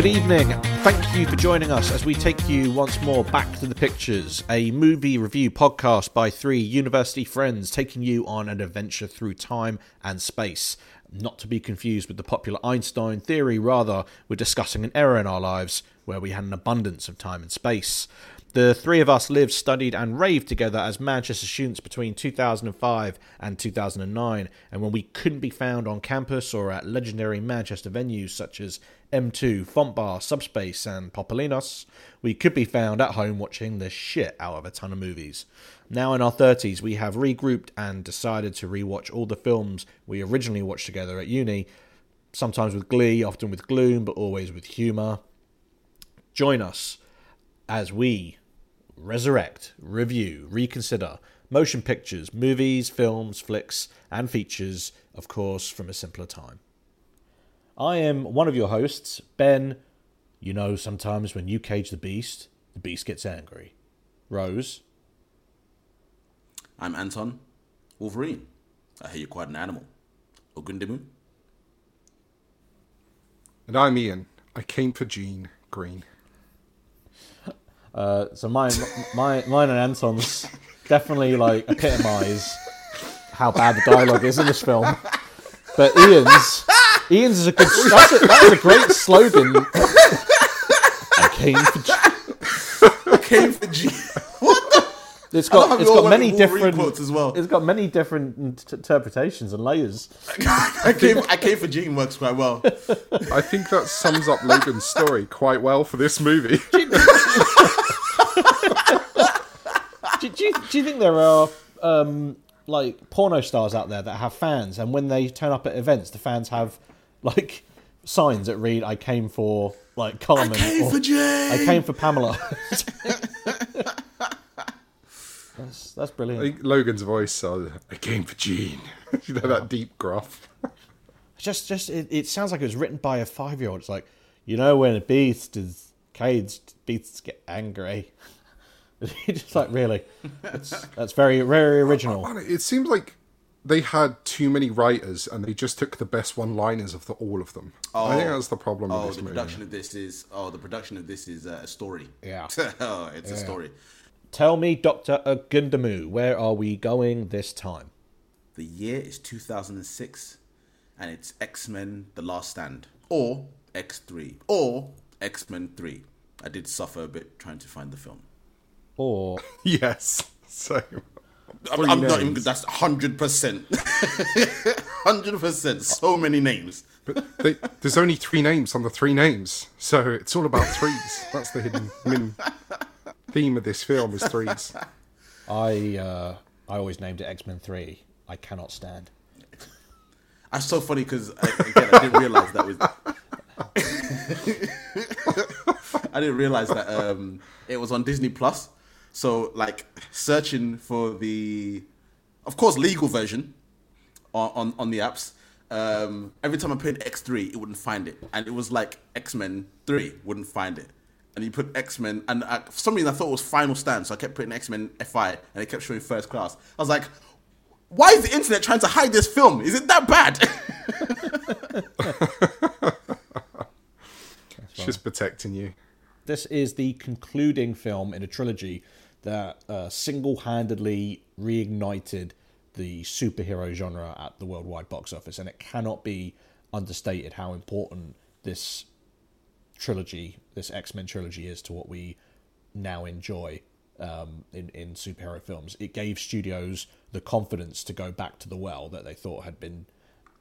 Good evening. Thank you for joining us as we take you once more back to the pictures, a movie review podcast by three university friends taking you on an adventure through time and space. Not to be confused with the popular Einstein theory, rather, we're discussing an era in our lives where we had an abundance of time and space. The three of us lived, studied, and raved together as Manchester students between 2005 and 2009. And when we couldn't be found on campus or at legendary Manchester venues such as M2, Font Bar, Subspace, and Popolinos, we could be found at home watching the shit out of a ton of movies. Now in our 30s, we have regrouped and decided to rewatch all the films we originally watched together at uni, sometimes with glee, often with gloom, but always with humour. Join us as we resurrect, review, reconsider motion pictures, movies, films, flicks, and features, of course, from a simpler time. I am one of your hosts, Ben. You know, sometimes when you cage the beast, the beast gets angry. Rose. I'm Anton. Wolverine. I hear you're quite an animal. Ogundimu. And I'm Ian. I came for Jean Green. Uh, so mine, my, mine and Anton's definitely like epitomise how bad the dialogue is in this film. But Ian's, Ian's is a good. That's a, that is a great slogan. I came for. I came for G. what the? It's I love got how it's we all got many different quotes as well. It's got many different int- interpretations and layers. I came. I came for Jean works quite well. I think that sums up Logan's story quite well for this movie. Do, do, you, do you think there are um, like porno stars out there that have fans, and when they turn up at events, the fans have like signs that read "I came for like Carmen," I Carmen," came or, for Jean. "I came for Pamela." That's that's I brilliant. think Logan's voice, uh, I came for Jean. you know, that deep gruff. Just just it, it sounds like it was written by a five year old. It's like you know when a beast is caged, beasts get angry. just like really, that's that's very very original. Man, It seems like they had too many writers and they just took the best one liners of the, all of them. I think Oh. that's the problem Oh, with this the movie. production of this is. Oh, the production of this is uh, a story. Yeah. oh, it's a story. Tell me, Doctor Ogundimu, where are we going this time? The year is 2006, and it's X Men: The Last Stand, or X3, or X Men 3. I did suffer a bit trying to find the film. Or Yes. So, I'm, Three I'm not even. names. That's hundred percent. Hundred percent. So many names. but they, there's only three names on the three names. So it's all about threes. That's the hidden main theme of this film is threes. I uh, I always named it X Men Three. I cannot stand. That's so funny because again, I didn't realize that was. I didn't realize that um, it was on Disney Plus. So, like, searching for the, of course, legal version on on, on the apps. Um, every time I put in X three, it wouldn't find it, and it was like X Men three wouldn't find it. And you put X Men, and I, for some reason I thought it was Final Stand, so I kept putting X Men FI, and it kept showing First Class. I was like, why is the internet trying to hide this film? Is it that bad? It's just protecting you. This is the concluding film in a trilogy that uh, single-handedly reignited the superhero genre at the worldwide box office, and it cannot be understated how important this trilogy, this X Men trilogy, is to what we now enjoy um, in in superhero films. It gave studios the confidence to go back to the well that they thought had been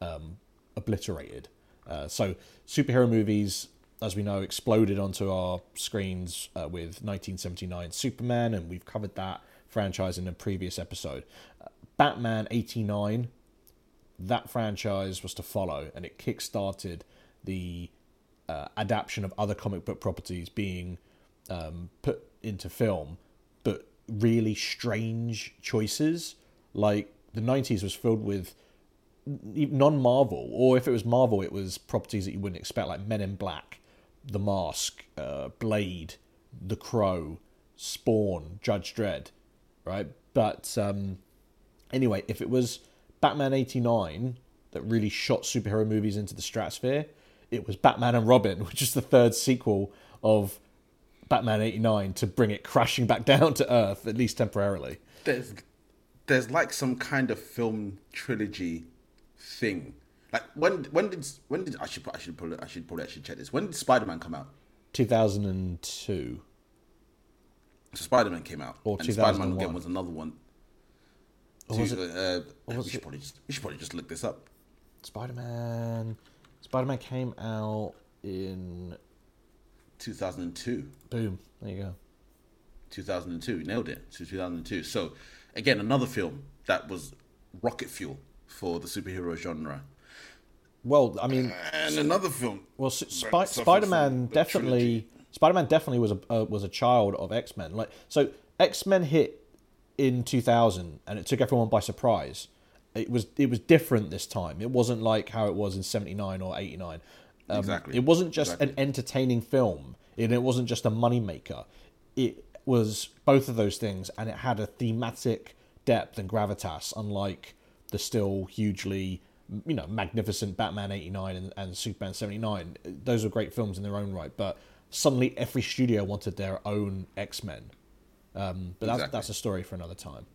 um, obliterated. Uh, so superhero movies, as we know, exploded onto our screens uh, with 1979 Superman, and we've covered that franchise in a previous episode. Uh, Batman 89, that franchise was to follow, and it kick-started the uh, of other comic book properties being um, put into film, but really strange choices. Like the 90s was filled with non Marvel, or if it was Marvel, it was properties that you wouldn't expect, like Men in Black, The Mask, uh, Blade, The Crow, Spawn, Judge Dredd, right? But um, anyway, if it was Batman 89 that really shot superhero movies into the stratosphere, it was Batman and Robin, which is the third sequel of Batman '89 to bring it crashing back down to Earth, at least temporarily. There's there's like some kind of film trilogy thing. Like when when did when did I should I should probably I should probably actually check this. When did Spider Man come out? 2002. So Spider Man came out, Or and Spider Man 2001. again was another one. Or was Two- uh, we should it- probably just we should probably just look this up. Spider Man. Spider Man came out in. 2002. Boom. There you go. 2002. Nailed it. So 2002. So, again, another film that was rocket fuel for the superhero genre. Well, I mean, And another film. well, S- Spy- suffered from Spider-Man definitely. Spider-Man definitely was a uh, was a child of X-Men. Like so, X-Men hit in 2000, and it took everyone by surprise. It was it was different this time. It wasn't like how it was in 79 or 89. Um, Exactly. It wasn't just Exactly. an entertaining film, and it wasn't just a moneymaker. It was both of those things, and it had a thematic depth and gravitas, unlike the still hugely, you know, magnificent Batman '89 and, and Superman '79. Those were great films in their own right, but suddenly every studio wanted their own X Men. Um, but that's Exactly. that's a story for another time.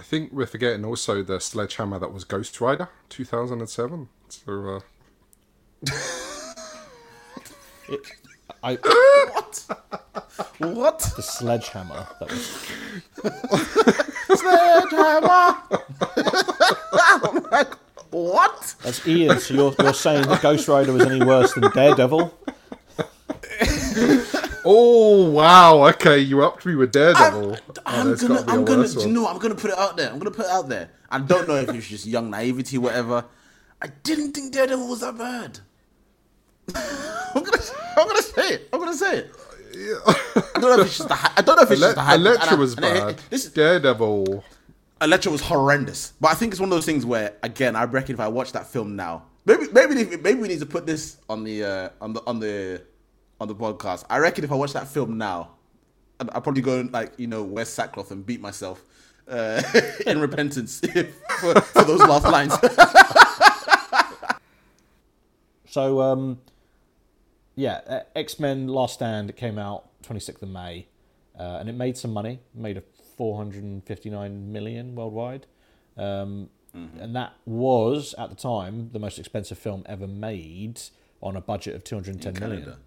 I think we're forgetting also the sledgehammer that was Ghost Rider 2007. So uh, I What? what? the sledgehammer that was I'm like, what? that's Ian. So you're you're saying that Ghost Rider was any worse than Daredevil? Oh wow, okay, you upped me with Daredevil. Oh, I'm there's gonna, gotta be a I'm gonna, you know? I'm gonna put it out there. I'm gonna put it out there. I don't know if it was just young naivety, whatever. I didn't think Daredevil was that bad. I'm gonna, I'm gonna say it. I'm gonna say it. I don't know if it's just the, I don't know if it's just the Ele- hype. Elektra And I- was and I- bad. This Daredevil. Elektra was horrendous, but I think it's one of those things where, again, I reckon if I watch that film now, maybe, maybe, maybe we need to put this on the, uh, on the, on the, on the podcast. I reckon if I watch that film now, I'd, I'd probably go and like you know wear sackcloth and beat myself uh, in repentance for, for those last lines. So, um, yeah, X Men Last Stand came out 26th of May, uh, and it made some money. Made a 459 million worldwide, um, and that was at the time the most expensive film ever made on a budget of 210 million. Canada.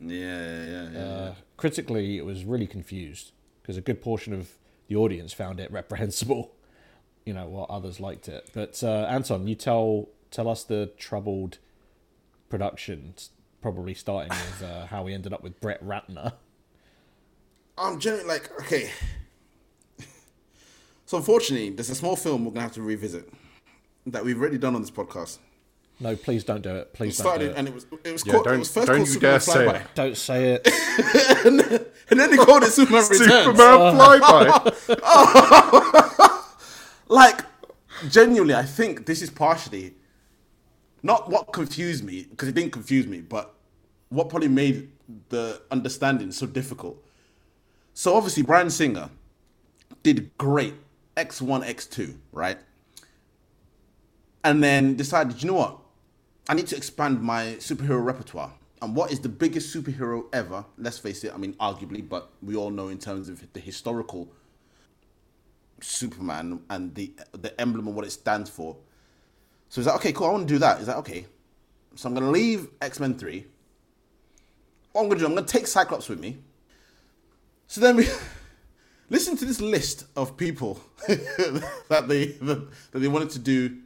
Yeah, yeah, yeah. Uh, critically, it was really confused because a good portion of the audience found it reprehensible. You know, while others liked it. But uh, Anton, you tell tell us the troubled production, probably starting with uh, how we ended up with Brett Ratner. I'm generally like, okay. So unfortunately, there's a small film we're gonna have to revisit that we've already done on this podcast. No, please don't do it. It Please don't do it. and it was it was Yeah, called don't- it was first don't called you Superman dare say Flyby. it. Don't say it. and, then, and then they called it Superman Returns. Superman flyby. Like, genuinely, I think this is partially not what confused me because it didn't confuse me, but what probably made the understanding so difficult. So obviously, Bryan Singer did great X one, X two, right? And then decided, you know what? I need to expand my superhero repertoire. And what is the biggest superhero ever? Let's face it. I mean, arguably, but we all know in terms of the historical Superman and the the emblem and what it stands for. So he's like, okay, cool, I want to do that. Is that. Okay. So I'm gonna leave X Men Three. What I'm gonna do, I'm gonna take Cyclops with me. So then we listen to this list of people that they that, that they wanted to do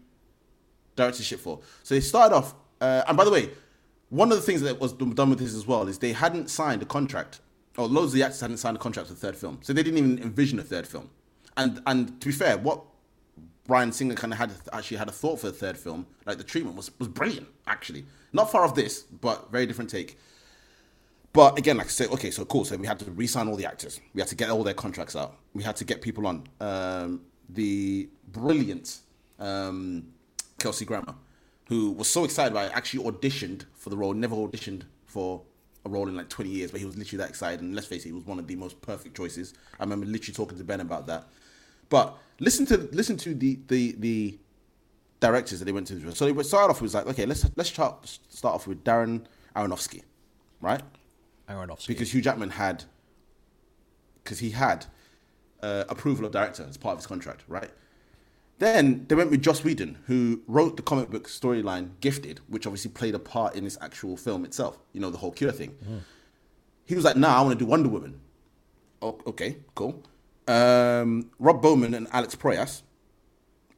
directorship for. So they started off, uh, and by the way, one of the things that was done with this as well is they hadn't signed a contract, or loads of the actors hadn't signed a contract for the third film, so they didn't even envision a third film. And and to be fair, what Bryan Singer kind of had actually had a thought for the third film, like the treatment was was brilliant. Actually, not far off this, but very different take. But again, like I said, okay, so cool. So we had to re-sign all the actors. We had to get all their contracts out. We had to get people on. Um, the brilliant um, Kelsey Grammer, who was so excited by it, actually auditioned for the role. Never auditioned for a role in like 20 years, but he was literally that excited. And let's face it, he was one of the most perfect choices. I remember literally talking to Ben about that. But listen to listen to the the the directors that they went to. So they started off with like, okay, let's let's start start off with Darren Aronofsky, right? Aronofsky. Because Hugh Jackman had, because he had uh, approval of director as part of his contract, right? Then they went with Joss Whedon, who wrote the comic book storyline Gifted, which obviously played a part in this actual film itself. You know, the whole Cure thing. He was like, "Nah, I want to do Wonder Woman." Oh, okay, cool. Um, Rob Bowman and Alex Proyas,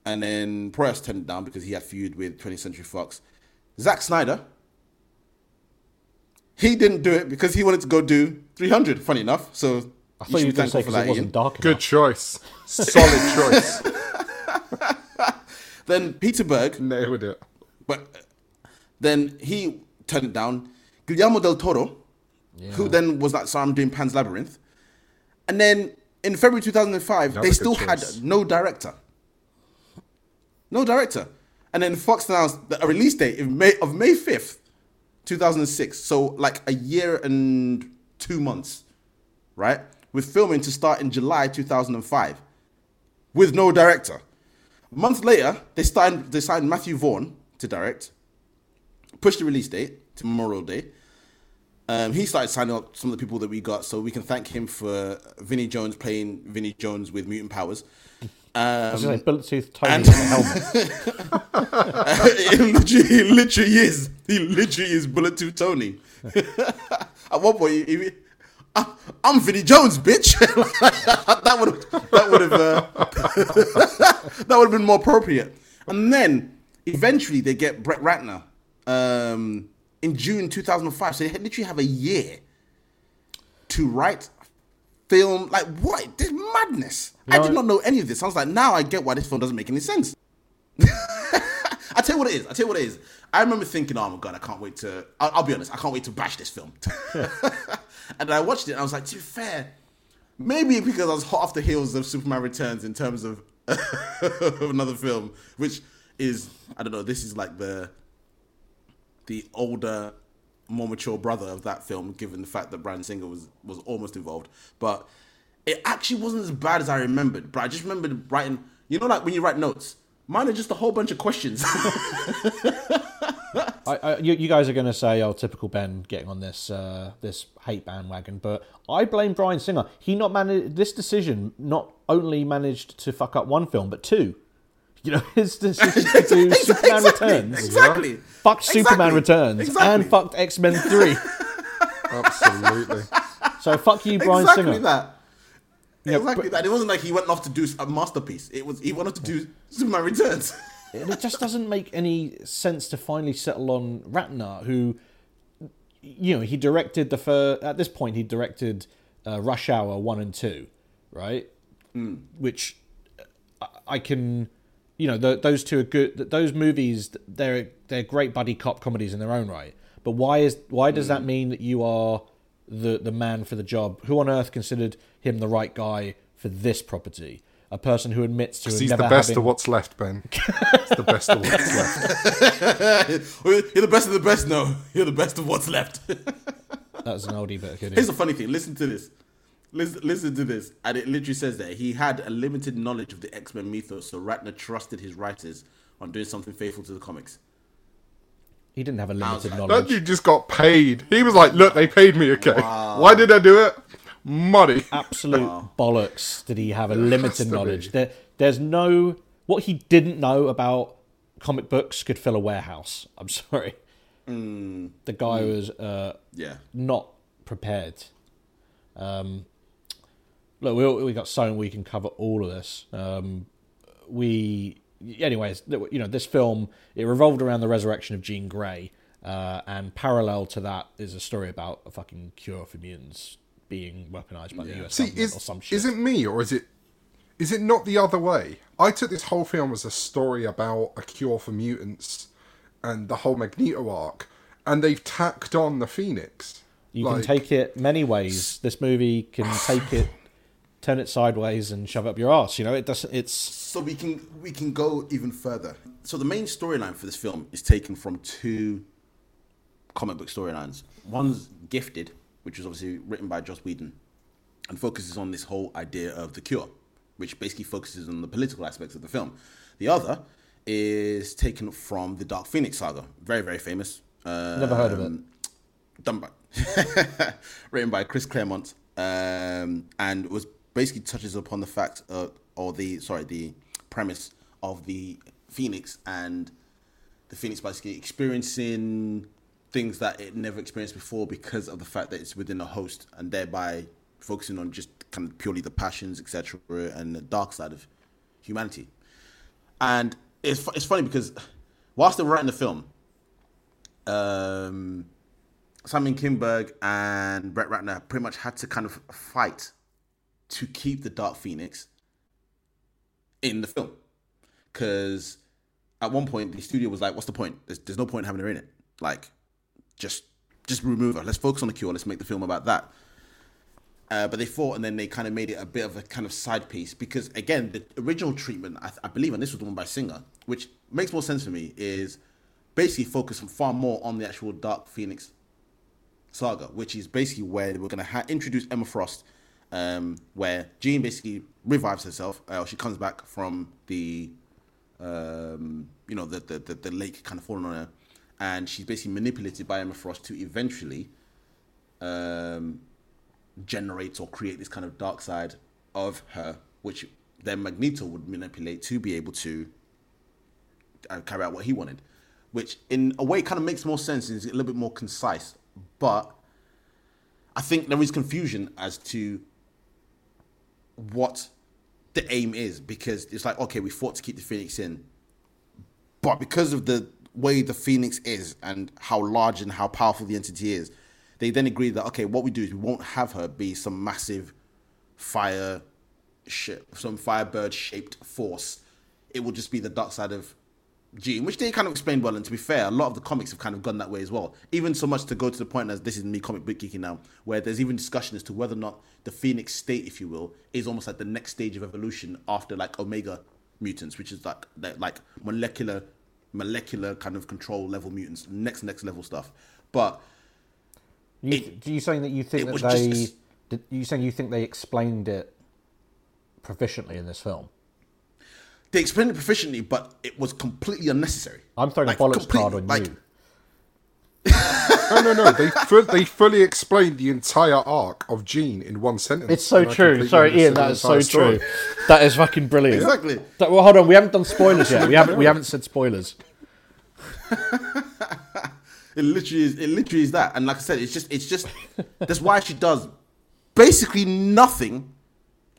and then Proyas turned it down because he had feud with 20th Century Fox. Zack Snyder, he didn't do it because he wanted to go do 300. Funny enough, so I thought you were going to say because it wasn't dark Good choice. Solid choice. Then Peter Berg, Nailed it. but then he turned it down. Guillermo del Toro, who then was like, "So I'm doing Pan's Labyrinth," and then in February 2005, Another they still choice. had no director, no director, and then Fox announced that a release date of May of May 5th, 2006. So like a year and two months, right? With filming to start in July 2005, with no director. A month later, they signed they signed Matthew Vaughn to direct pushed the release date to Memorial Day. Um, he started signing up some of the people that we got, so we can thank him for Vinnie Jones playing Vinnie Jones with mutant powers. Um, going to bullet tooth Tony and- it literally, he literally is. He literally is Bullet Tooth Tony. At one point, he, he, "I'm- I'm Vinnie Jones, bitch. that would have that would have uh, that would have been more appropriate. And then eventually they get Brett Ratner um, in June 2005. So they literally have a year to write, film. Like what? This madness. I did not know any of this. I was like, now I get why this film doesn't make any sense. I tell you what it is. I tell you what it is. I remember thinking, "Oh my god, I can't wait to." I'll, I'll be honest, I can't wait to bash this film. And I watched it, and I was like, "To be fair, maybe because I was hot off the heels of Superman Returns in terms of, another film, which is I don't know. This is like the the older, more mature brother of that film, given the fact that Bryan Singer was was almost involved, but it actually wasn't as bad as I remembered. But I just remembered writing. You know, like when you write notes. Mine are just a whole bunch of questions. I, I, you, you guys are going to say, "Oh, typical Ben getting on this uh, this hate bandwagon," but I blame Bryan Singer. He not managed this decision. Not only managed to fuck up one film, but two. You know, his decision to do Superman exactly, Returns, Exactly. fucked Superman Returns, Exactly. and fucked X Men Three. Absolutely. So fuck you, Bryan exactly Singer. that. Yeah, exactly but- that. It wasn't like he went off to do a masterpiece. It was he wanted to do Superman Returns. And it just doesn't make any sense to finally settle on Ratner, who, you know, he directed the first. At this point, he directed uh, Rush Hour one and two, right? Hmm. Which I- I can, you know, th those two are good. Those movies, they're they're great buddy cop comedies in their own right. But why is why does that hmm. mean that you are the the man for the job? Who on earth considered him the right guy for this property? A person who admits to have he's never the best having, of what's left, Ben. He's the best of what's left. You're the best of the best. No, you're the best of what's left. That's an oldie but a goodie. Here's the funny thing. Listen to this. Listen, listen to this. And it literally says that he had a limited knowledge of the X Men mythos, so Ratner trusted his writers on doing something faithful to the comics. He didn't have a limited that? That knowledge. dude just got paid. He was like, look, they paid me, okay. Why did I do it? Money. Absolute bollocks did he have a limited knowledge. There, there's no what he didn't know about comic books could fill a warehouse. I'm sorry. The guy was uh, Yeah. not prepared. Um, look, we we got so we can cover all of this. Um, we, anyways, you know, this film it revolved around the resurrection of Jean Grey, uh, and parallel to that is a story about a fucking cure for mutants being weaponized by the US See, government is, or some shit. is it me or is it is it not the other way? I took this whole film as a story about a cure for mutants and the whole Magneto arc, and they've tacked on the Phoenix. You Like, can take it many ways. This movie can take it, turn it sideways, and shove it up your ass. You know, it doesn't. It's So we can we can go even further. So the main storyline for this film is taken from two comic book storylines. One's Gifted, which was obviously written by Joss Whedon, and focuses on this whole idea of the cure, which basically focuses on the political aspects of the film. The other is taken from the Dark Phoenix saga. Very, very famous. Um, Never heard of it. Done by, written by Chris Claremont, um, and was basically touches upon the fact, uh, or the sorry, the premise of the Phoenix and the Phoenix basically experiencing things that it never experienced before because of the fact that it's within a host, and thereby focusing on just kind of purely the passions, etc., and the dark side of humanity. And it's it's funny because whilst they were writing the film, um, Simon Kinberg and Brett Ratner pretty much had to kind of fight to keep the Dark Phoenix in the film because at one point the studio was like, "What's the point? There's, there's no point having her in it. Like, just just remove her. Let's focus on the cure. Let's make the film about that." Uh, but they fought, and then they kind of made it a bit of a kind of side piece because, again, the original treatment, I, I believe, and this was the one by Singer, which makes more sense for me, is basically focusing far more on the actual Dark Phoenix saga, which is basically where we're going to ha- introduce Emma Frost, um, where Jean basically revives herself. Uh, she comes back from the, um, you know, the, the, the, the lake kind of falling on her, and she's basically manipulated by Emma Frost to eventually um, generate or create this kind of dark side of her, which then Magneto would manipulate to be able to uh, carry out what he wanted, which in a way kind of makes more sense. and Is a little bit more concise, but I think there is confusion as to what the aim is because it's like okay, we fought to keep the Phoenix in, but because of the way the Phoenix is and how large and how powerful the entity is, they then agree that okay, what we do is we won't have her be some massive fire, sh- some firebird shaped force. It will just be the dark side of Jean, which they kind of explained well. And to be fair, a lot of the comics have kind of gone that way as well. Even so much to go to the point as this is me comic book geeking now, where there's even discussion as to whether or not the Phoenix state, if you will, is almost like the next stage of evolution after like Omega mutants, which is like- like molecular molecular kind of control level mutants, next next level stuff. But You, It- do you saying that you think that they? just- Did, you saying you think they explained it proficiently in this film? they explained it proficiently, but it was completely unnecessary. I'm throwing Like, a bollocks card on like, you. No, no, no. They fu- they fully explained the entire arc of Jean in one sentence. It's so true. Sorry, Ian. understood That the is so story. true. That is fucking brilliant. Exactly. That- well, hold on. We haven't done spoilers yet. We haven't. We haven't said spoilers. It literally is. It literally is that. And like I said, it's just. It's just. that's why she does basically nothing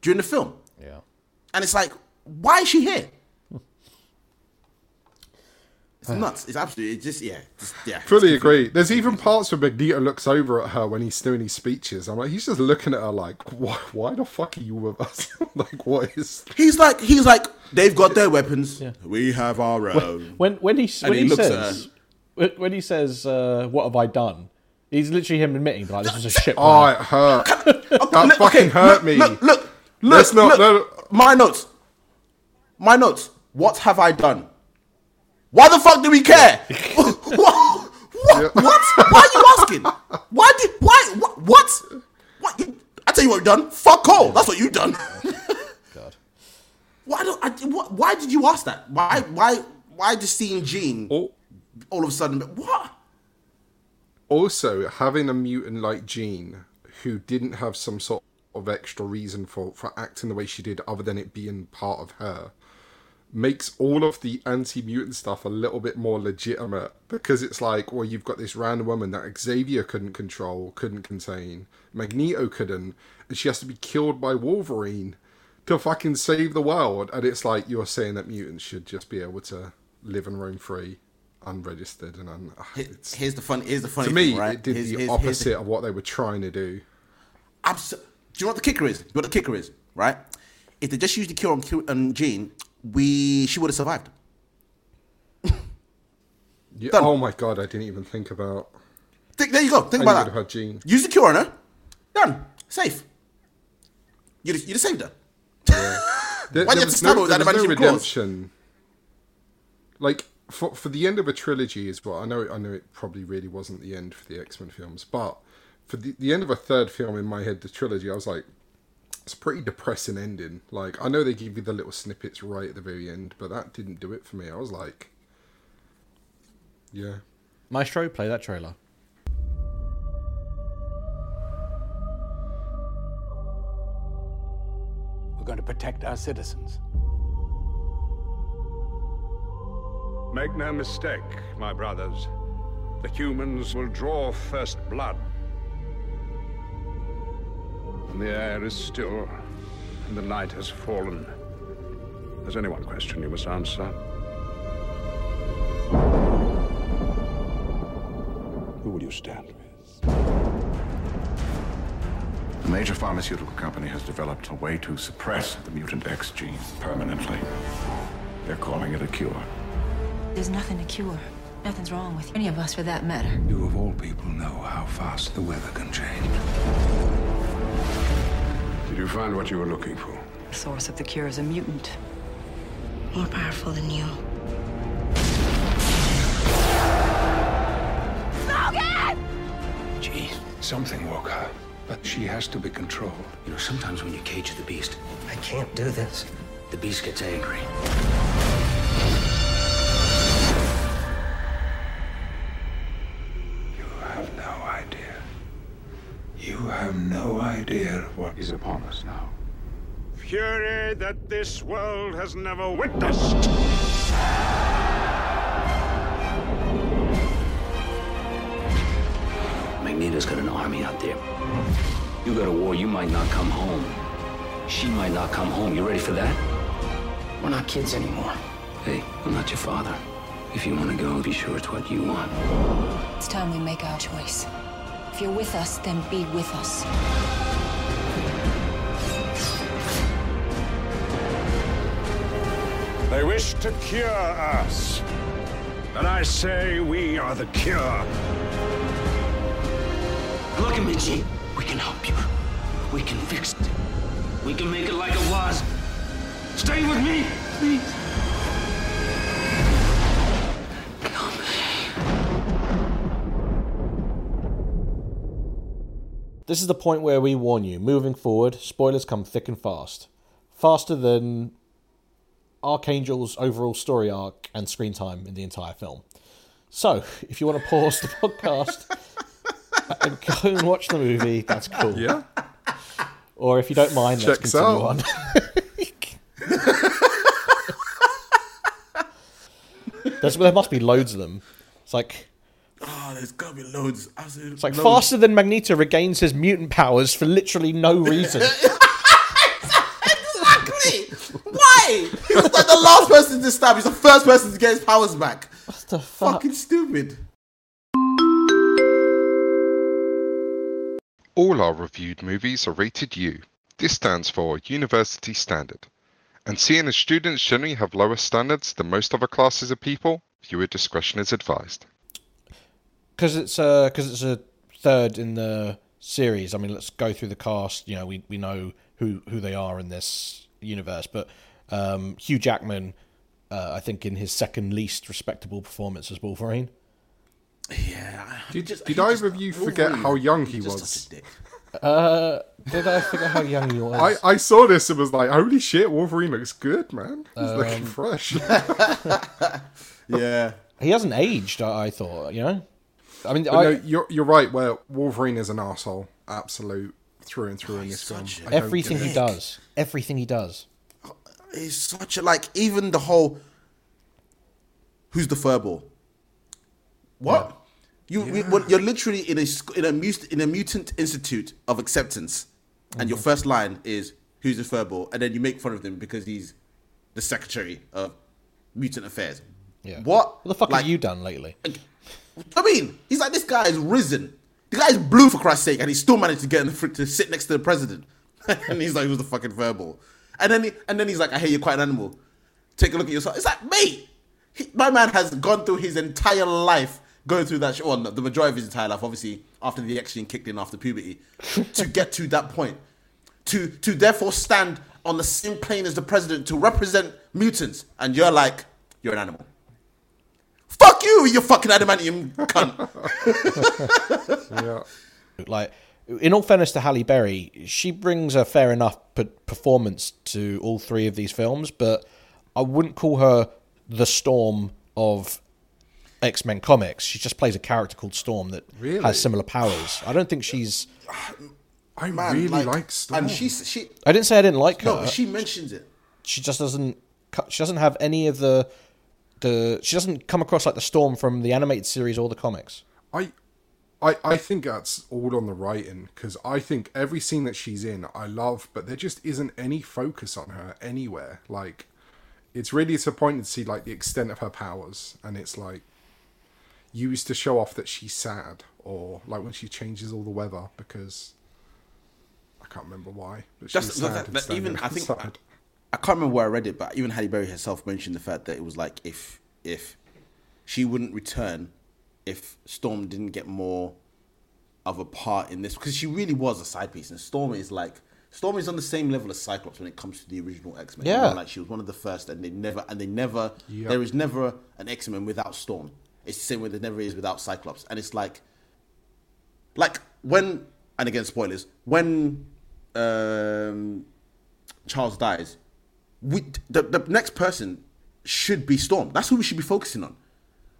during the film. Yeah. And it's like, why is she here? It's nuts. It's absolutely. It's just yeah. Just yeah. Fully agree. There's even parts where Magneto looks over at her when he's doing his speeches. I'm like, he's just looking at her like, why, why the fuck are you with us? like, what is? He's like. He's like. They've got their weapons. We have our own. When when he when he he, looks at says when when he says uh, what have I done? He's literally him admitting like this is a shit. Oh, plan. it hurt. That look- fucking okay, hurt look, me. Look, look, look, Let's not- look. My notes. My notes. What have I done? Why the fuck do we care? what? What? what? Why are you asking? Why did? Why? What? What? what? I tell you what you've done. Fuck all. That's what you've done. Oh, God. why don't? I, what, why did you ask that? Why? Hmm. Why? Why just seeing Jean Oh, all of a sudden? What? also, having a mutant like Jean who didn't have some sort of extra reason for, for acting the way she did, other than it being part of her, makes all of the anti mutant stuff a little bit more legitimate because it's like, well, you've got this random woman that Xavier couldn't control, couldn't contain, Magneto couldn't, and she has to be killed by Wolverine to fucking save the world. And it's like, you're saying that mutants should just be able to live and roam free. Unregistered and un- ah, it's, Here's the fun. Here's the funny to me, thing, right? it did Here's- the here's- here's the- opposite of what they were trying to do. Abs- Do you know what the kicker is? You know what the kicker is, right? If they just used the cure on, Q- on Jean, we she would have survived. Yeah, oh my god, I didn't even think about. Think, there you go. Think I about that. have had Jean. Use the cure on her. Done. Safe. Have, you'd have saved her. There, Why do you have to stab her no, with that was no adamantium claws? redemption. Like for for the end of a trilogy as well. I know I know it probably really wasn't the end for the X Men films, but for the, the end of a third film in my head, the trilogy, I was like, It's a pretty depressing ending. Like I know they give you the little snippets right at the very end, but that didn't do it for me. I was like, yeah. Maestro, play that trailer. We're going to protect our citizens. Make no mistake, my brothers. The humans will draw first blood. And the air is still, and the night has fallen. There's only one question you must answer. Who will you stand with? A major pharmaceutical company has developed a way to suppress the mutant X gene permanently. They're calling it a cure. There's nothing to cure. Nothing's wrong with any of us for that matter. You of all people know how fast the weather can change. Did you find what you were looking for? The source of the cure is a mutant. More powerful than you. Gee, something woke her. But she has to be controlled. You know, sometimes when you cage the beast, I can't do this. The beast gets angry. Idea what Is upon us now. Fury that this world has never witnessed. Magneto's got an army out there. You go to war, you might not come home. She might not come home. You ready for that? We're not kids anymore. Hey, I'm not your father. If you want to go, be sure it's what you want. It's time we make our choice. If you're with us, then be with us. They wish to cure us. And I say we are the cure. Look at me, Jean. We can help you. We can fix it. We can make it like it was. Stay with me, please. This is the point where we warn you. Moving forward, spoilers come thick and fast. Faster than Archangel's overall story arc and screen time in the entire film. So, if you want to pause the podcast and go and watch the movie, that's cool. Yeah. Or if you don't mind, let's Checks continue out. on. There's, there must be loads of them. It's like Oh, there's gotta be loads. Absolutely it's like loads. faster than Magneto regains his mutant powers for literally no reason. Exactly. Why? He was like the last person to stab. He's the first person to get his powers back. what the fuck? Fucking stupid. All our reviewed movies are rated U. This stands for University Standard. And seeing as students generally have lower standards than most other classes of people, viewer discretion is advised. Because it's uh because it's a third in the series. I mean, let's go through the cast. You know, we we know who who they are in this universe, but um, Hugh Jackman, uh, I think, in his second least respectable performance as Wolverine. Yeah. Did, Just- did either just- of you forget Wolverine, how young he he's was? such a dick. Uh, did I forget how young he was? I, I saw this and was like, holy shit, Wolverine looks good, man. He's Um, looking fresh. Yeah. he hasn't aged. I, I thought, you know. I mean, I, no, you're, you're right, where Wolverine is an asshole. Absolute through and through in oh, this film. such a- I don't everything he does, everything he does. He's such a like even the whole who's the furball? What? You we- well, you're literally in a in a mut- in a mutant institute of acceptance, and your mm-hmm. first line is who's the furball, and then you make fun of him because he's the secretary of mutant affairs. Yeah. What? What the fuck Like, have you done lately? I mean, he's like this guy is risen. The guy's blue for Christ's sake, and he still managed to get in the fr- to sit next to the president. and he's like, he was the fucking verbal?" And then, he, and then he's like, "I hear you're quite an animal. Take a look at yourself." It's like, mate, he, my man has gone through his entire life going through that. Sh- well, the majority of his entire life, obviously, after the gene kicked in after puberty, to get to that point, to to therefore stand on the same plane as the president to represent mutants, and you're like, you're an animal. Fuck you, you fucking adamantium cunt. Yeah. Like, in all fairness to Halle Berry, she brings a fair enough p- performance to all three of these films, but I wouldn't call her the Storm of X Men comics. She just plays a character called Storm that Really? has similar powers. I don't think she's. I Man, really like, like Storm. and she's she. I didn't say I didn't like her. No, she mentions it. she just doesn't. She doesn't have any of the. The she doesn't come across like the Storm from the animated series or the comics. I, I, I think that's all on the writing because I think every scene that she's in, I love, but there just isn't any focus on her anywhere. Like, it's really disappointing to see like the extent of her powers, and it's like used to show off that she's sad, or like when she changes all the weather because I can't remember why, but she's Just sad that, and that even I think uh, outside. I can't remember where I read it, but even Halle Berry herself mentioned the fact that it was like if if she wouldn't return if Storm didn't get more of a part in this because she really was a side piece, and Storm is like Storm is on the same level as Cyclops when it comes to the original X Men. Yeah. like she was one of the first, and they never and they never Yep. there is never an X Men without Storm. It's the same way there never is without Cyclops, and it's like like when and again spoilers when um, Charles dies, we the, the next person should be Storm. That's who we should be focusing on.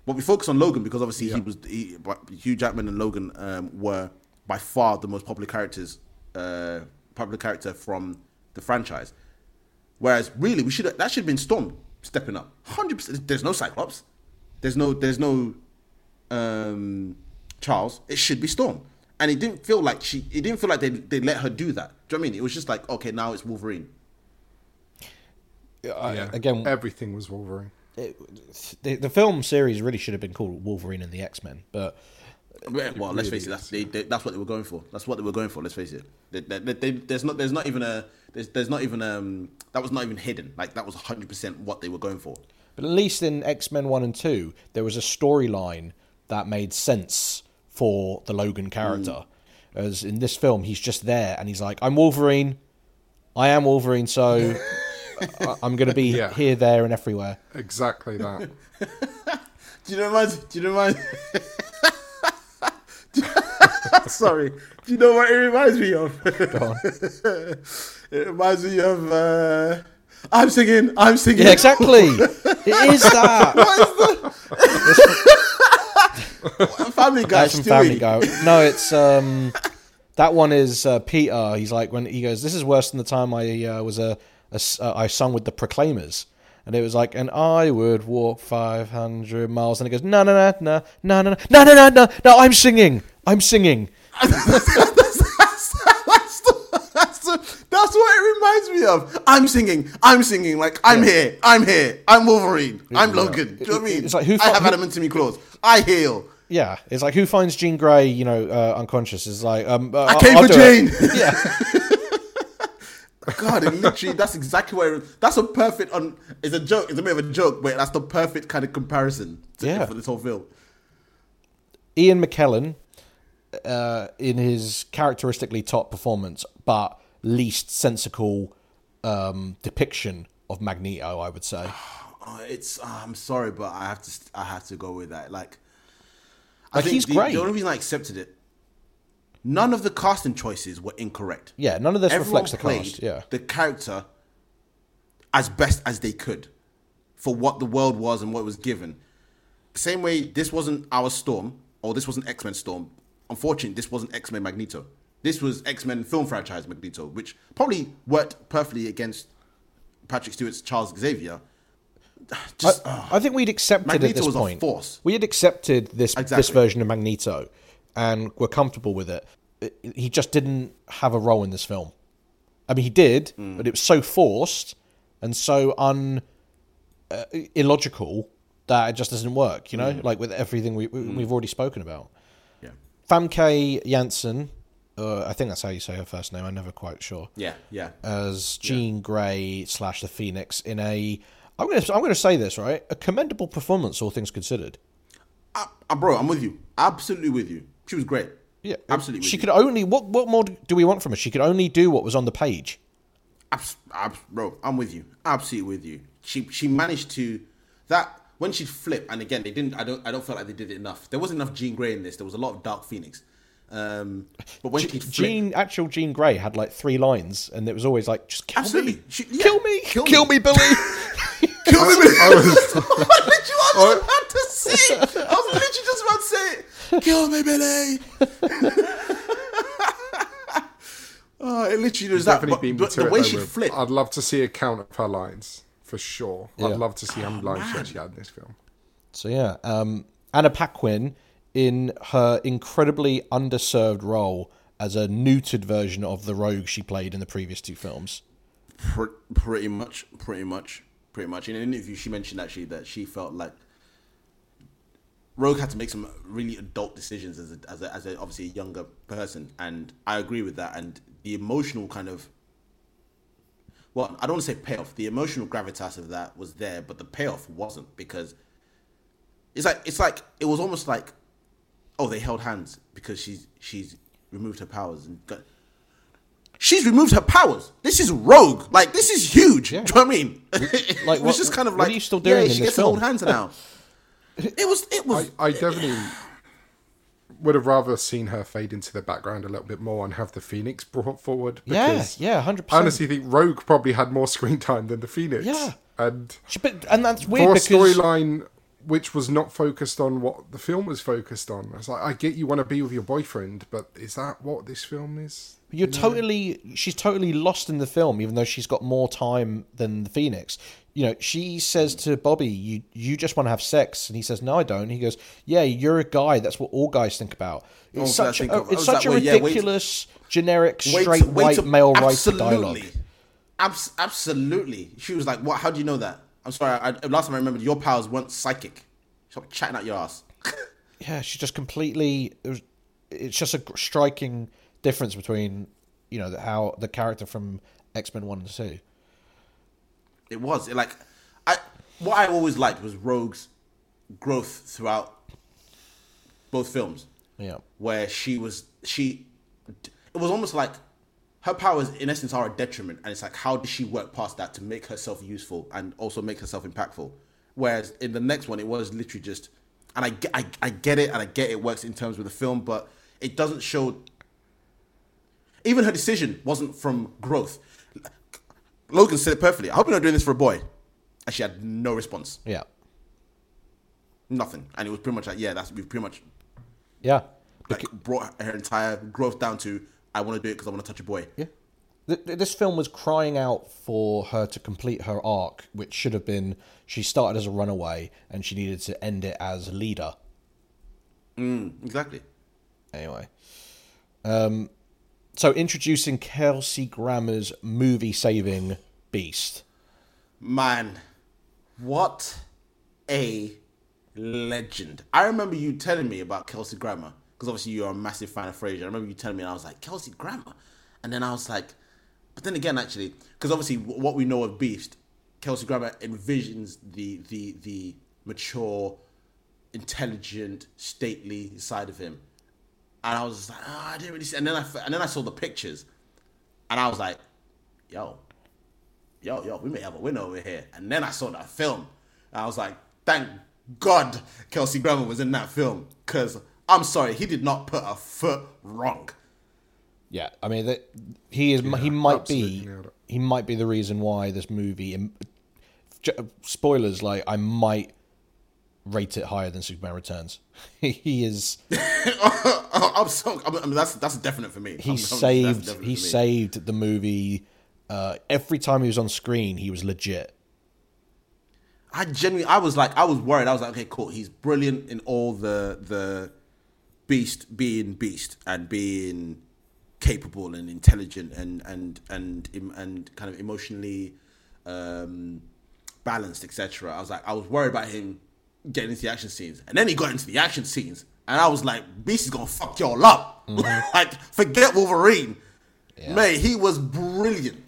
But we focus on Logan because obviously he was he, Hugh Jackman and Logan um, were by far the most popular characters, uh, popular character from the franchise. Whereas really we should that should have been Storm stepping up. Hundred percent. There's no Cyclops. There's no there's no um, Charles. It should be Storm. And it didn't feel like she. It didn't feel like they they let her do that. Do you know what I mean? It was just like okay, now it's Wolverine. I- Yeah, again, everything was Wolverine. the, the film series really should have been called Wolverine and the X Men, but Yeah, well, let's face it. That's they, they, that's what they were going for. That's what they were going for. Let's face it. They, they, they, they- there's not there's not even a there's, there's not even um that was not even hidden. Like that was 100 percent what they were going for. But at least in X Men 1 and 2, there was a storyline that made sense for the Logan character. As in this film, he's just there and he's like, I'm Wolverine. I am Wolverine, so I- I'm going to be Yeah. here, there, and everywhere. Exactly that. Do you know what? Do you know what? Sorry. Do you know what it reminds me of? it reminds me of. Uh, I'm singing. I'm singing. Yeah, exactly. it is that. Family Guy. That's from Family Guy. No, it's um, that one is uh, Peter. He's like when he goes, "This is worse than the time I uh, was a, a uh, I sung with the Proclaimers." And it was like, and I would walk 500 miles. And he goes, no, no, no, no, no, no, no, no, no, no, no, I'm singing. I'm singing. that's, that's, the, that's, the, that's what it reminds me of. I'm singing. I'm singing. Like I'm here. I'm here. I'm Wolverine. I'm Logan. Do you know what I mean? It's like, who I fu- have who- adamantium claws. I heal. Yeah. It's like, who finds Jean Grey, you know, uh, unconscious? Is like, um, uh, I came I'll for do it. Yeah. God, it literally. That's exactly where. That's a perfect. On it's a joke. It's a bit of a joke, but that's the perfect kind of comparison. To, Yeah. For this whole film. Ian McKellen, uh, in his characteristically top performance, but least sensical um, depiction of Magneto, I would say. Oh, it's. uh, I'm sorry, but I have to. I have to go with that. Like, I Like, think he's the, great. The only reason I accepted it, none of the casting choices were incorrect. Yeah, none of this Everyone reflects the cast. Yeah. the character as best as they could for what the world was and what was given. Same way, this wasn't our Storm or this wasn't X Men Storm. Unfortunately, this wasn't X Men Magneto. This was X Men film franchise Magneto, which probably worked perfectly against Patrick Stewart's Charles Xavier. Just, I, I think we'd accepted at this was a point. force. We had accepted this this version of Magneto, and we're comfortable with it. He just didn't have a role in this film. I mean, he did, Mm. but it was so forced and so un uh, illogical that it just doesn't work. You know, Mm. like with everything we, we we've already spoken about. yeah, Famke Janssen, uh, I think that's how you say her first name. I'm never quite sure. yeah, yeah. As Jean Grey slash the Phoenix in a, I'm gonna I'm gonna say this right, a commendable performance, all things considered. Uh, uh, bro, I'm with you. Absolutely with you. She was great. Yeah, absolutely. She could only what what more do we want from her? She could only do what was on the page. Abs- abs- bro, I'm with you. Absolutely with you. She she managed to that when she flipped, and again they didn't. I don't I don't feel like they did it enough. There wasn't enough Jean Grey in this. There was a lot of Dark Phoenix, Um, but when G- Jean, actual Jean Grey had like three lines, and it was always like, "Just kill absolutely, me, She- yeah, kill me, kill kill, me. me, Billy." kill me. I was, what did you? I was about to say. I was literally just about to say it. Kill me, Billy. oh, it literally was that. definitely But, but the way she flipped, I'd love to see a count of her lines for sure. Yeah. I'd love to see how many lines she man. actually had in this film. So yeah, um, Anna Paquin in her incredibly underserved role as a neutered version of the rogue she played in the previous two films. Pretty much, pretty much, pretty much. In an interview, she mentioned actually that she felt like Rogue had to make some really adult decisions as a, as a, as a obviously a younger person, and I agree with that. And the emotional kind of, well, I don't want to say payoff. The emotional gravitas of that was there, but the payoff wasn't because it's like it's like it was almost like, oh, they held hands because she's she's removed her powers and got, She's removed her powers. This is rogue. Like this is huge. Do you know what I mean? it Like, was what- just kind of what like are you still doing Yeah, in she this gets to hold film? hands now. It was. It was. I, I definitely would have rather seen her fade into the background a little bit more and have the Phoenix brought forward. Yeah, Because yeah, hundred I honestly think Rogue probably had more screen time than the Phoenix. Yeah. And But and that's weird for because storyline which was not focused on what the film was focused on. It's like I get you want to be with your boyfriend, but is that what this film is? You're totally she's totally lost in the film, even though she's got more time than the Phoenix. You know, she says to Bobby, "You you just want to have sex," and he says, "No, I don't." He goes, "Yeah, you're a guy. That's what all guys think about." Oh, it's Oh, such a, of- it's oh, such a way, yeah, wait- ridiculous, generic, Wait- straight wait white to- male writer dialogue. Abs- absolutely. She was like, "What? How do you know that?" I'm sorry. I, last time I remembered, your powers weren't psychic. Stop chatting out your ass. Yeah, she just completely. It was, it's just a striking difference between you know the, how the character from X Men One and Two. It was it like I. What I always liked was Rogue's growth throughout both films. Yeah. where she was she it was almost like her powers in essence are a detriment and it's like how does she work past that to make herself useful and also make herself impactful? Whereas in the next one it was literally just and I, I, I get it and I get it works in terms with the film but it doesn't show even her decision wasn't from growth. Logan said it perfectly I hope you're not doing this for a boy. And she had no response. Yeah. nothing. And it was pretty much like yeah that's we've pretty much Yeah. like brought her entire growth down to I want to do it because I want to touch a boy. Yeah. Th- th- This film was crying out for her to complete her arc, which should have been she started as a runaway and she needed to end it as a leader. Mm, exactly. Anyway. Um, so introducing Kelsey Grammer's movie saving beast. Man, what a legend. I remember you telling me about Kelsey Grammer because obviously you're a massive fan of Frasier. I remember you telling me and I was like, Kelsey Grammer? And then I was like, but then again, actually, because obviously what we know of Beast, Kelsey Grammer envisions the, the, the mature, intelligent, stately side of him. And I was like, oh, I didn't really see. And then I, and then I saw the pictures and I was like, yo, yo, yo, we may have a winner over here. And then I saw that film. And I was like, thank God Kelsey Grammer was in that film. Because I'm sorry, he did not put a foot wrong. Yeah, I mean that he is. he might be. He might be the reason why this movie. Spoilers, like I might rate it higher than Superman Returns. he is. I'm so, I mean, that's that's definite for me. He I'm- saved. He saved the movie. Uh, every time he was on screen, he was legit. I genuinely, I was like, I was worried. I was like, okay, cool. He's brilliant in all the the beast being beast and being capable and intelligent and and and and, and kind of emotionally um, balanced, etc. I was like, I was worried about him getting into the action scenes, and then he got into the action scenes, and I was like, Beast is gonna fuck y'all up. like, forget Wolverine. Mate, he was brilliant.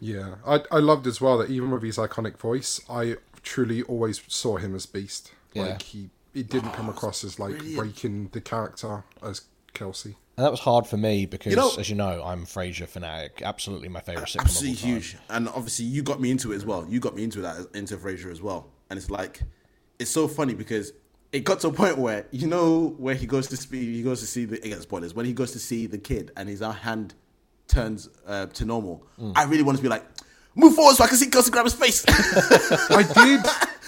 Yeah, I I loved as well that even with his iconic voice, I truly always saw him as Beast. Yeah. Like he, it didn't come across as like brilliant. breaking the character as Kelsey. And that was hard for me because, You know- as you know, I'm a Frasier fanatic. Absolutely my favorite sitcom absolutely of all time. huge. And obviously, you got me into it as well. You got me into that into Frasier as well. And it's like, it's so funny because it got to a point where you know where he goes to speak, he goes to see the again spoilers when he goes to see the kid and his hand turns uh, to normal. Mm. I really want to be like, move forward so I can see Kelsey grab his face. I did.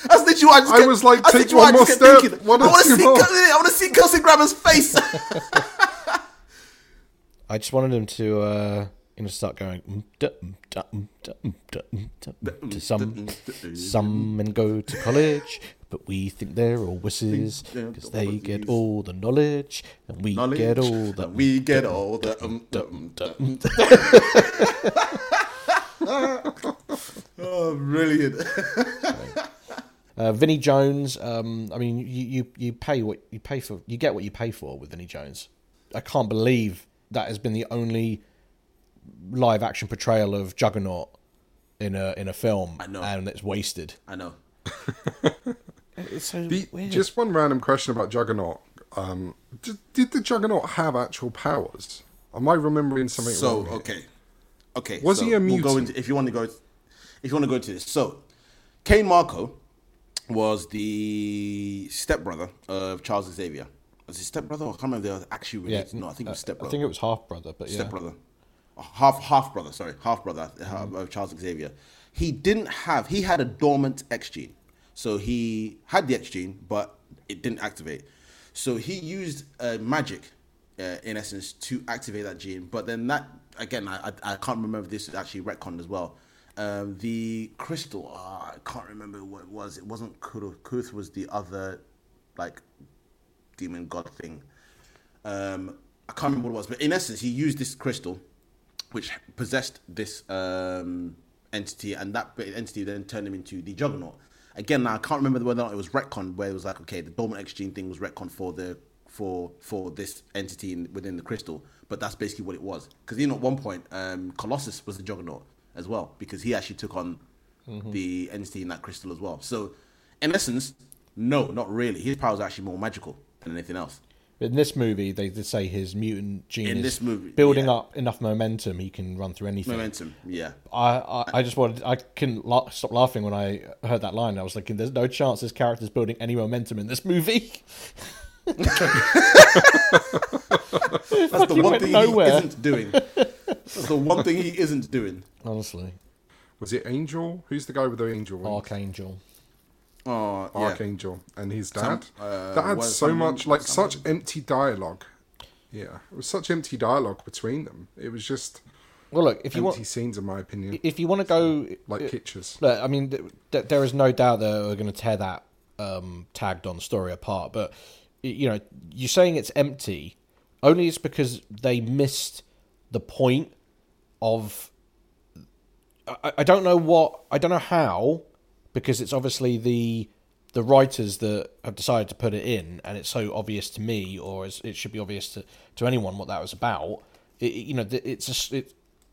That's literally what I just I kept- was like, that's take one I more step, thinking. one I want to see, more. Kel- I want to see Kelsey Grammer's face. I just wanted him to, uh, you know, start going to some, some men go to college, but we think they're all wusses because they get all the knowledge, and we Knowledge, get all the. we get all the. Um, oh, brilliant! Uh, Vinnie Jones. Um, I mean, you, you you pay what you pay for. You get what you pay for with Vinnie Jones. I can't believe that has been the only live action portrayal of Juggernaut in a in a film, I know. and it's wasted. I know. It's so The- weird. just one random question about Juggernaut. Um, did, did the Juggernaut have actual powers? Am I remembering something So wrong? okay, okay. Was so he a We'll go mutant? into, if you want to go, if you want to go to this. So, Cain Marko was the stepbrother of Charles Xavier. Was his stepbrother? I can't remember. They were actually yeah, related. no, I think it was uh, stepbrother. I think it was half brother, but yeah. stepbrother, half half brother. Sorry, half brother Mm-hmm. of Charles Xavier. He didn't have. He had a dormant X gene, so he had the X gene, but it didn't activate. So he used uh, magic, uh, in essence, to activate that gene. But then that again, I I, I can't remember if this is actually retconned as well. Um, the crystal, ah, I can't remember what it was. It wasn't Kuruth. Kuruth was the other, like, demon god thing. Um, I can't remember what it was, but in essence, he used this crystal, which possessed this um, entity, and that entity then turned him into the Juggernaut. Again, now I can't remember whether or not it was retcon, where it was like, okay, the dormant X gene thing was retcon for the for for this entity in, within the crystal, but that's basically what it was. Because know, at one point, um, Colossus was the Juggernaut as well, because he actually took on mm-hmm. the entity in that crystal as well. So, in essence, no, not really. His powers are actually more magical than anything else. In this movie, they did say his mutant gene In is this movie, building yeah. up enough momentum he can run through anything. Momentum, yeah. I, I, I just wanted I couldn't la- stop laughing when I heard that line. I was thinking, there's no chance this character's building any momentum in this movie. That's the one thing nowhere. he isn't doing. That's the one thing he isn't doing. Honestly, Was it Angel? Who's the guy with the angel wings? Archangel. Oh, yeah. Archangel and his dad. Some- uh, that had was so some- much, like some- such empty dialogue. Yeah, it was such empty dialogue between them. It was just Well, look, if you empty want, scenes, in my opinion. if you want to go like uh, pictures. Look, I mean, th- th- there is no doubt that we're going to tear that um, tagged on story apart. But y- you know, you're saying it's empty, only it's because they missed the point of. I, I don't know what I don't know how, because it's obviously the the writers that have decided to put it in, and it's so obvious to me, or it should be obvious to, to anyone what that was about. It, you know, it's it,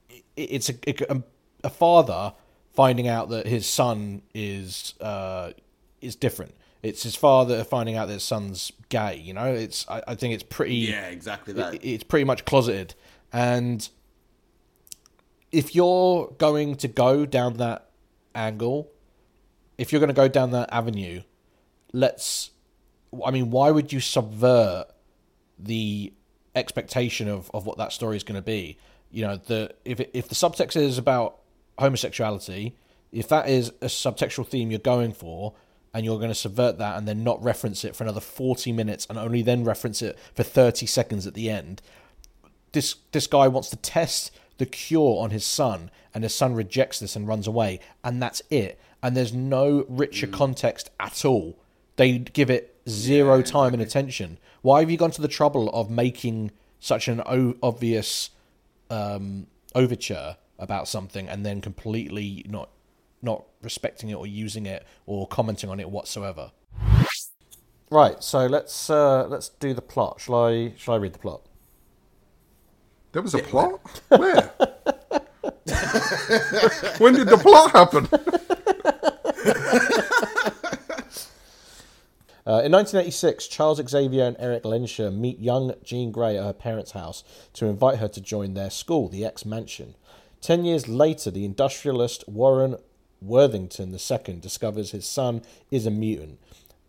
it- it's a, a a father finding out that his son is uh, is different. It's his father finding out that his son's gay. You know, it's I, I think it's pretty. Yeah, exactly that. it- it's pretty much closeted, and if you're going to go down that angle, if you're going to go down that avenue, let's. I mean, why would you subvert the expectation of, of what that story is going to be? You know, the if it, if the subtext is about homosexuality, if that is a subtextual theme you're going for, and you're going to subvert that and then not reference it for another forty minutes, and only then reference it for thirty seconds at the end, this this guy wants to test the cure on his son and his son rejects this and runs away and that's it. And there's no richer context at all. They give it zero time and attention. Why have you gone to the trouble of making such an o- obvious um, overture about something and then completely not not respecting it or using it or commenting on it whatsoever? Right so let's uh, let's do the plot. Shall i shall i read the plot There was a plot? Where? when did the plot happen? Uh, in 1986, Charles Xavier and Erik Lehnsherr meet young Jean Grey at her parents' house to invite her to join their school, the X Mansion. Ten years later, the industrialist Warren Worthington II discovers his son is a mutant,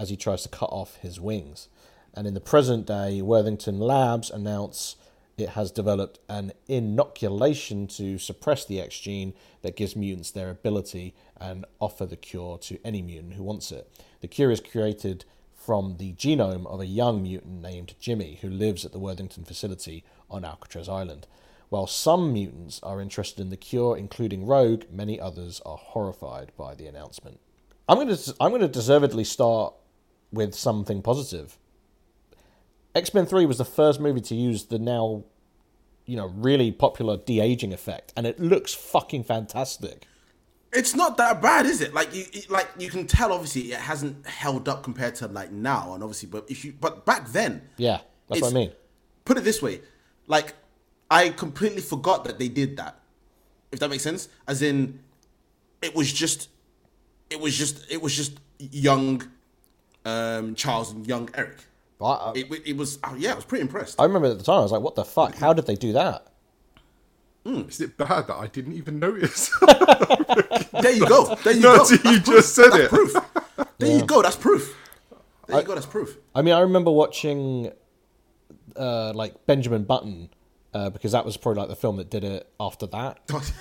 as he tries to cut off his wings. And in the present day, Worthington Labs announce it has developed an inoculation to suppress the X gene that gives mutants their ability and offer the cure to any mutant who wants it. The cure is created from the genome of a young mutant named Jimmy, who lives at the Worthington facility on Alcatraz Island. While some mutants are interested in the cure, including Rogue, many others are horrified by the announcement. I'm going to I'm going to deservedly start with something positive. X Men Three was the first movie to use the now, you know, really popular de aging effect, and it looks fucking fantastic. It's not that bad, is it? Like you, it- like you can tell. Obviously, it hasn't held up compared to like now, and obviously, but if you, but back then, Yeah, that's what I mean. put it this way, like I completely forgot that they did that. If that makes sense, as in, it was just, it was just, it was just young, um, Charles and young Eric. But I, It, it was, oh, yeah, I was pretty impressed. I remember at the time I was like, "What the fuck? How did they do that?" Is it bad that I didn't even notice? There you go. There you No, go. so you That's just proof. said That's it. Proof. There you go. That's proof. There you go. That's proof. I mean, I remember watching uh, like Benjamin Button uh, because that was probably like the film that did it after that.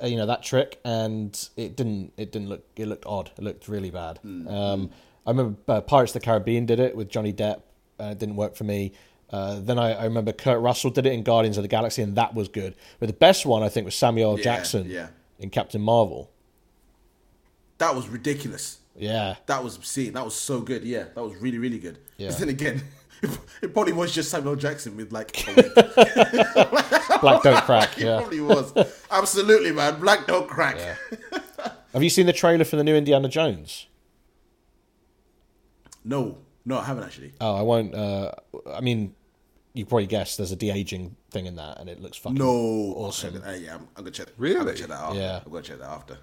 Uh, you know that trick, and it didn't. It didn't look. It looked odd. It looked really bad. Um, I remember uh, Pirates of the Caribbean did it with Johnny Depp. Uh, it didn't work for me. Uh, then I, I remember Kurt Russell did it in Guardians of the Galaxy, and that was good. But the best one I think was Samuel L. Yeah, Jackson yeah. in Captain Marvel. That was ridiculous. Yeah, That was obscene. That was so good. Yeah, that was really, really good. Yeah. But then again, it probably was just Samuel Jackson with like. Black Don't Crack. it Yeah. probably was. Absolutely, man. Black don't crack. Have you seen the trailer for the new Indiana Jones? No, no, I haven't actually. Oh, I won't. Uh, I mean, you probably guessed there's a de aging thing in that, and it looks fucking No, awesome. Okay, uh, yeah, I'm, I'm gonna check. Really? I'm Really? gonna check that out. Yeah. I'm gonna check that after.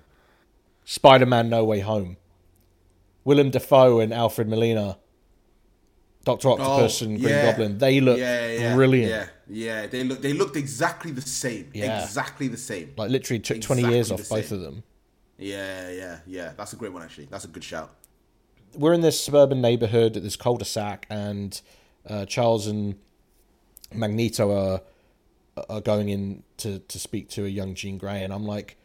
Spider-Man: No Way Home. Willem Dafoe and Alfred Molina, Doctor Octopus and Green Oh, yeah. Goblin. They look Yeah, yeah, brilliant. Yeah, yeah. They look. They looked exactly the same. Yeah. Exactly the same. Like literally took 20 years the off both of them. Yeah, yeah, yeah. That's a great one actually. That's a good shout. We're in this suburban neighborhood at this cul-de-sac, and uh, Charles and Magneto are are going in to, to speak to a young Jean Grey, and I'm like,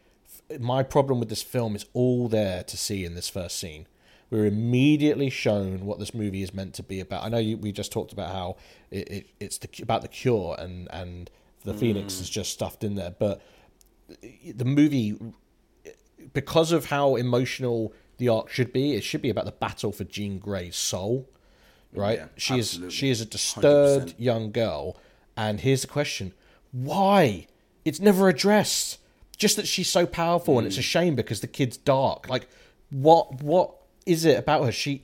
my problem with this film is all there to see in this first scene. We're immediately shown what this movie is meant to be about. I know you, we just talked about how it, it, it's the, about the cure and and the Phoenix is just stuffed in there, but the movie because of how emotional the arc should be, it should be about the battle for Jean Grey's soul, right? Yeah, she is she is a disturbed 100%. young girl, and here's the question: Why? It's never addressed. Just that she's so powerful, and it's Mm. a shame because the kid's dark. Like, what what is it about her? She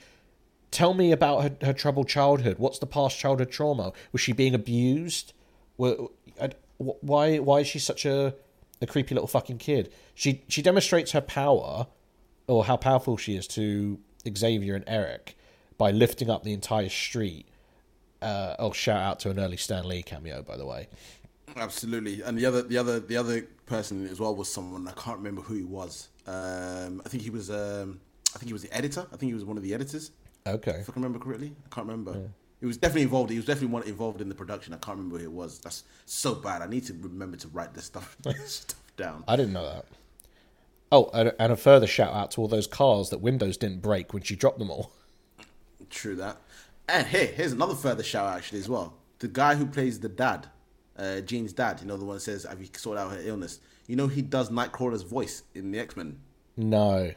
tell me about her, her troubled childhood. What's the past childhood trauma? Was she being abused? Were, why why is she such a a creepy little fucking kid? She she demonstrates her power or how powerful she is to Xavier and Eric by lifting up the entire street. Uh, oh, shout out to an early Stan Lee cameo, by the way. Absolutely. And the other, the other, the other person as well was someone I can't remember who he was. Um, I think he was. Um, I think he was the editor. I think he was one of the editors. Okay. If I can remember correctly, I can't remember. He was definitely involved. He was definitely one involved in the production. I can't remember who it was. That's so bad. I need to remember to write this stuff, stuff down. I didn't know that. Oh, and, and a further shout out to all those cars that windows didn't break when she dropped them all. True that. And here, here's another further shout out actually as well. The guy who plays the dad, uh, Jean's dad, you know, the one that says, Have you sorted out her illness? You know, he does Nightcrawler's voice in the X Men. No.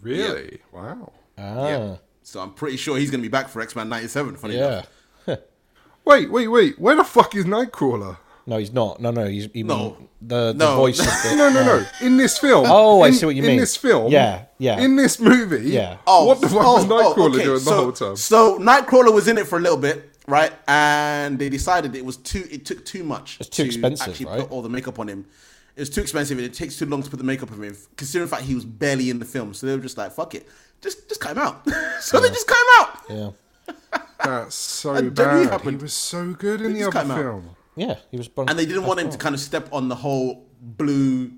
Really? Wow. Ah. Yeah. So I'm pretty sure he's going to be back for X Men 97, funny Yeah. enough. Wait, wait, wait. Where the fuck is Nightcrawler? No, he's not. No, no, he's he, No. the the No. voice. of the, No, no, no. In this film. Oh, I in- see what you mean. in this film. Yeah, yeah. In this movie. Yeah. Oh, What the fuck oh, was oh, Nightcrawler oh, okay. doing so, the whole time? So Nightcrawler was in it for a little bit, right? And they decided it was too. It took too much. It's too to expensive, actually right? Put all the makeup on him. It was too expensive, and it takes too long to put the makeup on him. Considering the fact he was barely in the film, so they were just like, "Fuck it, just just cut him out." so they just cut him out. yeah, That's so bad. He was so good in They the other film. out. Yeah. He was. And they didn't want him to kind of step on the whole blue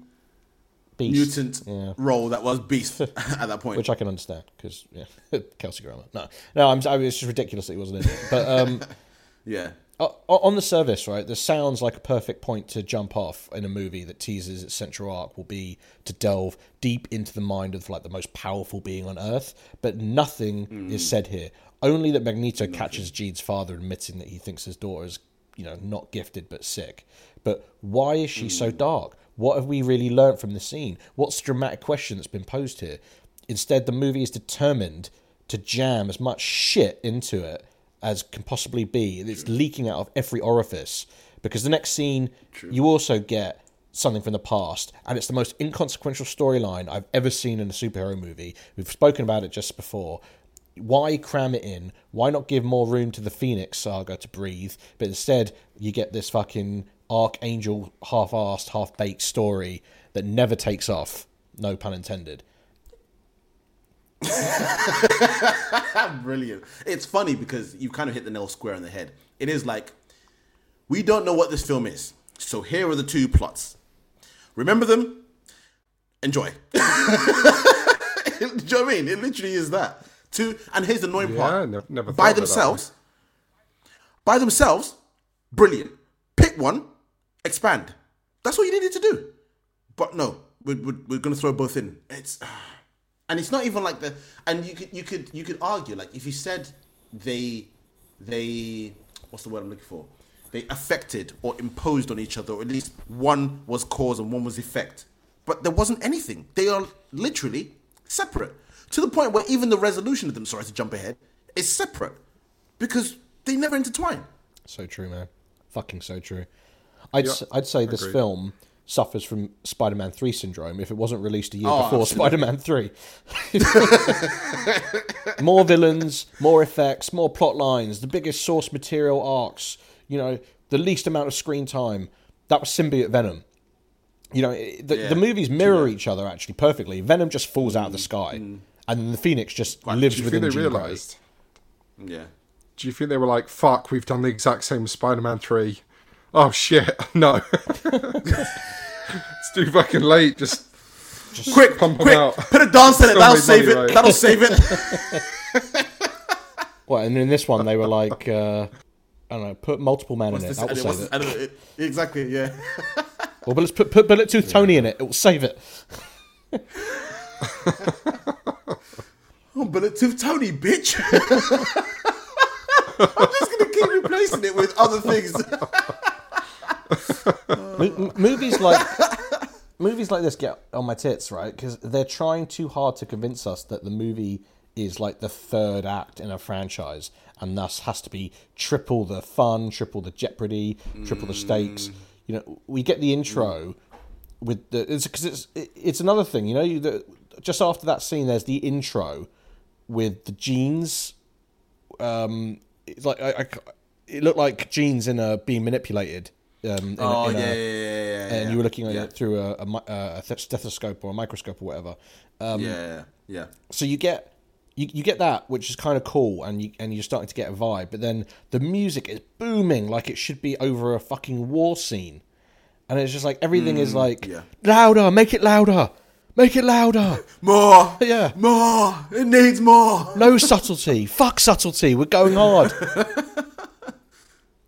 Beast, mutant yeah. role that was Beast at that point. which I can understand because yeah, Kelsey Grammer. No, no, I'm. I mean, it's just ridiculous that he wasn't in it. But um, yeah. on the surface, right, this sounds like a perfect point to jump off in a movie that teases its central arc will be to delve deep into the mind of like the most powerful being on Earth. But nothing is said here. Only that Magneto catches Jean's father admitting that he thinks his daughter is, you know, not gifted but sick. But why is she so hmm. dark? What have we really learnt from the scene? What's the dramatic question that's been posed here? Instead, the movie is determined to jam as much shit into it as can possibly be. It's leaking out of every orifice because the next scene, you also get something from the past, and it's the most inconsequential storyline I've ever seen in a superhero movie. We've spoken about it just before. Why cram it in? Why not give more room to the Phoenix saga to breathe? But instead, you get this fucking Archangel half-assed, half-baked story that never takes off. No pun intended. Brilliant. It's funny because you kind of hit the nail square on the head. It is like, we don't know what this film is. So here are the two plots. Remember them? Enjoy. Do you know what I mean? It literally is that. Two, and here's the annoying Yeah, part. never- never by thought of it that themselves, by themselves, brilliant. Pick one, expand. That's what you needed to do. But no, we're, we're, we're going to throw both in. It's and it's not even like the and you could you could you could argue like if you said they they what's the word I'm looking for they affected or imposed on each other or at least one was cause and one was effect but there wasn't anything they are literally separate to the point where even the resolution of them sorry to jump ahead is separate because they never intertwine So true, man. Fucking so true. I'd Yeah, s- I'd say this agreed. film suffers from Spider-Man Three syndrome if it wasn't released a year Oh, before. Spider-Man Three. more villains, more effects, more plot lines, the biggest source material arcs. You know, the least amount of screen time. That was symbiote Venom. You know, the, Yeah, the movies mirror each other actually perfectly. Venom just falls out of the sky, Mm. And then the Phoenix just lives Do you within think they Jean Grey. realised? yeah Do you think they were like, fuck, we've done the exact same as Spider Man 3? Oh shit, no. it's too fucking late. Just, just quick pump 'em quick out. put a dance in it that'll save money, it right? that'll save it Well, and in this one they were like, uh, I don't know, put multiple men in it. That will save it. I it- exactly yeah Well, but let's put, put Bullet Tooth Tony in it. It will save it. Oh, bullet tooth Tony, bitch. I'm just gonna keep replacing it with other things. Movies like movies like this get on my tits, right? Because they're trying too hard to convince us that the movie is like the third act in a franchise, and thus has to be triple the fun, triple the jeopardy, triple the stakes. You know, we get the intro with the it's because it's it- it's another thing. You know, you, the, just after that scene, there's the intro with the genes. Um, it's like I, I, it looked like genes in a being manipulated. Um, in, Oh, in a- yeah, yeah, yeah, yeah, and yeah. you were looking at Yeah. it through a, a, a stethoscope or a microscope or whatever. Um, yeah, yeah. So you get you, you get that, which is kind of cool, and you and you're starting to get a vibe. But then the music is booming like it should be over a fucking war scene, and it's just like everything is Mm, like yeah. louder, make it louder, make it louder, More, yeah, more. It needs more. no subtlety, fuck subtlety. We're going hard.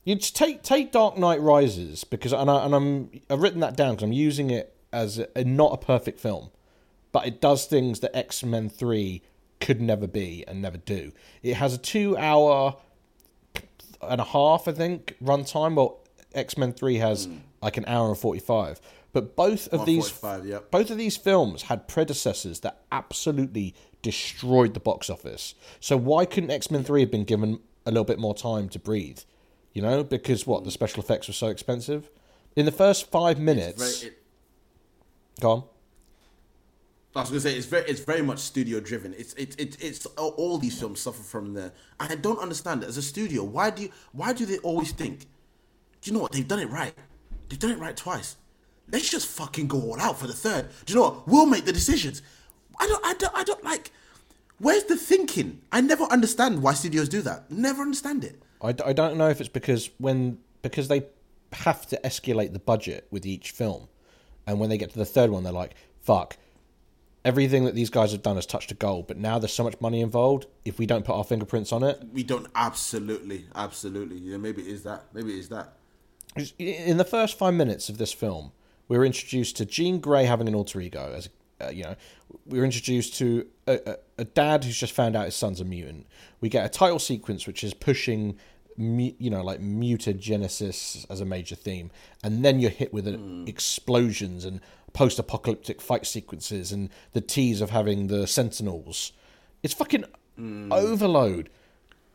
You take take Dark Knight Rises because and, I, and I'm I've written that down because I'm using it as a, a- not a perfect film, but it does things that X Men Three could never be and never do. It has a two hour and a half, I think, runtime. Well, X Men Three has like an hour and forty five. But both of these yep. both of these films had predecessors that absolutely destroyed the box office. So why couldn't X Men Three have been given a little bit more time to breathe? You know, because what the special effects were so expensive. In the first five minutes, Very, it, go on. I was gonna say it's very it's very much studio driven. It's it's it's, it's all all these films suffer from the. I don't understand it as a studio. Why do you why do they always think? Do you know what they've done it right? They've done it right twice. Let's just fucking go all out for the third. Do you know what? We'll make the decisions. I don't I don't I don't like. Where's the thinking? I never understand why studios do that. Never understand it. I, I don't know if it's because when because they have to escalate the budget with each film, and when they get to the third one, they're like, fuck, everything that these guys have done has touched a goal, but now there's so much money involved. If we don't put our fingerprints on it, We don't absolutely, absolutely. Yeah, maybe it is that. Maybe it is that. in the first five minutes of this film, we were introduced to Jean Grey having an alter ego. As uh, you know, we were introduced to a, a, a dad who's just found out his son's a mutant. We get a title sequence which is pushing, mu- you know, like mutagenesis as a major theme, and then you're hit with an explosions and post-apocalyptic fight sequences and the tease of having the Sentinels. It's fucking hmm. overload.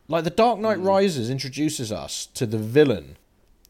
Like the Dark Knight hmm. Rises introduces us to the villain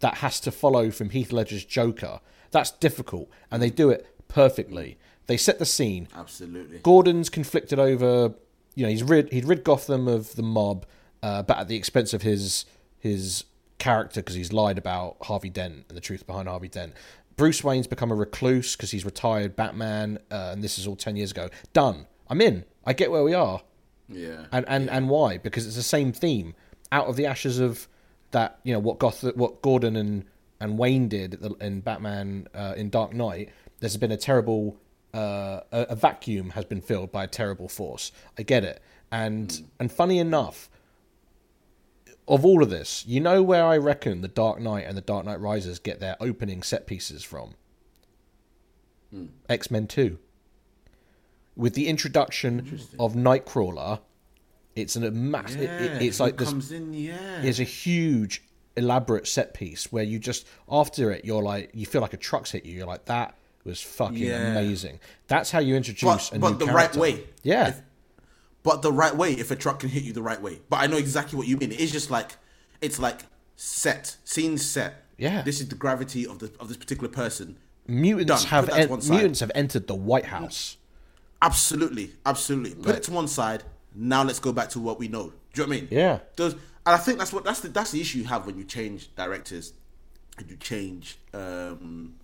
that has to follow from Heath Ledger's Joker. That's difficult, and they do it perfectly. They set the scene. Absolutely. Gordon's conflicted over, you know, he's rid he'd rid Gotham of the mob, uh, but at the expense of his his character because he's lied about Harvey Dent and the truth behind Harvey Dent. Bruce Wayne's become a recluse because he's retired Batman, uh, and this is all ten years ago. Done. I'm in. I get where we are. Yeah. And and and why? Because it's the same theme. Out of the ashes of that, you know what Goth, what Gordon and and Wayne did in Batman uh, in Dark Knight. There's been a terrible uh, a, vacuum has been filled by a terrible force. I get it, and and funny enough, of all of this, you know where I reckon the Dark Knight and the Dark Knight Rises get their opening set pieces from. X Men Two. With the introduction of Nightcrawler, it's an, a massive. Yeah, it's he like this. in, yeah. It's a huge, elaborate set piece where you just after it, you're like, you feel like a truck's hit you. You're like, that was fucking Yeah. amazing. That's how you introduce But, a but new the character. right way. Yeah. If- but the right way if a truck can hit you the right way. But I know exactly what you mean. It's just like it's like set, scene set. Yeah. This is the gravity of the of this particular person. mutants Done. have Put that to en- mutants have entered the White House. Absolutely, absolutely. Put it to one side. Now let's go back to what we know. Do you know what I mean? Yeah. Those, and I think that's what that's the that's the issue you have when you change directors, and you change um,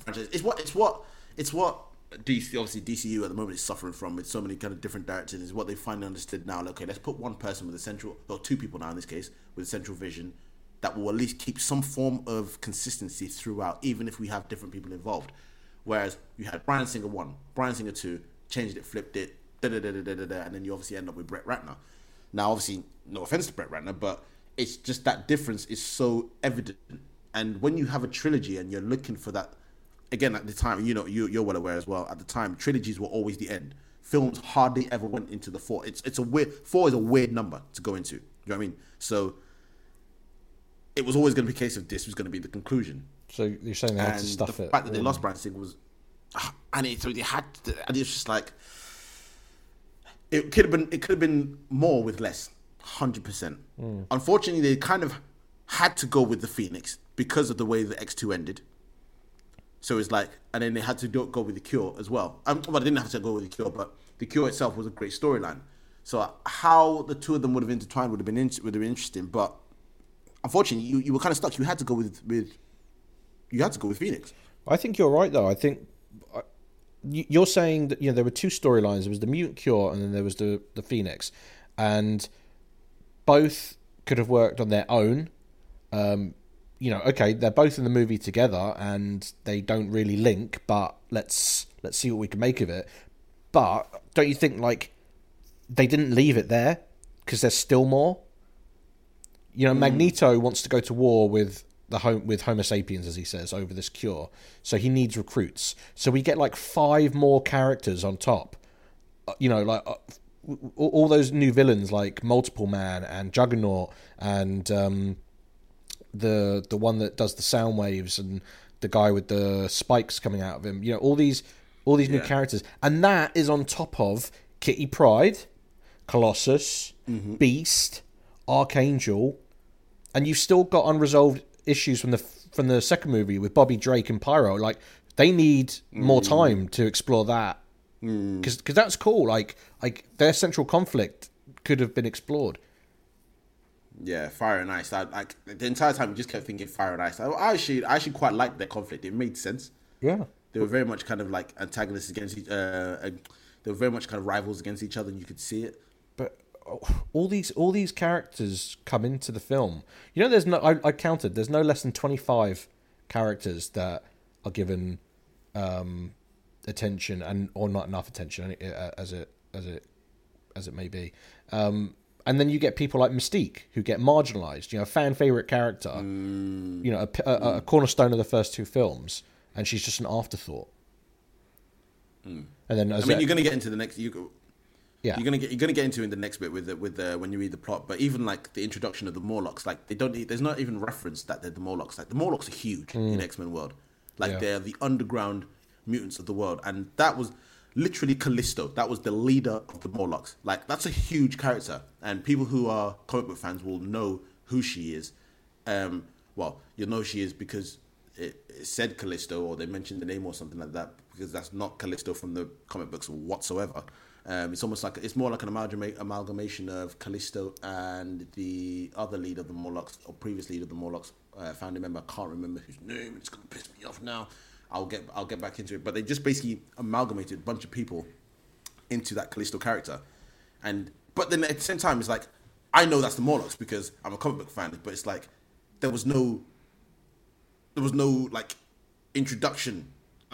franchise. It's what it's what it's what DC obviously DCU at the moment is suffering from with so many kind of different directors. Is what they finally understood now. Like, okay, let's put one person with a central, or two people now in this case with a central vision that will at least keep some form of consistency throughout, even if we have different people involved. Whereas you had Bryan Singer one, Bryan Singer two, changed it, flipped it, da da da da da, da and then you obviously end up with Brett Ratner. Now, obviously, no offense to Brett Ratner, but it's just that difference is so evident. And when you have a trilogy and you're looking for that, again at the time, you know, you, you're well aware as well. At the time, trilogies were always the end. Films hardly ever went into the four. It's it's a weird four is a weird number to go into. You know what I mean? So it was always going to be a case of this was going to be the conclusion. So you're saying they had and to stuff the it. fact that they lost Bryan Singer was, ah, and it, so they had, to, and it's just like it could have been. It could have been more with less. Hundred percent. Mm. Unfortunately, they kind of had to go with the Phoenix because of the way the X two ended. So it's like, and then they had to do, go with the Cure as well. Um, well, they didn't have to go with the Cure, but the Cure itself was a great storyline. So how the two of them would have intertwined would have been in, would have been interesting. But unfortunately, you, you were kind of stuck. You had to go with with you had to go with Phoenix. I think you're right, though. I think you're saying that you know there were two storylines. There was the mutant cure, and then there was the the Phoenix, and both could have worked on their own. Um, you know, okay, they're both in the movie together, and they don't really link. But let's let's see what we can make of it. But don't you think like they didn't leave it there because there's still more? You know, Magneto wants to go to war with the home with Homo sapiens, as he says, over this cure. So he needs recruits. So we get like five more characters on top. Uh, You know, like uh, all, all those new villains, like Multiple Man and Juggernaut, and um, the the one that does the sound waves, and the guy with the spikes coming out of him. You know, all these all these new characters, and that is on top of Kitty Pryde, Colossus, Beast, Archangel, and you've still got unresolved issues from the from the second movie with Bobby Drake and Pyro. Like they need more time to explore that because because that's cool. Like like their central conflict could have been explored. Yeah, Fire and Ice. I, like the entire time, you just kept thinking Fire and Ice. I, I actually, I actually quite liked their conflict. It made sense. Yeah. They were very much kind of like antagonists against each. Uh, they were very much kind of rivals against each other, and you could see it. All these all these characters come into the film. You know, there's no. I, I counted. There's no less than twenty five characters that are given um, attention and or not enough attention uh, as it as it as it may be. Um, and then you get people like Mystique who get marginalized. You know, a fan favorite character. Mm. You know, a, a, a, cornerstone of the first two films, and she's just an afterthought. Mm. And then, I mean, you're going to get into the next. You, yeah, you're gonna get you're gonna get into in the next bit with the, with the, when you read the plot. But even like the introduction of the Morlocks, like they don't. There's not even reference that they're the Morlocks. Like the Morlocks are huge Mm. in X Men world. Like Yeah. they're the underground mutants of the world, and that was literally Callisto. That was the leader of the Morlocks. Like that's a huge character, and people who are comic book fans will know who she is. Um, well, you'll know she is because it, it said Callisto, or they mentioned the name or something like that. Because that's not Callisto from the comic books whatsoever. Um, it's almost like it's more like an amalgama- amalgamation of Callisto and the other leader of the Morlocks, or previous leader of the Morlocks, uh, founding member. I can't remember whose name. It's gonna piss me off now. I'll get I'll get back into it. But they just basically amalgamated a bunch of people into that Callisto character, and but then at the same time, it's like I know that's the Morlocks because I'm a comic book fan. But it's like there was no there was no like introduction.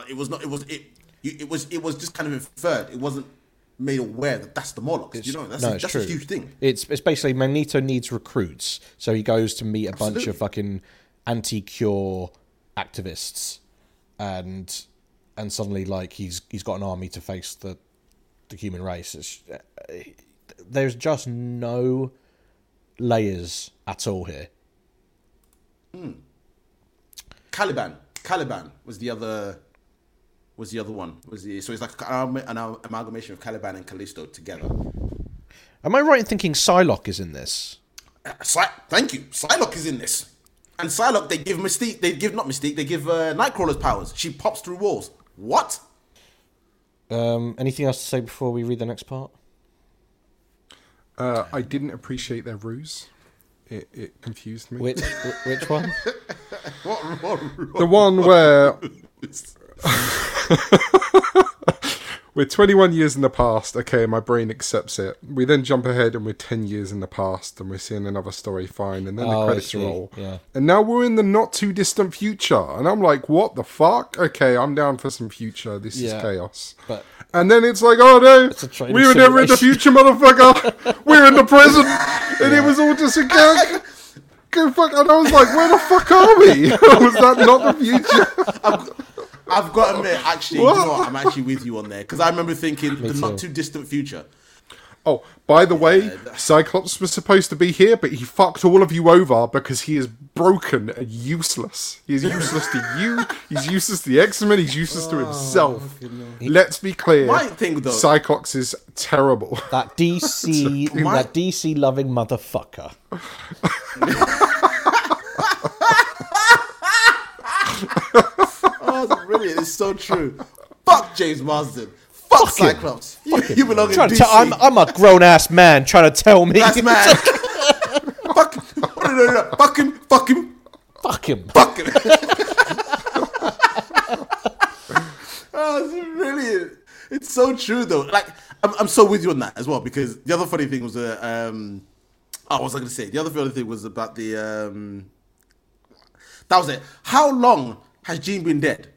It was not. It was it. It was. It was just kind of inferred. It wasn't made aware that that's the Morlocks. you know, that's, no, a, that's a huge thing. It's it's basically Magneto needs recruits, so he goes to meet a bunch of fucking anti-cure activists, and and suddenly like he's he's got an army to face the the human race. It's, uh, there's just no layers at all here. Mm. Caliban. Caliban was the other. Was the other one? Was the so it's like an, an amalgamation of Caliban and Callisto together. Am I right in thinking Psylocke is in this? Uh, Psy- thank you. Psylocke is in this, and Psylocke they give Mystique. They give not Mystique. They give uh, Nightcrawler's powers. She pops through walls. What? Um, anything else to say before we read the next part? Uh, I didn't appreciate their ruse. It, it confused me. Which which one? What? what the one where we're 21 years in the past. Okay, my brain accepts it. We then jump ahead and we're 10 years in the past and we're seeing another story fine. And then Oh, the credits roll. yeah. And now we're in the not too distant future. And I'm like, what the fuck? Okay, I'm down for some future. This Yeah, is chaos. but- and then it's like, oh no, It's a training we were never in the future, motherfucker. we're in the present. And it was all just a gag. Go fuck. And I was like, where the fuck are we? was that not the future? I've got to admit, actually, you know what? I'm actually with you on there because I remember thinking the not too. too distant future. Oh, by the way, Cyclops was supposed to be here, but he fucked all of you over because he is broken and useless. He's useless to you. He's useless to the X Men. He's useless to oh, himself. Let's be clear. My thing, though- Cyclops is terrible. That DC My- that DC loving motherfucker. Oh, that's brilliant! It's so true. Fuck James Marsden. Fuck, Fuck. Cyclops. You, you belong in Trying to DC. tell, I'm I'm a grown ass man trying to tell me. That's mad. fuck. No, no, no, no. Fuck him. Fuck him. Fuck him. Fuck him. oh, it's brilliant. It's so true though. Like I'm, I'm so with you on that as well because the other funny thing was uh, um, oh, what was I going to say? The other funny thing was about the um, that was it. How long has Jean been dead?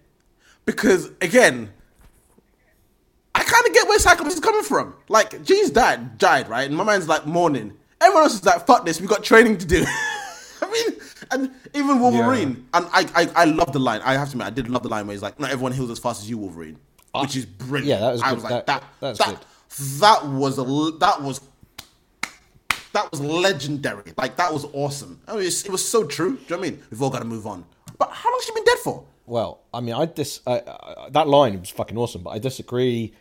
Because again, I kind of get where Cyclops is coming from. Like Jean's died, died, right? And my mind's like mourning. Everyone else is like, "Fuck this, we got training to do." I mean, and even Wolverine, and I, I, I love the line. I have to admit, I did love the line where he's like, "Not everyone heals as fast as you, Wolverine," ah. which is brilliant. yeah, that was I good. was like, That- that, that's that, that was a, that was, that was legendary. Like that was awesome. I mean, it was so true. Do you know what I mean? We've all got to move on. But how long has she been dead for? Well, I mean, I dis that line was fucking awesome, but I disagree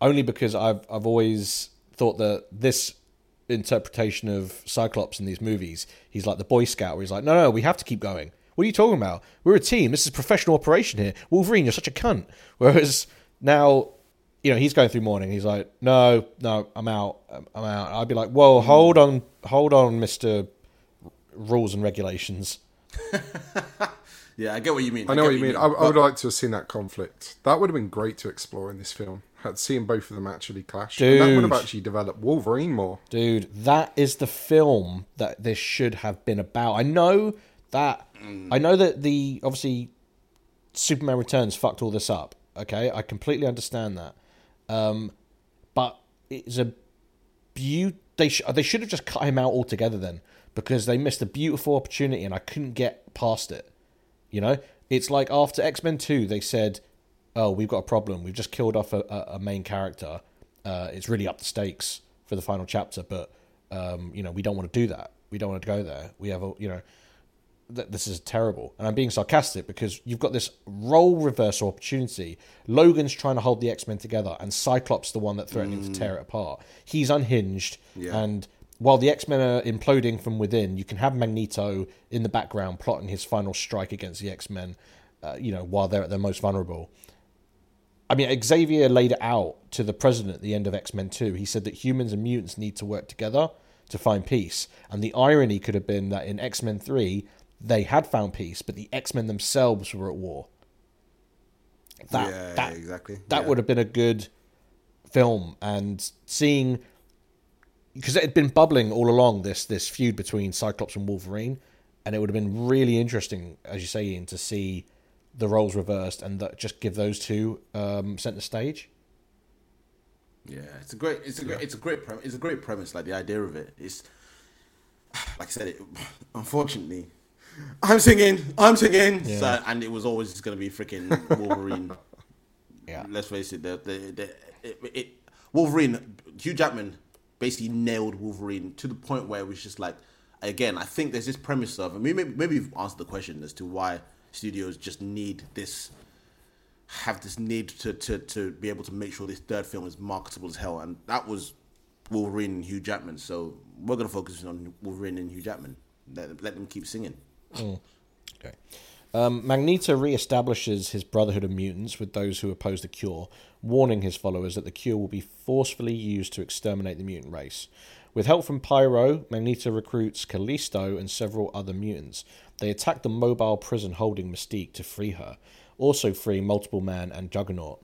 only because I've I've always thought that this interpretation of Cyclops in these movies, he's like the Boy Scout, where he's like, no, no, we have to keep going. What are you talking about? We're a team. This is a professional operation here. Wolverine, you're such a cunt. Whereas now, you know, he's going through mourning. He's like, no, no, I'm out. I'm I'm out. I'd be like, whoa, hold on, hold on, Mister Rules and Regulations. Yeah, I get what you mean. I know get what you mean. I, I would like to have seen that conflict. That would have been great to explore in this film. Had seen both of them actually clash. And that would have actually developed Wolverine more. Dude, that is the film that this should have been about. I know that I know that the obviously Superman Returns fucked all this up Okay, I completely understand that. Um, but it's a beaut. They sh- they should have just cut him out altogether then, because they missed a beautiful opportunity, and I couldn't get past it. You know, it's like after X Men Two, they said, "Oh, we've got a problem. We've just killed off a, a, a main character. Uh, it's really up the stakes for the final chapter, but um, you know, we don't want to do that. We don't want to go there. We have a, you know." th- this is terrible. And I'm being sarcastic because you've got this role reversal opportunity. Logan's trying to hold the X Men together, and Cyclops the one that threatening to tear it apart. He's unhinged, Yeah. and while the X Men are imploding from within, you can have Magneto in the background plotting his final strike against the X Men. Uh, you know, while they're at their most vulnerable. I mean, Xavier laid it out to the president at the end of X Men 2. He said that humans and mutants need to work together to find peace. And the irony could have been that in X Men 3, they had found peace, but the X Men themselves were at war. That, Yeah, that, exactly. That Yeah. would have been a good film. And seeing. Because it had been bubbling all along, this, this feud between Cyclops and Wolverine. And it would have been really interesting, as you say, Ian, to see the roles reversed and just give those two um, center stage. Yeah, it's a great, it's a great, it's a great, premise. it's a great premise. Like the idea of it is, like I said, it. Unfortunately, I'm singing, I'm singing, Yeah. so, and it was always going to be freaking Wolverine. Yeah. Let's face it, the the, the it, it, Wolverine, Hugh Jackman basically nailed Wolverine to the point where it was just like, again, I think there's this premise of, and maybe maybe you've answered the question as to why studios just need this have this need to, to, to be able to make sure this third film is marketable as hell, and that was Wolverine and Hugh Jackman. So we're gonna focus on Wolverine and Hugh Jackman. Let, let them keep singing. Mm. Okay. Um, Magneto re-establishes his Brotherhood of Mutants with those who oppose the cure, warning his followers that the cure will be forcefully used to exterminate the mutant race. With help from Pyro, Magneto recruits Callisto and several other mutants. They attack the mobile prison holding Mystique to free her, also freeing Multiple Man and Juggernaut.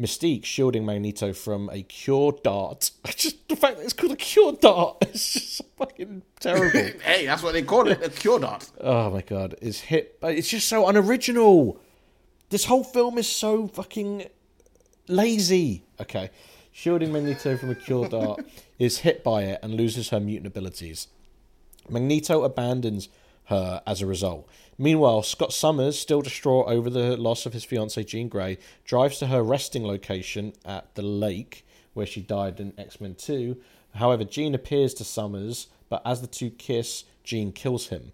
Mystique shielding Magneto from a cure dart. Just the fact that it's called a cure dart is just fucking terrible. hey, that's what they call it, a cure dart. Oh my god, is hit. It's just so unoriginal. This whole film is so fucking lazy. Okay, shielding Magneto from a cure dart is hit by it and loses her mutant abilities. Magneto abandons her as a result. Meanwhile, Scott Summers, still distraught over the loss of his fiancee Jean Grey, drives to her resting location at the lake where she died in X Men 2. However, Jean appears to Summers, but as the two kiss, Jean kills him,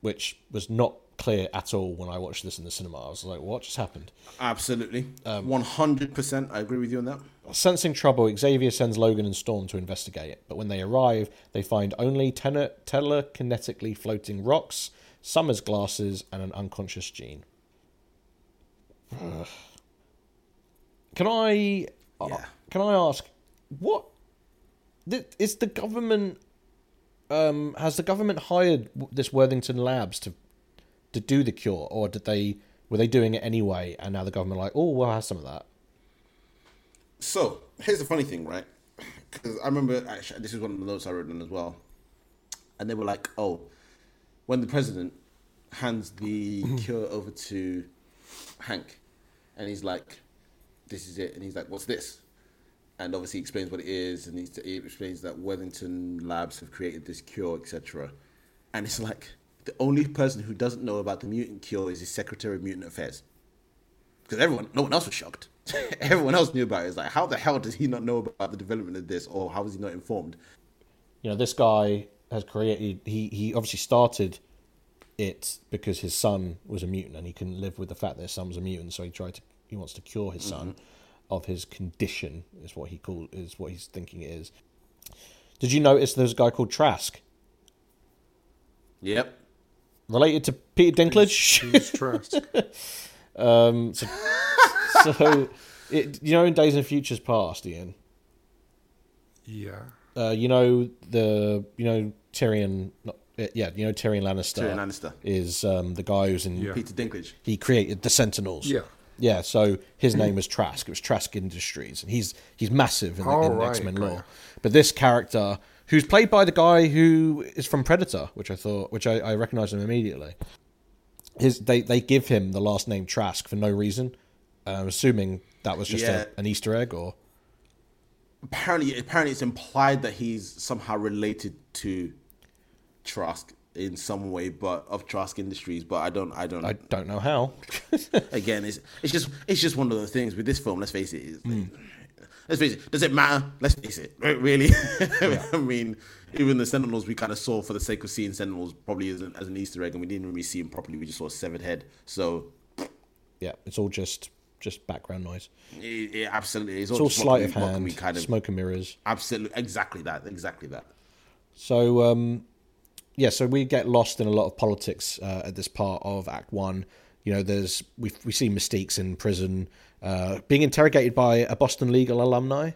which was not clear at all when I watched this in the cinema. I was like, what just happened? Absolutely, um, hundred percent. I agree with you on that. Sensing trouble, Xavier sends Logan and Storm to investigate it, but when they arrive, they find only tele- telekinetically floating rocks, Summers glasses, and an unconscious Jean. Ugh. Can I Yeah. can I ask what is the government um has the government hired this Worthington Labs to to do the cure or did they were they doing it anyway and now the government like oh we'll have some of that So here's the funny thing, right? Because I remember actually, this is one of the notes I wrote down as well, and they were like, "Oh, when the president hands the mm. cure over to Hank, and he's like, this is it,' and he's like, what's this?" And obviously he explains what it is, and he's, he explains that Worthington Labs have created this cure, etc. And it's like the only person who doesn't know about the mutant cure is his Secretary of Mutant Affairs because everyone, no one else was shocked. everyone else knew about it. It's like, how the hell does he not know about the development of this, or how is he not informed? you know this guy has created he he obviously started it because his son was a mutant and he couldn't live with the fact that his son was a mutant so he tried to he wants to cure his son of his condition is what he called is what he's thinking it is did you notice there's a guy called trask Yep. related to peter dinklage Who's Trask? um so, so it, you know in days and futures past ian yeah. uh, you know the you know Tyrion. Not, uh, yeah, you know Tyrion Lannister. Tyrion Lannister. is um, the guy who's in. Yeah. Peter Dinklage. He created the Sentinels. Yeah. Yeah, so his name was Trask. It was Trask Industries, and he's he's massive in, the Oh, in right, X Men lore. ya. But this character, who's played by the guy who is from Predator, which I thought, which I, I recognized him immediately. His they they give him the last name Trask for no reason. I'm assuming that was just Yeah. a, an Easter egg, or apparently apparently it's implied that he's somehow related to Trask in some way, but of Trask Industries. But I don't, I don't, I don't know how. again, it's it's just it's just one of the things with this film. Let's face it. Hmm. Let's face it. Does it matter? Let's face it. re- Really, I mean, even the Sentinels we kind of saw for the sake of seeing Sentinels probably as an, as an Easter egg, and we didn't really see him properly. We just saw a severed head. So yeah, it's all just just background noise. it, it absolutely, it's, It's all all sleight of we- what can hand, kind of smoke and mirrors. absolutely exactly that, exactly that. So um, yeah, so we get lost in a lot of politics uh, at this part of Act One. You know, there's we we see Mystique's in prison, uh, being interrogated by a Boston legal alumni.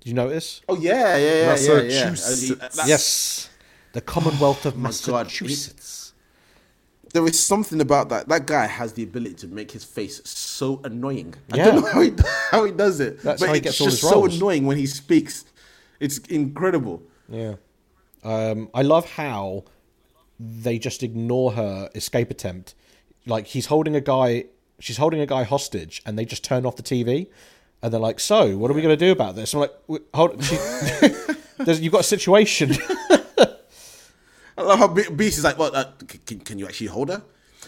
Did you notice? Oh yeah, yeah, yeah, yeah, yeah. Massachusetts. Uh, yes, the Commonwealth of Oh. Massachusetts. There is something about that. That guy has the ability to make his face so annoying. I Yeah. don't know how he, how he does it. That's but how he it's just so annoying when he speaks. It's incredible. Yeah. Um, I love how they just ignore her escape attempt. Like he's holding a guy, she's holding a guy hostage, and they just turn off the TV, and they're like, "So, what are we going to do about this?" I'm like, "Hold, she, there's, you've got a situation." I love how Beast is like, "Well, uh, can, can you actually hold her?"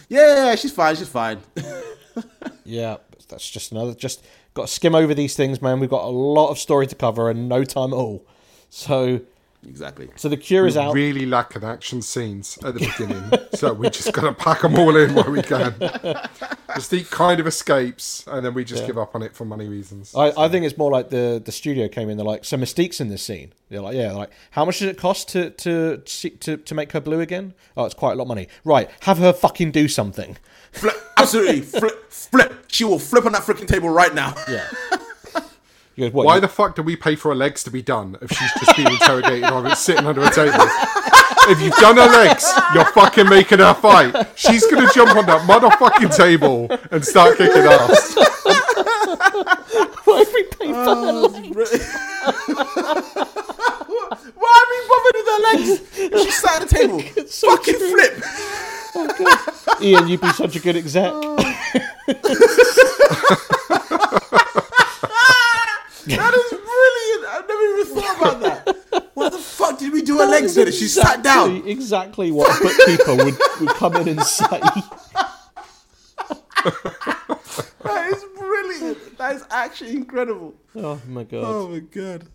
Yeah, she's fine. She's fine. yeah, that's just another. Just got to skim over these things, man. We've got a lot of story to cover and no time at all. So, exactly. so the cure is we out. really lack an action scenes at the beginning, so we just gotta pack them all in where we can. Mystique kind of escapes, and then we just Yeah. give up on it for money reasons. I, I think it's more like the the studio came in. They're like, so Mystique's in this scene. They're like, yeah. They're like, how much does it cost to to see- to to make her blue again? Oh, it's quite a lot of money. Right, have her fucking do something. Flip, absolutely, flip, flip. She will flip on that freaking table right now. Yeah. He goes, what, Why you- the fuck do we pay for her legs to be done if she's just being interrogated or it's sitting under a table? If you've done her legs, you're fucking making her fight. She's gonna jump on that motherfucking table and start kicking ass. Why have we paid for her Oh, legs? Why are we bothered with her legs? She sat at the table. Fucking flip. Oh, Ian, you'd be such a good exec. Oh. That is brilliant. I've never even thought about that. What the fuck did we do her legs then? She sat down. Exactly- Exactly what a bookkeeper would, would come in and say. That is brilliant. That is actually incredible. Oh my god. Oh my god.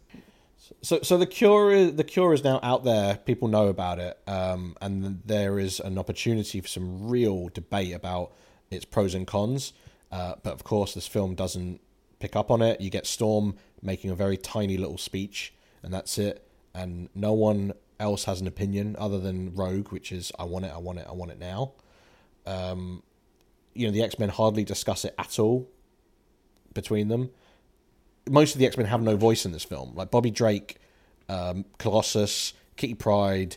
So, so the cure is the cure is now out there. People know about it, um, and there is an opportunity for some real debate about its pros and cons. Uh, but of course, this film doesn't pick up on it. You get Storm making a very tiny little speech, and that's it. And no one else has an opinion other than Rogue, which is "I want it, I want it, I want it now." Um, you know, the X Men hardly discuss it at all between them most of the X Men have no voice in this film. Like Bobby Drake, um, Colossus, Kitty Pryde,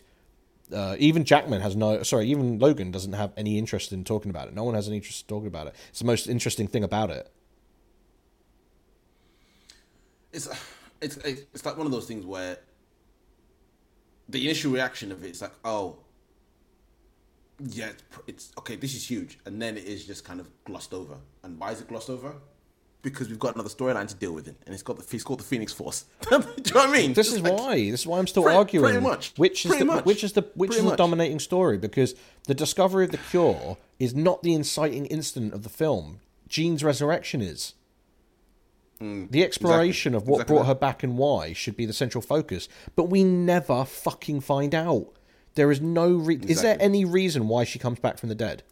uh, even Jackman has no. Sorry, even Logan doesn't have any interest in talking about it. No one has any interest in talking about it. It's the most interesting thing about it. It's it's it's like one of those things where the initial reaction of it is like, oh, yeah, it's, it's okay. This is huge, and then it is just kind of glossed over. And why is it glossed over? Because we've got another storyline to deal with it, and it's got the it's called the Phoenix Force. Do you know what I mean? This Just is like- why. This is why I'm still Pretty- arguing. pretty much. Which is Pretty the much. which is the which Pretty is the much. dominating story? Because the discovery of the cure is not the inciting incident of the film. Jean's resurrection is. The exploration of what Mm, Exactly brought that. her back and why should be the central focus, but we never fucking find out. There is no re- is there any reason why she comes back from the dead,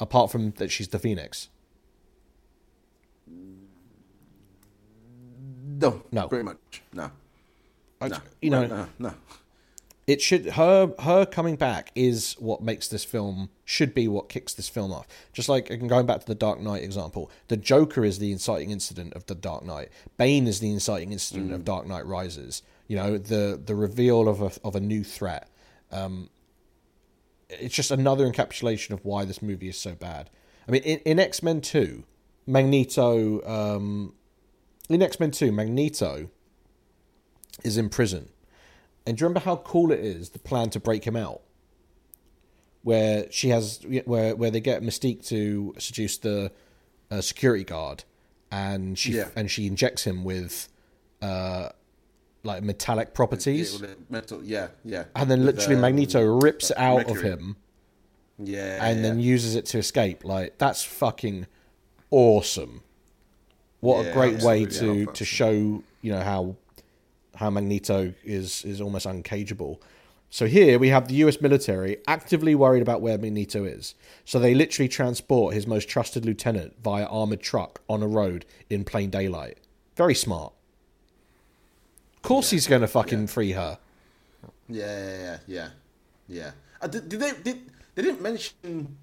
apart from that she's the Phoenix? no, No. pretty much no. I- no, you know, no, no. It should her her coming back is what makes this film should be what kicks this film off. Just like going back to the dark knight example the joker is the inciting incident of the dark knight. Bane is the inciting incident of dark knight rises. You know the the reveal of a of a new threat. Um it's just another encapsulation of why this movie is so bad. I mean in, in x-men 2 magneto um in x-men 2 magneto is in prison and do you remember how cool it is the plan to break him out? Where she has where where they get Mystique to seduce the a security guard, and she Yeah. and she injects him with uh, like metallic properties, Yeah, mental, yeah, yeah. and then With, literally um, Magneto rips it out of him Yeah, and then uses it to escape. Like that's fucking awesome. What a great way to to show you know how how Magneto is is almost uncageable. So here we have the U.S. military actively worried about where Magneto is. So they literally transport his most trusted lieutenant via armored truck on a road in plain daylight. Very smart. Of course he's going to fucking free her. Yeah, yeah, yeah, yeah. yeah. Uh, did, did they did they didn't mention?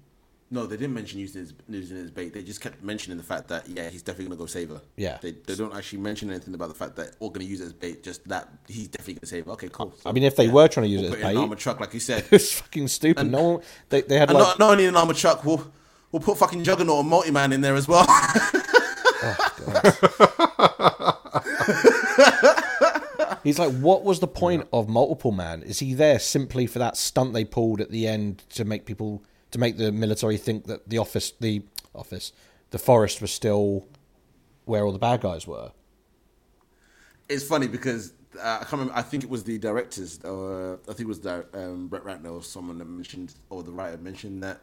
No, they didn't mention using his using his bait. They just kept mentioning the fact that yeah, he's definitely gonna go save her. Yeah. They, they don't actually mention anything about the fact that we're gonna use it as bait. Just that he's definitely gonna save her. Okay, cool. I mean, if they were trying to use We'll it as in an bait, armored truck, like you said. it's fucking stupid. And- no one, they, they had like not, not only an armored truck, we'll we'll put fucking Juggernaut and Multi Man in there as well. He's like, what was the point of multiple man? Is he there simply for that stunt they pulled at the end to make people to make the military think that the office, the office, the forest was still where all the bad guys were? it's funny because uh, I can't remember. I think it was the directors, or I think it was the, um, Brett Ratner or someone that mentioned, or the writer mentioned that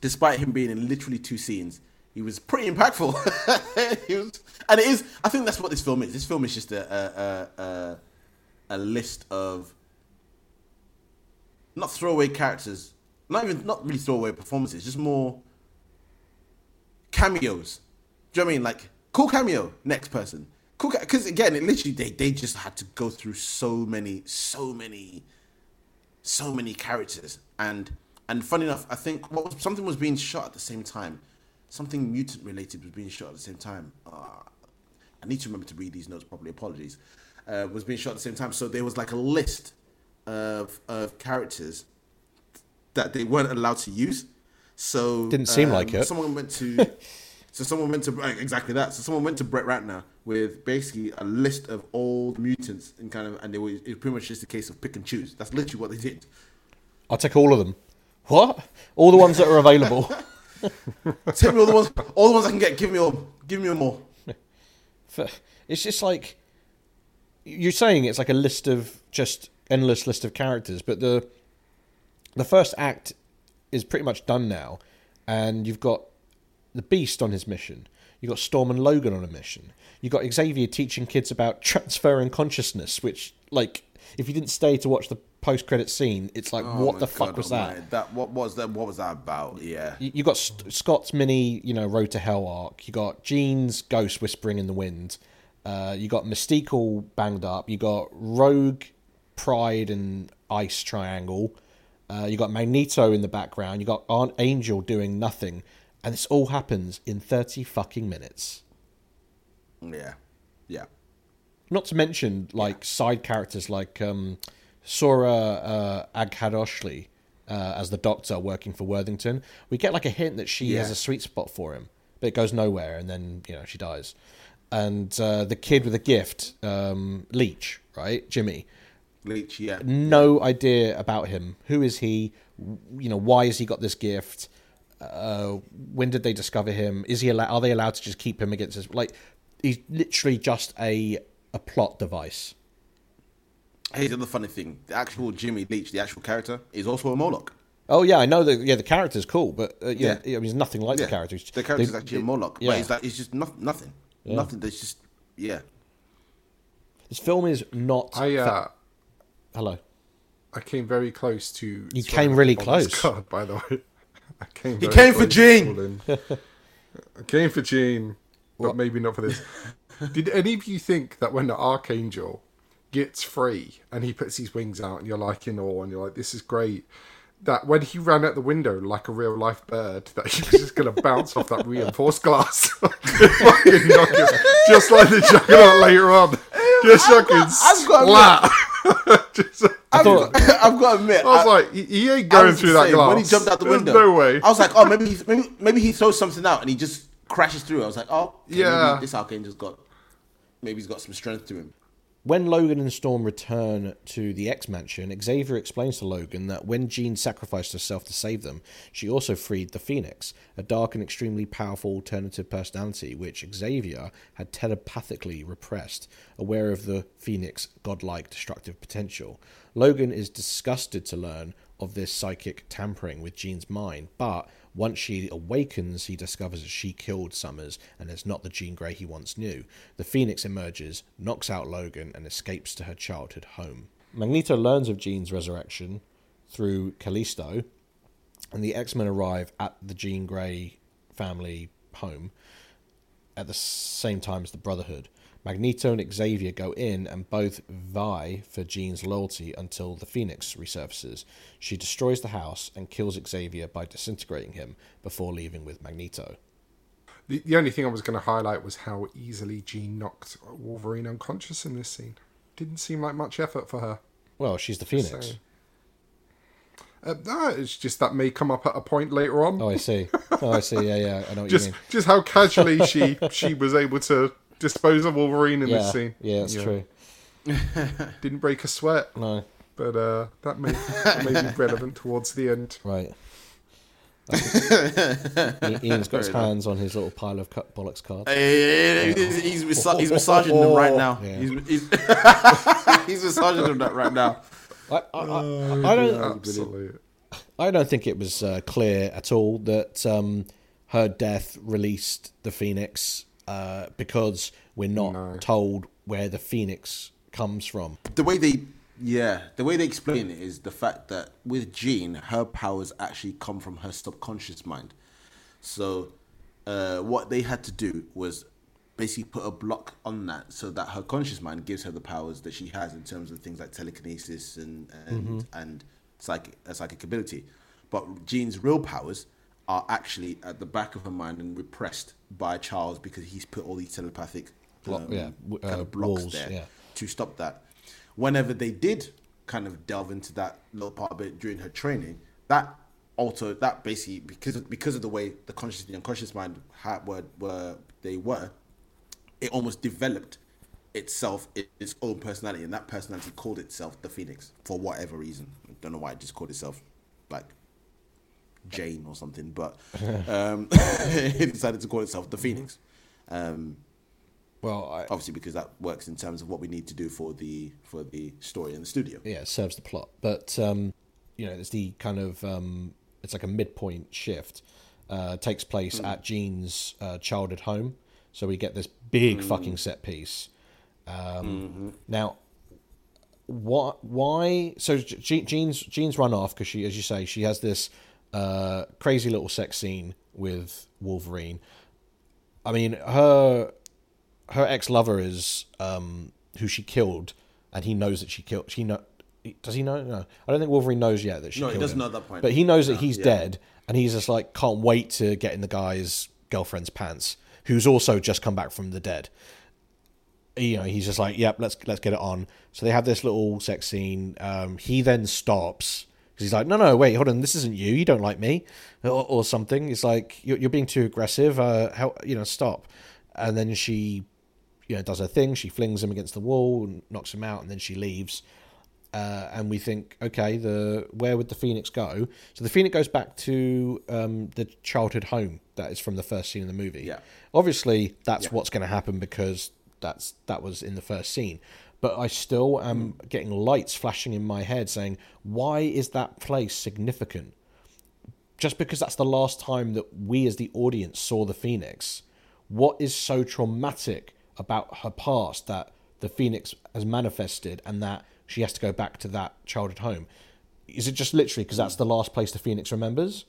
despite him being in literally two scenes, he was pretty impactful. was, and it is. I think that's what this film is. This film is just a, a, a, a list of not throwaway characters, not even not really throwaway performances, just more cameos. Do you know what I mean? Like cool cameo, next person. Cool, because again, it literally they they just had to go through so many, so many, so many characters, and and funny enough, I think what was, something was being shot at the same time. Something mutant related was being shot at the same time. Uh, I need to remember to read these notes properly. Apologies. Uh, was being shot at the same time, so there was like a list of of characters that they weren't allowed to use. So Didn't seem um, like it. Someone went to, so someone went to exactly that. So someone went to Brett Ratner with basically a list of old mutants and kind of, and they were it was pretty much just a case of pick and choose. That's literally what they did. I'll take all of them. What? All the ones that are available. Take me all the ones, all the ones I can get. Give me all, give me all more. It's just like you're saying it's like a list of just endless list of characters, but the the first act is pretty much done now, and you've got the Beast on his mission. You've got Storm and Logan on a mission. You've got Xavier teaching kids about transferring consciousness, which, like, if you didn't stay to watch the post credit scene, it's like, Oh what the fuck God was that? That what was that? What was that about? Yeah. You you got St- Scott's mini, you know, Road to Hell arc. You got Jean's ghost whispering in the wind. Uh, you got Mystique all banged up. You got Rogue, Pryde, and Ice Triangle. Uh, you got Magneto in the background. You got Aunt Angel doing nothing, and this all happens in thirty fucking minutes. Yeah. Yeah. Not to mention like side characters like um, Sora uh, Aghadoshli uh, as the Doctor working for Worthington. We get like a hint that she has a sweet spot for him, but it goes nowhere, and then you know she dies. And uh, the kid with a gift, um, Leech, right, Jimmy. Leech. Yeah. No idea about him. Who is he? You know, why has he got this gift? Uh, when did they discover him? Is he allowed? Are they allowed to just keep him against his like? He's literally just a a plot device. Here's the other funny thing: the actual Jimmy Leech, the actual character, is also a Morlock. Oh yeah, I know that. Yeah, the character's cool, but uh, yeah, Yeah. I mean, he's nothing like Yeah. the character. He's- The character's they- actually a they- Morlock, Yeah, but he's like, it's just no, nothing. Yeah. Nothing. There's just yeah. this film is not. I uh, Hello. I came very close to. You came really close. card, by the way. I came. He came for close to Jean. I came for Jean, but maybe not for this. Did any of you think that when the Archangel gets free and he puts his wings out and you're like in awe and you're like, this is great, that when he ran out the window like a real life bird, that he was just going to bounce off that reinforced glass? Fucking knock him, just like the Juggernaut later on. Just I've fucking got- I've got splat. Just- I've, got, I've got to admit, I was I- like, he, ain't going through that glass. when he jumped out the There's window. No way. I was like, oh, maybe he maybe maybe he throws something out and he just crashes through. I was like, oh, okay, Yeah. Maybe this Archangel's got maybe he's got some strength to him. When Logan and Storm return to the X Mansion, Xavier explains to Logan that when Jean sacrificed herself to save them, she also freed the Phoenix, a dark and extremely powerful alternative personality which Xavier had telepathically repressed, aware of the Phoenix godlike destructive potential. Logan is disgusted to learn of this psychic tampering with Jean's mind, but once she awakens, he discovers that she killed Summers and is not the Jean Grey he once knew. The Phoenix emerges, knocks out Logan, and escapes to her childhood home. Magneto learns of Jean's resurrection through Callisto, and the X Men arrive at the Jean Grey family home at the same time as the Brotherhood. Magneto and Xavier go in and both vie for Jean's loyalty until the Phoenix resurfaces. She destroys the house and kills Xavier by disintegrating him before leaving with Magneto. The, the only thing I was going to highlight was how easily Jean knocked Wolverine unconscious in this scene. Didn't seem like much effort for her. Well, she's the Phoenix. So- Uh, no, it's just that may come up at a point later on. Oh, I see. Oh, I see. Yeah, yeah. I know what just you mean. just how casually she she was able to dispose of Wolverine in Yeah, this scene. yeah, that's true. Didn't break a sweat. No. But uh, that may that may be relevant towards the end. Right. Ian- Ian's got his hands on his little pile of cut bollocks cards. Hey, he's, he's, he's massaging them right now. Yeah. He's, he's, he's massaging them right now. I, I, I, I don't. Absolutely. I don't think it was uh, clear at all that um, her death released the Phoenix uh, because we're not told where the Phoenix comes from. The way they, yeah, the way they explain it is the fact that with Jean, her powers actually come from her subconscious mind. So, uh, what they had to do was basically put a block on that so that her conscious mind gives her the powers that she has in terms of things like telekinesis and and Mhm. and psychic uh, psychic ability. But Jean's real powers are actually at the back of her mind and repressed by Charles because he's put all these telepathic Block- um, yeah, kind uh, of blocks walls, there yeah. to stop that. Whenever they did kind of delve into that little part of it during her training, that also that basically because of, because of the way the conscious and unconscious mind had, were were they were, it almost developed itself its own personality, and that personality called itself the Phoenix for whatever reason. I don't know why it just called itself like Jane or something, but um, it decided to call itself the Phoenix. Um, well, I, obviously because that works in terms of what we need to do for the for the story in the studio. Yeah, it serves the plot, but um, you know, it's the kind of um, it's like a midpoint shift. Uh, takes place Mm. at Jean's uh, childhood home, so we get this big Mm. fucking set piece. Um, Mhm. Now, what? Why? So Jean's Jean's run off because she, as you say, she has this uh, crazy little sex scene with Wolverine. I mean, her her ex lover is um, who she killed, and he knows that she killed. She know. Does he know? No, I don't think Wolverine knows yet that she. No, he doesn't him. know at that point. But he knows that he's yeah. dead, and he's just like can't wait to get in the guy's girlfriend's pants, who's also just come back from the dead. You know, he's just like, "Yep, let's let's get it on." So they have this little sex scene. Um, he then stops because he's like, "No, no, wait, hold on, this isn't you. You don't like me, or, or something." It's like you're, you're being too aggressive. Uh, how you know, stop. And then she, you know, does her thing. She flings him against the wall and knocks him out, and then she leaves. Uh, and we think, okay, the where would the phoenix go? So the phoenix goes back to um, the childhood home that is from the first scene in the movie. Yeah. Obviously, that's Yeah. what's going to happen because that's that was in the first scene. But I still am hmm. getting lights flashing in my head saying, why is that place significant? Just because that's the last time that we as the audience saw the phoenix. What is so traumatic about her past that the phoenix has manifested and that she has to go back to that childhood home? Is it just literally because that's the last place the phoenix remembers?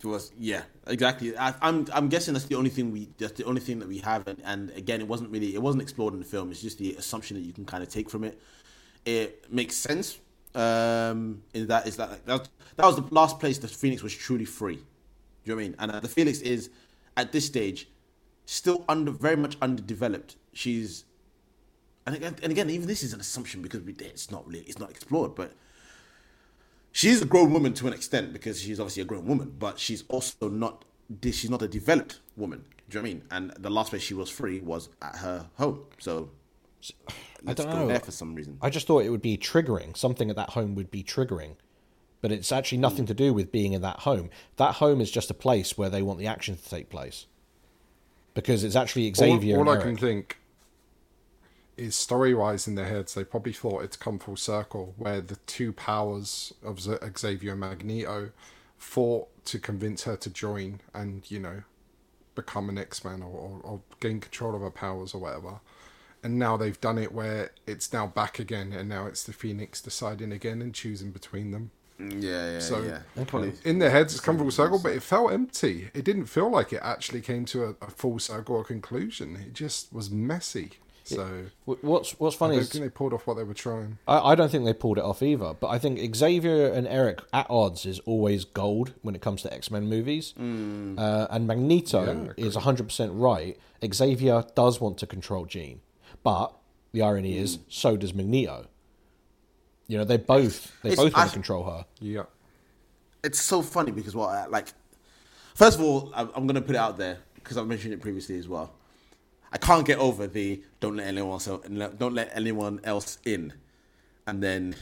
To us, yeah, exactly. I, I'm I'm guessing that's the only thing we that's the only thing that we have, and, and again, it wasn't really it wasn't explored in the film. It's just the assumption that you can kind of take from it. It makes sense. Um, in that is that that that was the last place the Phoenix was truly free. Do you know what I mean? And uh, the Phoenix is at this stage still under very much underdeveloped. She's and again, and again, even this is an assumption because we, it's not really it's not explored, but she's a grown woman to an extent because she's obviously a grown woman, but she's also not she's not a developed woman. Do you know what I mean? And the last place she was free was at her home. So I Let's don't go know. there for some reason. I just thought it would be triggering. Something at that home would be triggering. But it's actually nothing mm. to do with being in that home. That home is just a place where they want the action to take place. Because it's actually Xavier all, all I and can think is story wise in their heads, they probably thought it's come full circle, where the two powers of Z- Xavier and Magneto fought to convince her to join and, you know, become an X Man or, or, or gain control of her powers or whatever. And now they've done it where it's now back again, and now it's the Phoenix deciding again and choosing between them. Mm, yeah, yeah, So yeah. Probably. in their heads, it's come full circle, but it felt empty. It didn't feel like it actually came to a, a full circle or conclusion. It just was messy. So Wh- What's what's I funny don't is think they pulled off what they were trying. I, I don't think they pulled it off either. But I think Xavier and Erik at odds is always gold when it comes to X Men movies. Uh, and Magneto is 100% right. Xavier does want to control Jean. But the irony is, so does Magneto. You know, they both they It's- both want I- to control her. Yeah. it's so funny because what like first of all I'm, I'm gonna put it out there because I've mentioned it previously as well. I can't get over the don't let anyone else don't let anyone else in, and then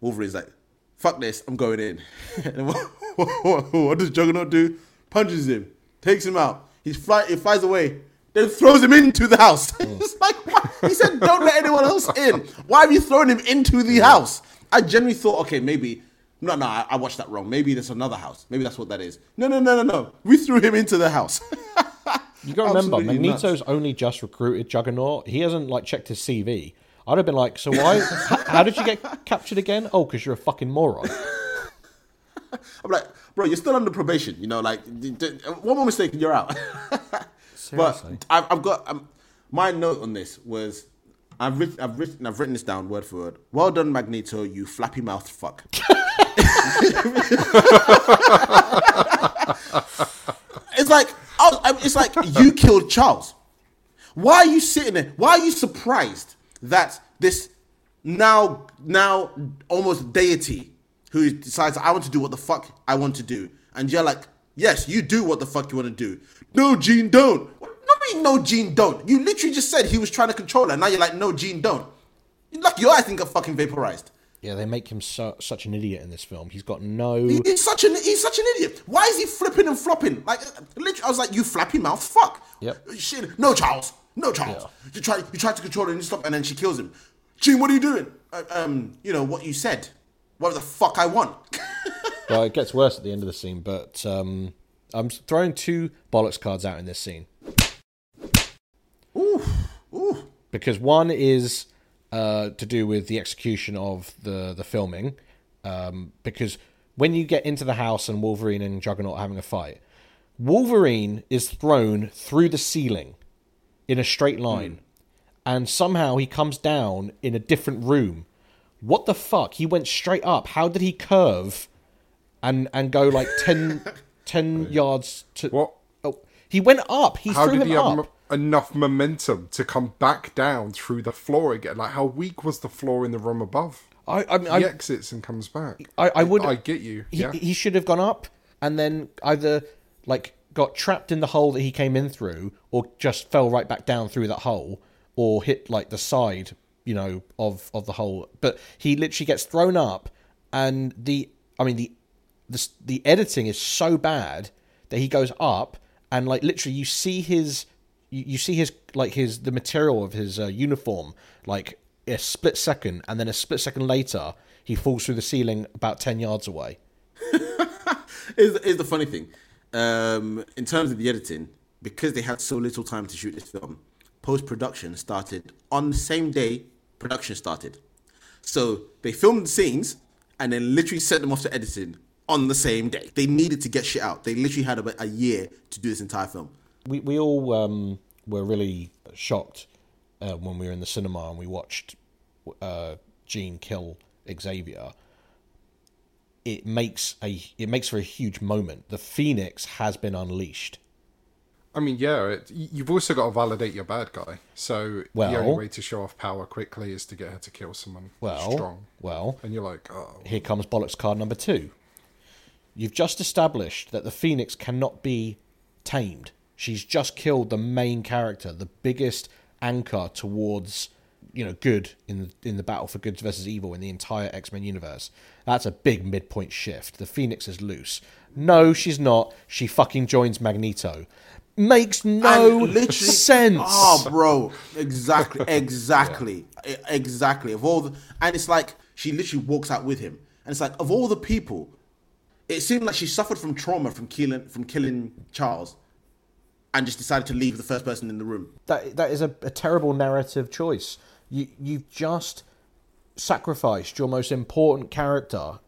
Wolverine's like, "Fuck this, I'm going in." and what, what, what does Juggernaut do? Punches him, takes him out. He's fly, he flies away, then throws him into the house. it's mm. like what? he said, "Don't let anyone else in." Why have you thrown him into the house? I genuinely thought, okay, maybe. No, no, I, I watched that wrong. Maybe there's another house. Maybe that's what that is. No, no, no, no, no. We threw him into the house. You got to remember, Absolutely nuts. Magneto's only just recruited Juggernaut. He hasn't like checked his CV. I'd have been like, so why? how did you get captured again? Oh, because you're a fucking moron. I'm like, bro, you're still under probation. You know, like one more mistake and you're out. Seriously. but I've, I've got um, my note on this was I've written, I've written, I've written this down word for word. Well done, Magneto, you flappy mouthed fuck. it's like, I I- it's like you killed Charles. Why are you sitting there? Why are you surprised that this now now almost deity who decides I want to do what the fuck I want to do, and you're like, yes, you do what the fuck you want to do. No, Jean, don't. Not mean no, Jean, don't. You literally just said he was trying to control her. Now you're like, no, Jean, don't. Like your eyes think are fucking vaporized. Yeah, they make him so, such an idiot in this film. He's got no. He- He's such an he's such an idiot. Why is he flipping and flopping? Like literally, I was like, you flappy mouth, fuck. Yep. Shit. No, Charles. No, Charles. You try you tried to control her and you stop, and then she kills him. Jean, what are you doing? Uh, um, you know what you said. What the fuck I want? Well, it gets worse at the end of the scene, but um, I'm throwing two bollocks cards out in this scene. Ooh, ooh. Because one is uh, to do with the execution of the the filming. Um, because when you get into the house and Wolverine and Juggernaut are having a fight, Wolverine is thrown through the ceiling in a straight line, and somehow he comes down in a different room. What the fuck? He went straight up. How did he curve and and go like 10, 10 yards to What? Oh, he went up. He How threw him up. Enough momentum to come back down through the floor again? Like, how weak was the floor in the room above? I, I, mean, he I, exits and comes back. I, I would. I get you. He, yeah. he should have gone up and then either like got trapped in the hole that he came in through, or just fell right back down through that hole, or hit like the side, you know, of of the hole. But he literally gets thrown up, and the I mean the the the editing is so bad that he goes up and like literally you see his you, you see his like his the material of his uh, uniform like a split second and then a split second later he falls through the ceiling about 10 yards away is here's the funny thing. Um, in terms of the editing, because they had so little time to shoot this film, post production started on the same day production started. So they filmed the scenes and then literally sent them off to editing on the same day. They needed to get shit out. They literally had about a year to do this entire film. We, we all um, were really shocked uh, when we were in the cinema and we watched uh, Jean kill Xavier. It makes a it makes for a huge moment. The Phoenix has been unleashed. I mean, yeah, it, you've also got to validate your bad guy. So the only way to show off power quickly is to get her to kill someone Well, strong. well, And you're like, oh, here comes bollocks card number two. You've just established that the Phoenix cannot be tamed. She's just killed the main character, the biggest anchor towards you know good in in the battle for good versus evil in the entire X Men universe. That's a big midpoint shift. The Phoenix is loose. No, she's not. She fucking joins Magneto. Makes no sense. Oh, bro, exactly, exactly, E- exactly. Of all the, and it's like she literally walks out with him, and it's like of all the people, it seemed like she suffered from trauma from killing from killing Charles, and just decided to leave the first person in the room. that that is a, a terrible narrative choice. You you've just sacrificed your most important character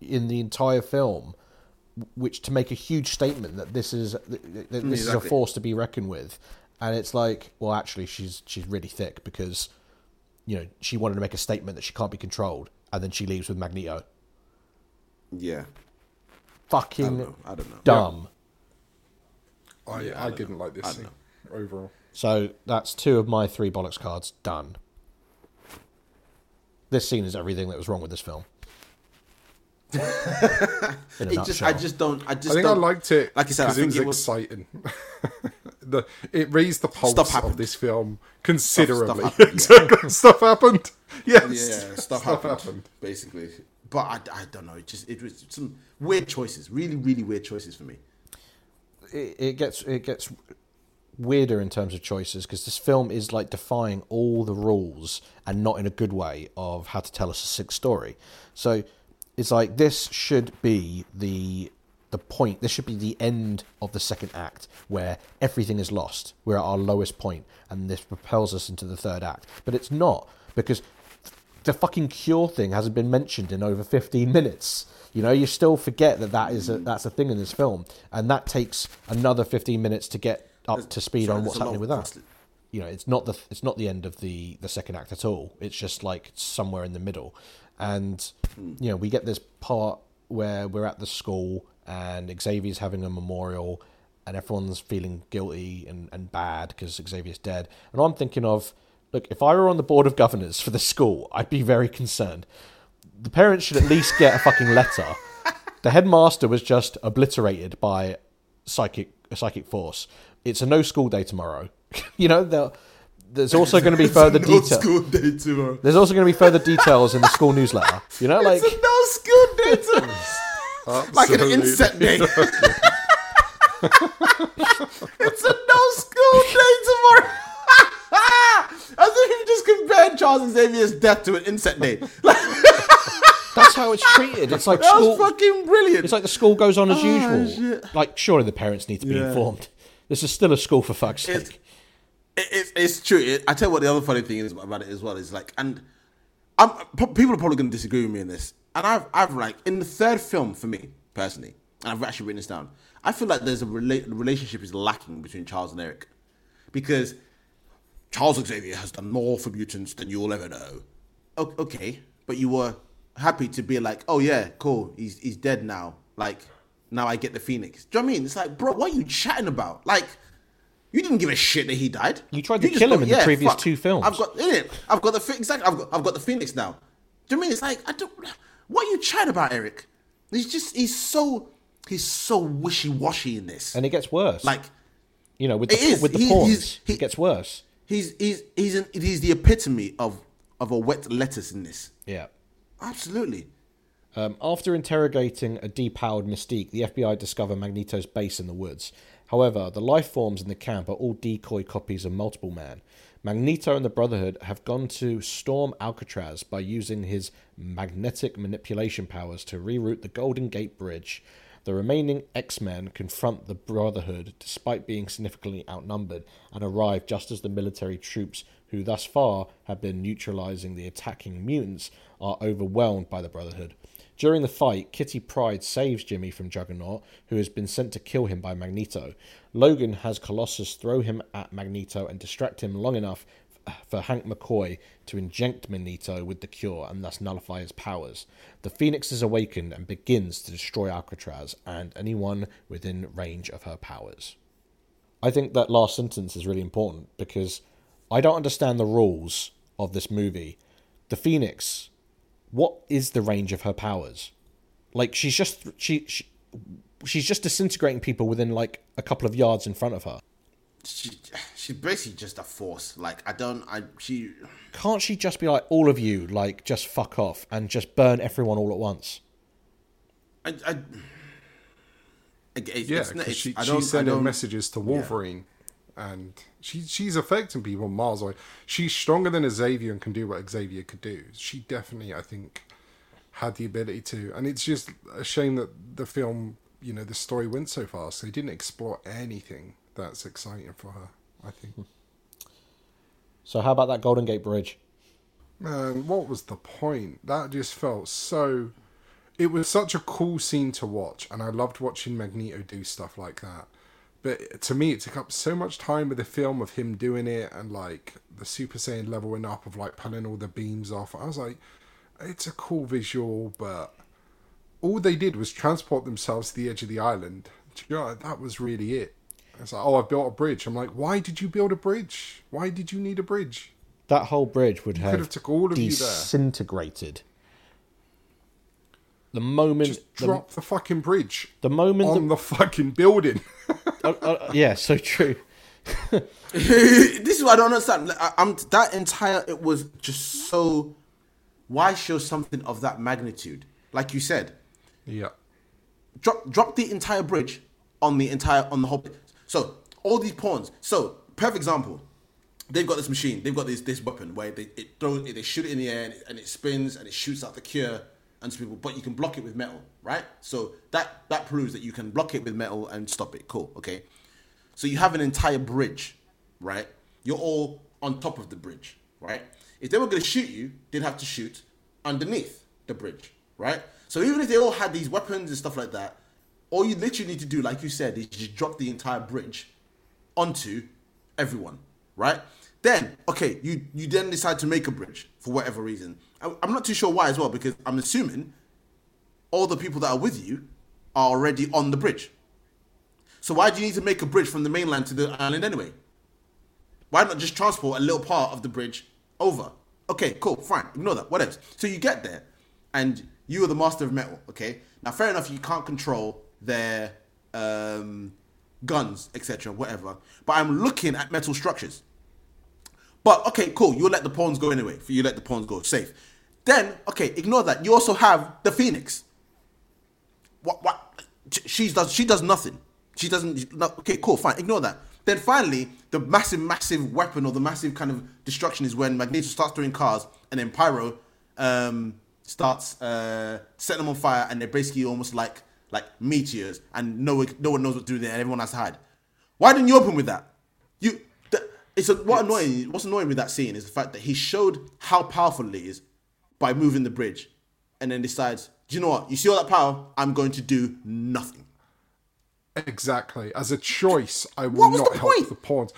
in the entire film, which to make a huge statement that this is that this is a force to be reckoned with, and it's like, well, actually, she's she's really thick because, you know, she wanted to make a statement that she can't be controlled, and then she leaves with Magneto. Yeah, Fucking know. I don't know. dumb. I, I, didn't like this scene don't overall. So that's two of my three bollocks cards done. This scene is everything that was wrong with this film. In a it just I just don't. I just I think I don't, liked it Like I said, I because it was it was exciting. the it raised the pulse Stuff of this film considerably. happened, yeah. stuff happened. Yes, yeah, stuff, happened, basically. But I, I don't know. It just it was some weird choices. Really, really weird choices for me. It, gets it gets weirder in terms of choices because this film is like defying all the rules and not in a good way of how to tell us a sick story. So it's like this should be the the point. This should be the end of the second act where everything is lost. We're at our lowest point, and this propels us into the third act. But it's not because the fucking cure thing hasn't been mentioned in over 15 minutes. You know, you still forget that that is a, that's a thing in this film, and that takes another 15 minutes to get up to speed sorry, on what's happening with that. You know, it's not the it's not the end of the the second act at all. It's just like somewhere in the middle, and you know, we get this part where we're at the school and Xavier's having a memorial, and everyone's feeling guilty and, and bad because Xavier's dead, and I'm thinking of. Look, if I were on the board of governors for the school, I'd be very concerned. The parents should at least get a fucking letter. The headmaster was just obliterated by psychic a psychic force. It's a no school day tomorrow. you know, there's also going to be further no detail. school day tomorrow. There's also going to be further details in the school newsletter. You know, like It's a no school day tomorrow. like an Absolutely. inset day. it's a no school day tomorrow. Ah! As if you just compared Charles Xavier's death to an inset day. Like, that's how it's treated. It's like that school. was fucking brilliant. It's like the school goes on as Oh, usual. shit. Like, surely the parents need to be Yeah. informed. This is still a school for fuck's It's- sake. It, it's, it's true. It, I tell you what, the other funny thing is about it as well is like, and I'm, people are probably going to disagree with me in this. And I've, I've like in the third film for me personally, and I've actually written this down. I feel like there's a rela- relationship is lacking between Charles and Eric, because Charles Xavier has done more for mutants than you'll ever know. O- okay, but you were happy to be like, oh yeah, cool, he's he's dead now. Like now I get the Phoenix. Do you know what I mean? It's like, bro, what are you chatting about? Like. You didn't give a shit that he died. You tried to just kill go, him in the previous two films. I've got in it. I've got the exactly. I've got I've got the Phoenix now. Do you know what I mean it's like I don't? What are you chatting about, Erik? He's just he's so he's so wishy washy in this. And it gets worse. like you know, with the It is. with the He- pawns, he- it gets worse. He's he's he's an, he's the epitome of of a wet lettuce in this. Yeah. Absolutely. Um, after interrogating a depowered Mystique, the FBI discover Magneto's base in the woods. However, the life forms in the camp are all decoy copies of Multiple Man. Magneto and the Brotherhood have gone to storm Alcatraz by using his magnetic manipulation powers to reroute the Golden Gate Bridge. The remaining X Men confront the Brotherhood despite being significantly outnumbered and arrive just as the military troops, who thus far have been neutralizing the attacking mutants, are overwhelmed by the Brotherhood. During the fight, Kitty Pryde saves Jimmy from Juggernaut, who has been sent to kill him by Magneto. Logan has Colossus throw him at Magneto and distract him long enough for Hank McCoy to inject Magneto with the cure and thus nullify his powers. The Phoenix is awakened and begins to destroy Alcatraz and anyone within range of her powers. I think that last sentence is really important because I don't understand the rules of this movie. The Phoenix, what is the range of her powers? Like she's just she, she she's just disintegrating people within like a couple of yards in front of her. She she's basically just a force. Like I don't I she Can't she just be like, all of you, like, just fuck off and just burn everyone all at once? I, I it's, Yeah, it's, because it's, she, I don't, she's sending I don't, messages to Wolverine, and she she's affecting people miles away. She's stronger than Xavier and can do what Xavier could do. She definitely, I think, had the ability to. And it's just a shame that the film, you know, the story went so fast. They didn't explore anything that's exciting for her. I think. Hmm. So how about that Golden Gate Bridge? Man, what was the point? That just felt so. It was such a cool scene to watch, and I loved watching Magneto do stuff like that. But to me, it took up so much time with the film of him doing it and like the Super Saiyan leveling up of like pulling all the beams off. I was like, it's a cool visual, but all they did was transport themselves to the edge of the island. Do you know, that was really it. It's like, oh, I've built a bridge. I'm like, why did you build a bridge? Why did you need a bridge? That whole bridge would could have, have took all of you there. disintegrated. The moment Just the, drop the fucking bridge the moment on the fucking building. uh, uh, yeah, so true. this is what I don't understand. Like, I, I'm that entire. It was just so. Why show something of that magnitude? Like you said, yeah. drop drop the entire bridge on the entire on the whole. So all these pawns. So perfect example. They've got this machine. They've got this this weapon where they it throws it, they shoot it in the air and it, and it spins and it shoots out the cure and people. But you can block it with metal, right? So that that proves that you can block it with metal and stop it. Cool. Okay. So you have an entire bridge, right? You're all on top of the bridge, right? If they were going to shoot you, they'd have to shoot underneath the bridge, right? So even if they all had these weapons and stuff like that, all you literally need to do, like you said, is just drop the entire bridge onto everyone, right? Then, okay, you you then decide to make a bridge for whatever reason. I, I'm not too sure why as well because I'm assuming all the people that are with you are already on the bridge. So why do you need to make a bridge from the mainland to the island anyway? Why not just transport a little part of the bridge over? Okay, cool, fine, ignore that, whatever. So you get there, and you are the master of metal. Okay, now fair enough, you can't control their um, guns, etc., whatever. But I'm looking at metal structures. But okay, cool, you let the pawns go anyway. You let the pawns go, safe. Then okay, ignore that. You also have the phoenix. What? What? She does. She does nothing. She doesn't. No, okay, cool, fine. Ignore that. Then finally, the massive, massive weapon or the massive kind of destruction is when Magneto starts throwing cars, and then Pyro um, starts uh, setting them on fire, and they're basically almost like like meteors, and no one, no one knows what to do there, and everyone has to hide. Why didn't you open with that? You. The, it's a, what annoying. What's annoying with that scene is the fact that he showed how powerful he is by moving the bridge, and then decides, do you know what? You see all that power? I'm going to do nothing. Exactly. As a choice, I will not the help point? the pawns.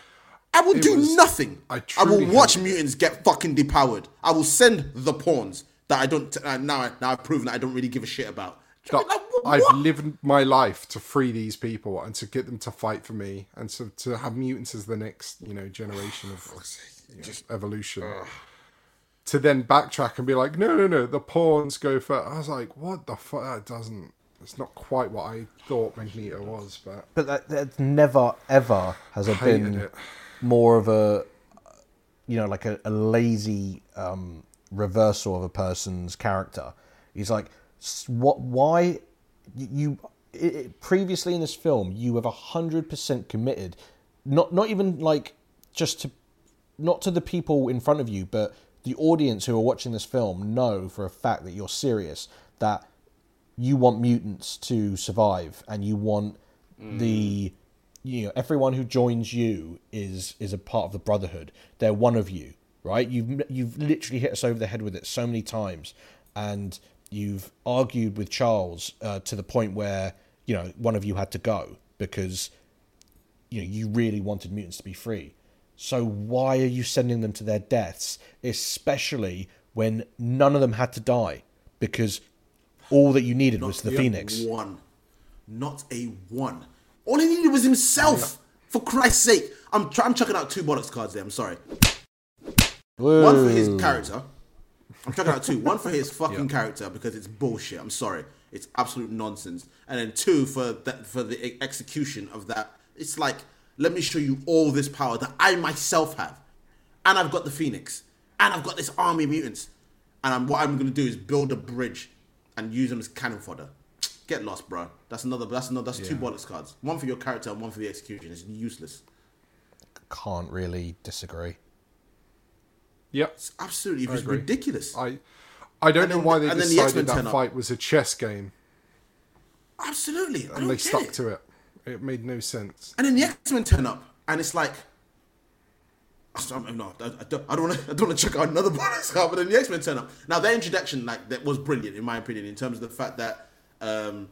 I will It do was- nothing. I I, will watch it. mutants get fucking depowered. I will send the pawns that I don't. Uh, now, now I've proven that I don't really give a shit about. That Like, wh- I've lived my life to free these people and to get them to fight for me and to, to have mutants as the next, you know, generation of, of you know, evolution. To then backtrack and be like, no, no, no, the pawns go first. I was like, what the fuck? That doesn't. It's not quite what I thought Magneto was, but But that, that never ever has it been it. more of a, you know, like a, a lazy um, reversal of a person's character. He's like, s- what? Why? You it, it- previously in this film, you have hundred percent committed, not not even like just to, not to the people in front of you, but the audience who are watching this film know for a fact that you're serious. That you want mutants to survive and you want the mm. you know everyone who joins you is is a part of the brotherhood they're one of you right you've you've literally hit us over the head with it so many times and you've argued with Charles uh, to the point where you know one of you had to go because you know you really wanted mutants to be free so why are you sending them to their deaths especially when none of them had to die because all that you needed was the Not phoenix One, not a one. All he needed was himself. For Christ's sake, I'm try- I'm chucking out two bollocks cards there. I'm sorry. One for his character. I'm chucking out two. One for his fucking character because it's bullshit. I'm sorry, it's absolute nonsense. And then two for that for the execution of that. It's like Let me show you all this power that I myself have, and I've got the Phoenix, and I've got this army of mutants, and I'm, what I'm gonna do is build a bridge and use them as cannon fodder. Get lost, bro. That's another. That's another. That's two bullets cards. One for your character and one for the execution. It's useless. Can't really disagree. Yep. It's absolutely I ridiculous. I I don't And know then- why they then the decided that turn up. fight was a chess game Absolutely, I and don't they stuck it. to it. It made no sense. And then the X Men turn up, and it's like, I'm, no, I, don't, I don't want to, I don't want to check out another bonus card. But then the X Men turn up. Now their introduction, like that, was brilliant in my opinion, in terms of the fact that, um,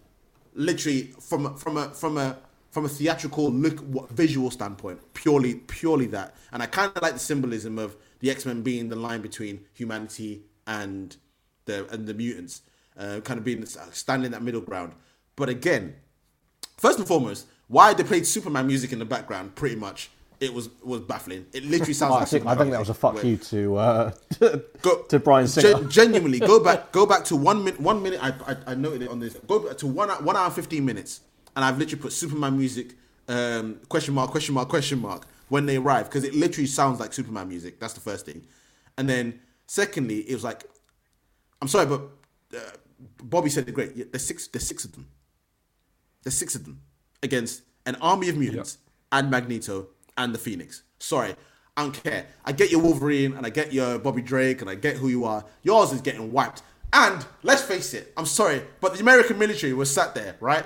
literally from a- from a from a from a theatrical look, visual standpoint, purely purely that. And I kind of like the symbolism of the X Men being the line between humanity and the and the mutants, uh, kind of being standing in that middle ground. But again, First and foremost, why they played Superman music in the background, pretty much, it was was baffling. It literally sounds I like think, I think that was a fuck where- you to uh, Go, to Bryan Singer. Gen- genuinely, go back, go back to one minute. One minute, I, I, I noted it on this. Go back to one hour- one hour fifteen minutes, and I've literally put Superman music, um, question mark, question mark, question mark when they arrive because it literally sounds like Superman music. That's the first thing, and then secondly, it was like, I'm sorry, but uh, Bobby said it great. Yeah, There's six. There's six of them. There's six of them against an army of mutants and Magneto and the Phoenix. Sorry, I don't care. I get your Wolverine and I get your Bobby Drake and I get who you are. Yours is getting wiped. And let's face it, I'm sorry, but the American military was sat there, right?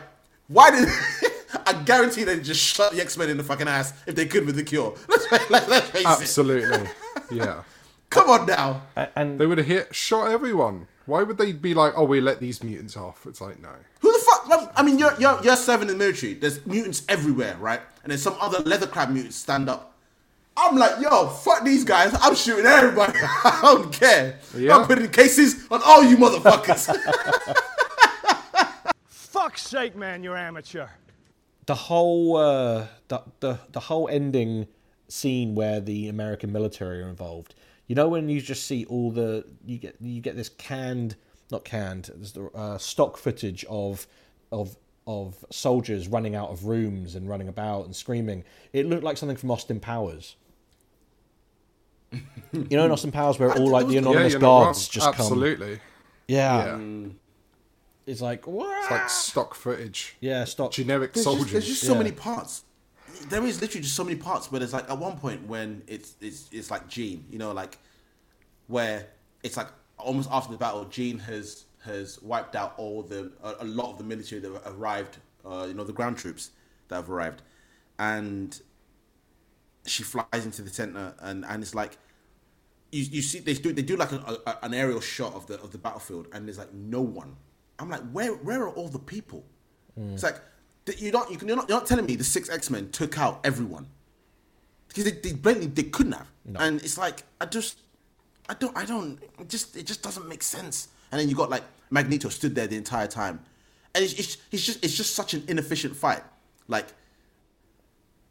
Why did I guarantee they'd just shut the X Men in the fucking ass if they could with the cure? Let's, fa- let's, let's face it. Absolutely. Yeah. Come on now. And They would have hit shot everyone. Why would they be like, oh, we let these mutants off? It's like no. Who the fuck? I mean, you're, you're, you're serving in the military. There's mutants everywhere, right? And then some other leather crab mutants stand up. I'm like, yo, fuck these guys. I'm shooting everybody. I don't care. Yeah. I'm putting cases on all you motherfuckers. Fuck's sake, man, you're amateur. The whole uh, the, the the whole ending scene where the American military are involved. You know when you just see all the you get you get this canned not canned the uh, stock footage of of of soldiers running out of rooms and running about and screaming. It looked like something from Austin Powers. you know in Austin Powers where all like the anonymous you're guards wrong. just come. Absolutely. Yeah. Yeah. It's like what? It's like stock footage. Yeah, stock. Generic there's soldiers. just, there's just so Yeah. many parts. There is literally just so many parts where there's like at one point when it's it's it's like Jean, you know, like where it's like almost after the battle, Jean has has wiped out all the a, a lot of the military that arrived, uh, you know, the ground troops that have arrived, and she flies into the center, and and it's like you, you see they do they do like a, a, an aerial shot of the of the battlefield, and there's like no one. I'm like, where where are all the people? It's like you don't you can you're not, you're not telling me the six X Men took out everyone because they, they blatantly they couldn't have, and it's like I just I don't I don't it just it just doesn't make sense. And then you got like Magneto stood there the entire time, and it's, it's, it's just it's just such an inefficient fight. Like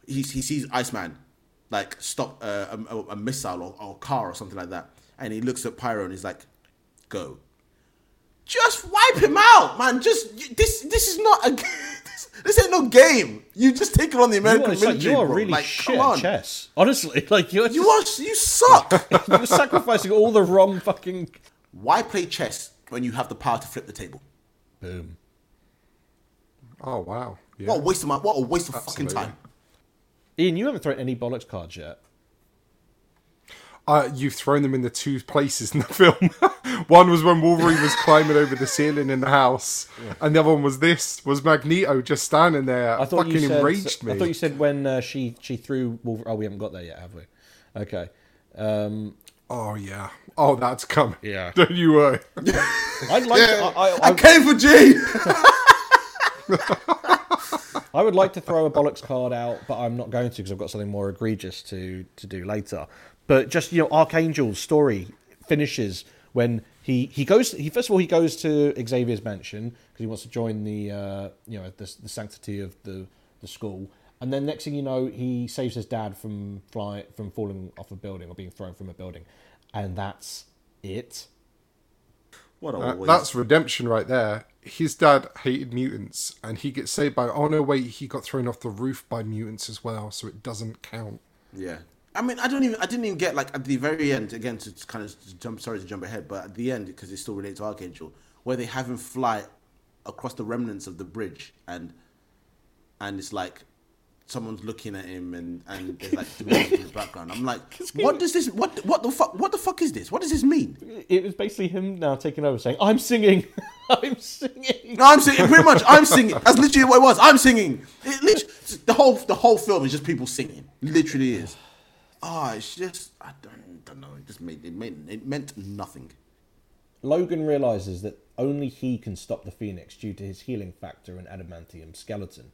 he, he sees Iceman like stop uh, a, a, a missile or, or car or something like that, and he looks at Pyro and he's like, "Go." Just wipe him out, man. Just this. This is not a. This, this ain't no game. You just take it on the You American are, it's like, military. you are bro. really like, shit come at on. chess. Honestly, like you're You are. You suck. you're sacrificing all the wrong fucking. Why play chess when you have the power to flip the table? Boom. Oh wow. Yeah. What a waste of my. What a waste of fucking time. Ian, you haven't thrown any bollocks cards yet. Uh, you've thrown them in the two places in the film. one was when Wolverine was climbing over the ceiling in the house, and the other one was this was Magneto just standing there. I thought fucking you said. enraged me. I thought you said when uh, she she threw. Wolver- oh, we haven't got there yet, have we? Okay. Um, Oh yeah. Oh, that's coming. Yeah. Don't you worry. I'd like. To, I, I, I I, came for G. I would like to throw a bollocks card out, but I'm not going to because I've got something more egregious to to do later. But just you know, Archangel's story finishes when he he goes. He first of all he goes to Xavier's mansion because he wants to join the uh, you know the, the sanctity of the the school. And then next thing you know, he saves his dad from fly from falling off a building or being thrown from a building, and that's it. What a That- waste. that's redemption right there. his dad hated mutants, and he gets saved by. Oh no, wait, he got thrown off the roof by mutants as well, so it doesn't count. Yeah. I mean, I don't even. I didn't even get like at the very end again to kind of jump. Sorry to jump ahead, but at the end because it's still related to Archangel, where they have him fly across the remnants of the bridge, and and it's like someone's looking at him, and and there's like music in the background. I'm like, what does this? What what the fuck? What the fuck is this? What does this mean? It was basically him now taking over, saying, "I'm singing, I'm singing." I'm singing. Pretty much, I'm singing. That's literally what it was. I'm singing. It the whole the whole film is just people singing. Literally is. Ah, it's just I don't, don't know. It just made it made it meant nothing. Logan realizes that only he can stop the Phoenix due to his healing factor and adamantium skeleton.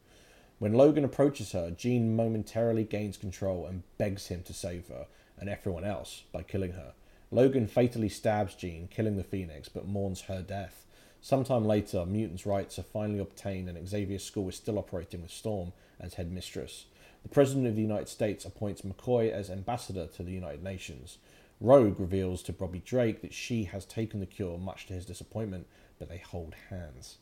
When Logan approaches her, Jean momentarily gains control and begs him to save her and everyone else by killing her. Logan fatally stabs Jean, killing the Phoenix, but mourns her death. Sometime later, mutants' rights are finally obtained and Xavier's school is still operating with Storm as headmistress. The President of the United States appoints McCoy as ambassador to the United Nations. Rogue reveals to Bobby Drake that she has taken the cure, much to his disappointment, but they hold hands.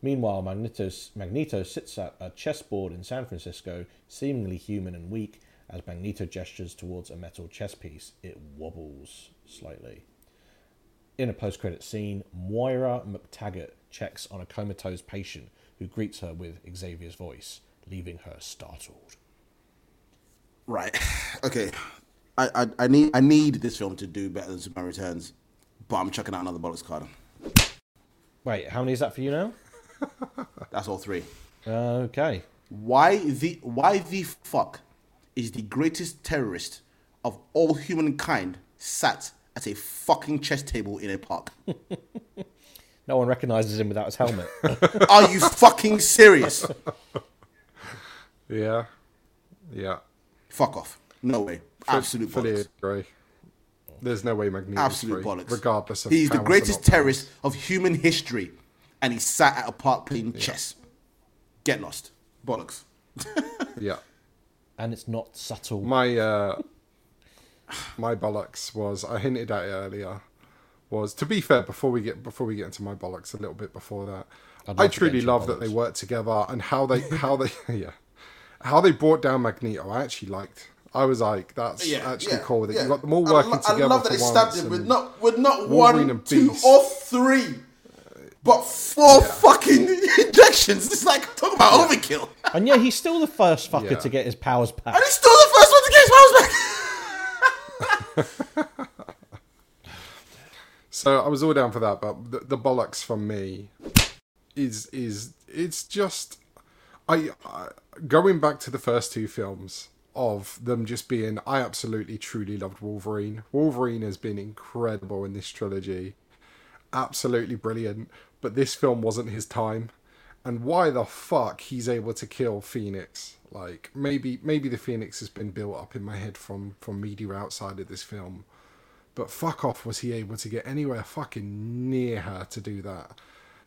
Meanwhile, Magneto, sits at a chessboard in San Francisco, seemingly human and weak. As Magneto gestures towards a metal chess piece, it wobbles slightly. In a post credit scene, Moira McTaggart checks on a comatose patient who greets her with Xavier's voice, leaving her startled. Right. Okay. I, I I need I need this film to do better than Superman Returns, but I'm chucking out another bollocks card. Wait, how many is that for you now? That's all three. Okay. Why the why the fuck is the greatest terrorist of all humankind sat at a fucking chess table in a park? No one recognizes him without his helmet. Are you fucking serious? Yeah, yeah. Fuck off. No way. Absolute fully bollocks. agree. There's no way Magneto. Absolute bollocks. regardless of. He's the greatest not terrorist of human history, and he sat at a park playing chess. Get lost. Bollocks. Yeah. and it's not subtle. My uh, my bollocks was I hinted at it earlier. Was to be fair before we get before we get into my bollocks a little bit before that. I'd love I to get truly love that they work together and how they how they yeah how they brought down Magneto. I actually liked. I was like, that's Yeah, actually yeah, cool that yeah. you got them all I working lo- together. I love that for they stabbed him with and not with not Wolverine one, and two, or three, but four fucking injections. It's like talk about overkill. And yeah, he's still the first fucker Yeah. to get his powers back. And he's still the first one to get his powers back. So I was all down for that, but the, the bollocks from me is is it's just I, I going back to the first two films of them just being I absolutely truly loved Wolverine. Wolverine has been incredible in this trilogy. Absolutely brilliant, but this film wasn't his time. And why the fuck he's able to kill Phoenix? Like maybe maybe the Phoenix has been built up in my head from from media outside of this film. But fuck off was he able to get anywhere fucking near her to do that.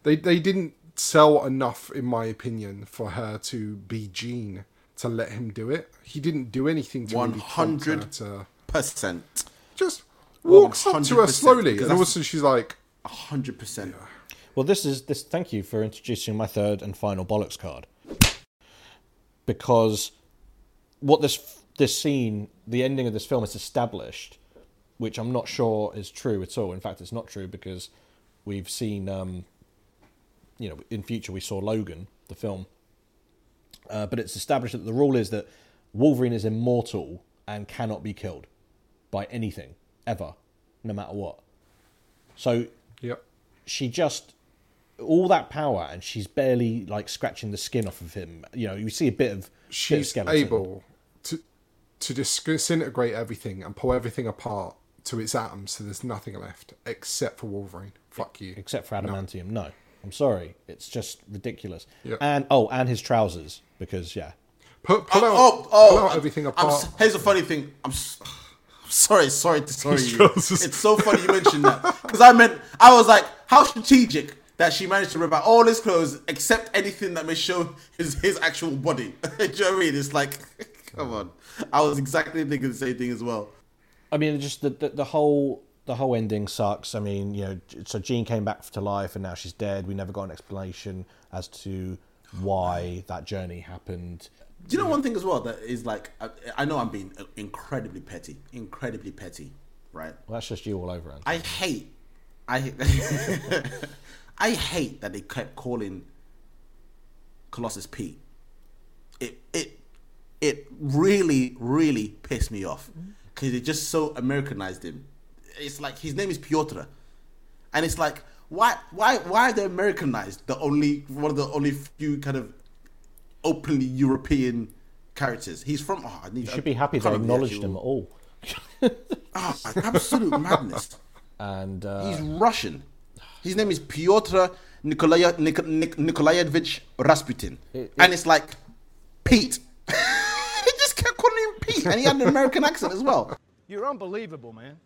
They they didn't sell enough, in my opinion, for her to be Jean to let him do it. He didn't do anything to One really prompt her hundred to percent. just walks up to her 100%, slowly, because and that's- also she's like, hundred percent. Well, this is this. Thank you for introducing my third and final bollocks card. Because what this this scene, the ending of this film, is established, which I'm not sure is true at all. In fact, it's not true because we've seen, um, you know, in future we saw Logan, the film, uh, but it's established that the rule is that Wolverine is immortal and cannot be killed by anything ever, no matter what. So Yep. she just all that power and she's barely like scratching the skin off of him. You know, you see a bit of bit of she's able to to disintegrate everything and pull everything apart to its atoms, so there's nothing left except for Wolverine. Fuck you. except for adamantium. No. I'm sorry, it's just ridiculous. Yeah. And oh, and his trousers because yeah, Put, oh, oh, pull out, Oh, oh, pull out I'm- everything I'm here's a funny thing. I'm, s- I'm sorry, sorry, to sorry. His You. trousers. It's so funny you mentioned that because I meant I was like, how strategic that she managed to rip out all his clothes except anything that may show his his actual body. Do you know what I mean? It's like, come on. I was exactly thinking the same thing as well. I mean, just the, the the whole the whole ending sucks. I mean, you know, so Jean came back to life and now she's dead. We never got an explanation as to why that journey happened. Do you know one thing as well that is like I, I know I'm being incredibly petty, incredibly petty, right? Well, that's just you all over. Anthony. I hate, I, I hate that they kept calling Colossus Pete. It it it really really pissed me off because it just so Americanized him. It's like his name is Piotr, and it's like why why why are they Americanized? The only one of the only few kind of openly European characters. He's from. Oh, I need, you should be happy they acknowledged them all. oh, absolute madness. And uh, he's Russian. His name is Piotr Nikolay, Nik, Nik, Nikolayevich Rasputin, it, it, and it's like Pete. he just kept calling him Pete, and he had an American accent as well. You're unbelievable, man.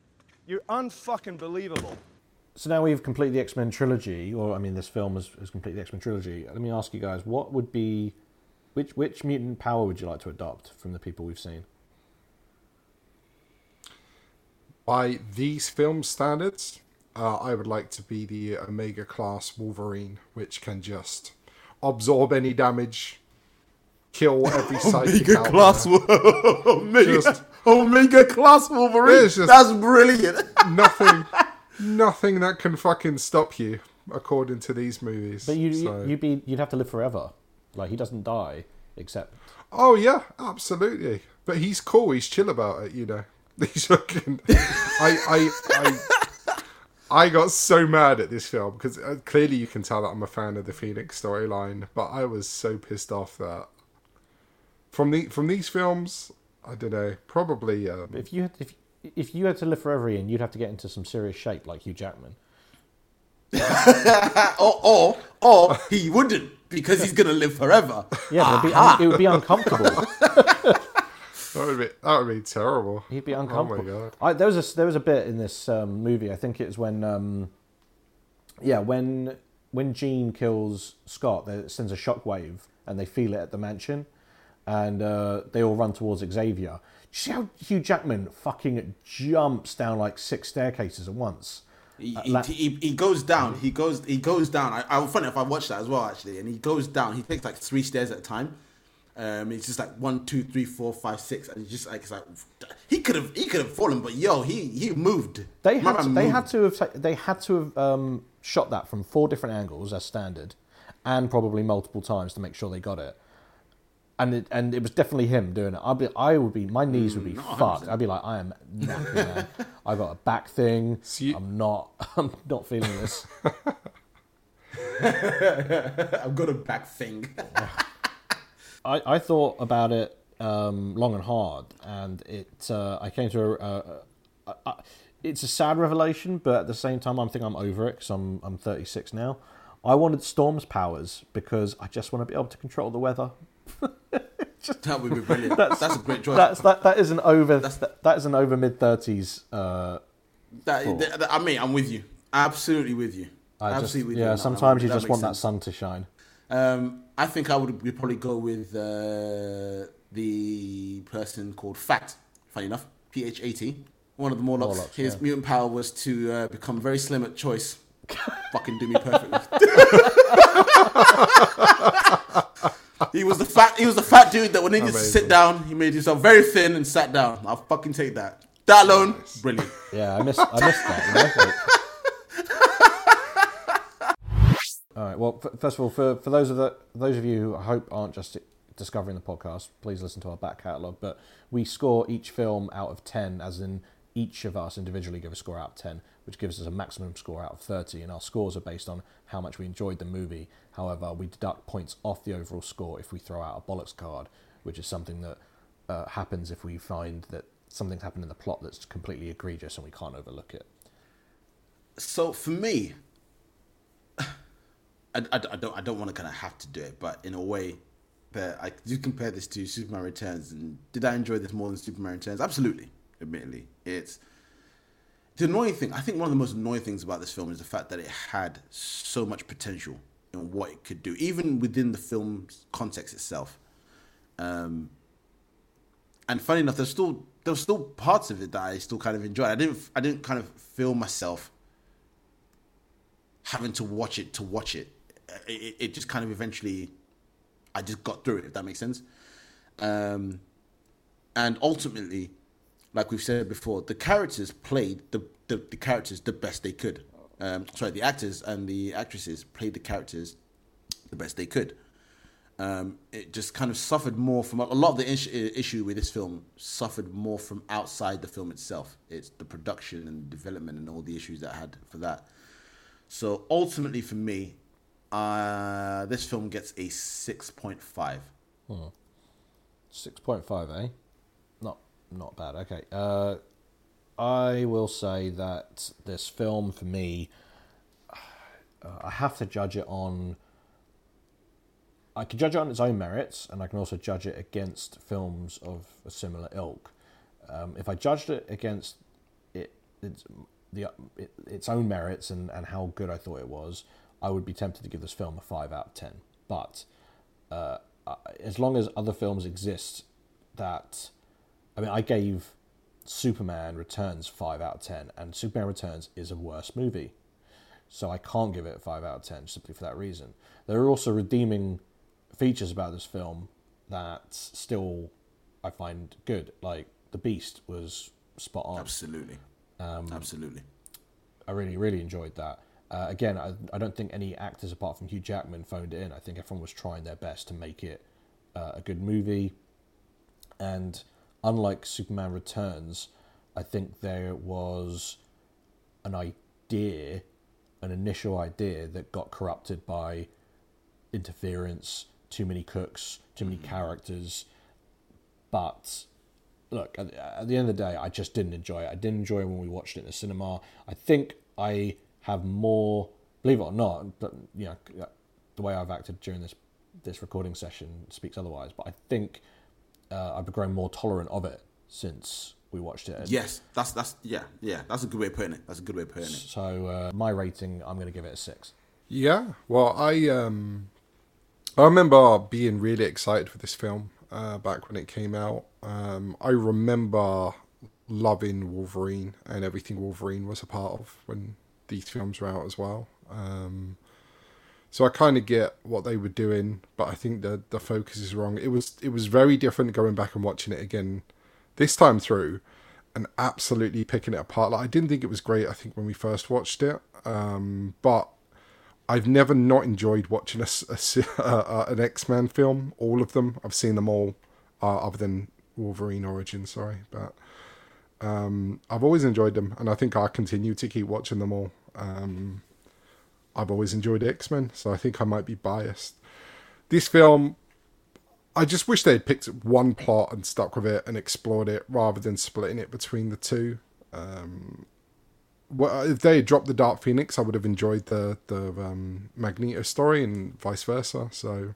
You're unfucking believable. So now we've completed the X Men trilogy, or I mean, this film has, has completed the X Men trilogy. Let me ask you guys, what would be, which which mutant power would you like to adopt from the people we've seen? By these film standards, uh, I would like to be the Omega class Wolverine, which can just absorb any damage, kill every psychic Omega class, Omega, just, Omega class Wolverine. That's brilliant. nothing nothing that can fucking stop you, according to these movies. But you, so. you'd be you'd have to live forever. Like he doesn't die, except. Oh yeah, absolutely. But he's cool. He's chill about it. You know. He's fucking. I I I. I got so mad at this film because uh, clearly you can tell that I'm a fan of the Phoenix storyline, but I was so pissed off that from the from these films, I don't know, probably. Um, if you had, if if you had to live forever, Ian, you'd have to get into some serious shape like Hugh Jackman. or, or, or he wouldn't because he's going to live forever. Yeah, it would, un- it would be uncomfortable. that would be that would be terrible. He'd be uncomfortable. Oh my god! I, there was a there was a bit in this um, movie. I think it was when, um, yeah, when when Jean kills Scott, it sends a shockwave, and they feel it at the mansion, and uh, they all run towards Xavier see how Hugh Jackman fucking jumps down like six staircases at once? He, uh, he, he, goes down. He goes he goes down. I, I funny if I watched that as well actually, and he goes down. He takes like three stairs at a time. Um, it's just like one, two, three, four, five, six, and it's just like it's like he could have he could have fallen, but yo, he he moved. They had to, they had to have they had to have um, shot that from four different angles as standard, and probably multiple times to make sure they got it and it, and it was definitely him doing it. I'd be, I would be, my knees would be mm, fucked. I'd be like, I am knackered, man. I got a back thing. So you... I'm not, I'm not feeling this. I've got a back thing. I, I thought about it um, long and hard, and it. Uh, I came to a, a, a, a, It's a sad revelation, but at the same time, I'm thinking I'm over it because I'm I'm 36 now. I wanted Storm's powers because I just want to be able to control the weather just, that would be brilliant. That's, that's a great choice. That's, that, that is an over That's, that, that is an over mid thirties. Uh, that, that, I mean, I'm with you. Absolutely with you. I Absolutely just, yeah. You sometimes you just want sense. that sun to shine. Um, I think I would probably go with uh, the person called Fat. Funny enough, P H A T. One of the Morlocks. Morlocks His yeah. mutant power was to uh, become very slim at choice. Fucking do me perfectly. He was the fat. He was the fat dude that when he needed to sit down, he made himself very thin and sat down. I'll fucking take that. That alone, nice. brilliant. Yeah, I miss. I missed that. All right. Well, f- first of all, for, for those of the those of you who I hope aren't just discovering the podcast, please listen to our back catalogue. But we score each film out of ten, as in each of us individually give a score out of ten, which gives us a maximum score out of thirty. And our scores are based on how much we enjoyed the movie However, we deduct points off the overall score if we throw out a bollocks card, which is something that uh, happens if we find that something's happened in the plot that's completely egregious and we can't overlook it. So for me, I, I, I don't I don't want to kind of have to do it, but in a way, that I do compare this to Superman Returns, and did I enjoy this more than Superman Returns? Absolutely, admittedly, it's the annoying thing. I think one of the most annoying things about this film is the fact that it had so much potential in what it could do, even within the film's context itself. Um, and funny enough, there's still there were still parts of it that I still kind of enjoyed. I didn't I didn't kind of feel myself having to watch it to watch it. It, it just kind of eventually, I just got through it. If that makes sense. Um, and ultimately, like we've said before, the characters played the the, the characters the best they could. Um, sorry, the actors and the actresses played the characters the best they could. Um, it just kind of suffered more from a lot of the issue, with this film suffered more from outside the film itself. It's the production and development and all the issues that I had for that. So ultimately, for me, uh, this film gets a six point five. Hmm. Six point five, eh? Not bad. Okay. Uh, I will say that this film for me, uh, I have to judge it on. I can judge it on its own merits, and I can also judge it against films of a similar ilk. Um, if I judged it against it, its the it, its own merits and, and how good I thought it was, I would be tempted to give this film a five out of ten. But uh, as long as other films exist that, I mean, I gave Superman Returns 5 out of 10, and Superman Returns is a worse movie. So I can't give it a 5 out of 10 simply for that reason. There are also redeeming features about this film that still I find good. Like, The Beast was spot on. Absolutely. Um, Absolutely. I really, really enjoyed that. Uh, again, I, I don't think any actors apart from Hugh Jackman phoned it in. I think everyone was trying their best to make it uh, a good movie. And unlike Superman Returns, I think there was an idea, an initial idea that got corrupted by interference, too many cooks, too many mm-hmm. characters. But look, at, at the end of the day, I just didn't enjoy it. I didn't enjoy it when we watched it in the cinema. I think I have more, believe it or not, but you know, the way I've acted during this this recording session speaks otherwise. But I think uh, I've grown more tolerant of it since we watched it. Yes, that's that's yeah yeah that's a good way of putting it. That's a good way of putting it. So uh, my rating, I'm going to give it a six. Yeah, well, I um, I remember being really excited for this film uh, back when it came out. Um, I remember loving Wolverine and everything Wolverine was a part of when these films were out as well. Um, so I kind of get what they were doing, but I think the the focus is wrong. It was it was very different going back and watching it again this time through, and absolutely picking it apart. Like I didn't think it was great. I think when we first watched it, um, but I've never not enjoyed watching a, a, uh, an X Men film. All of them, I've seen them all, uh, other than Wolverine Origin. Sorry, but um, I've always enjoyed them, and I think I continue to keep watching them all. Um, I've always enjoyed X Men, so I think I might be biased. This film, I just wish they had picked one plot and stuck with it and explored it rather than splitting it between the two. Um, well, if they had dropped the Dark Phoenix, I would have enjoyed the the um, Magneto story and vice versa. So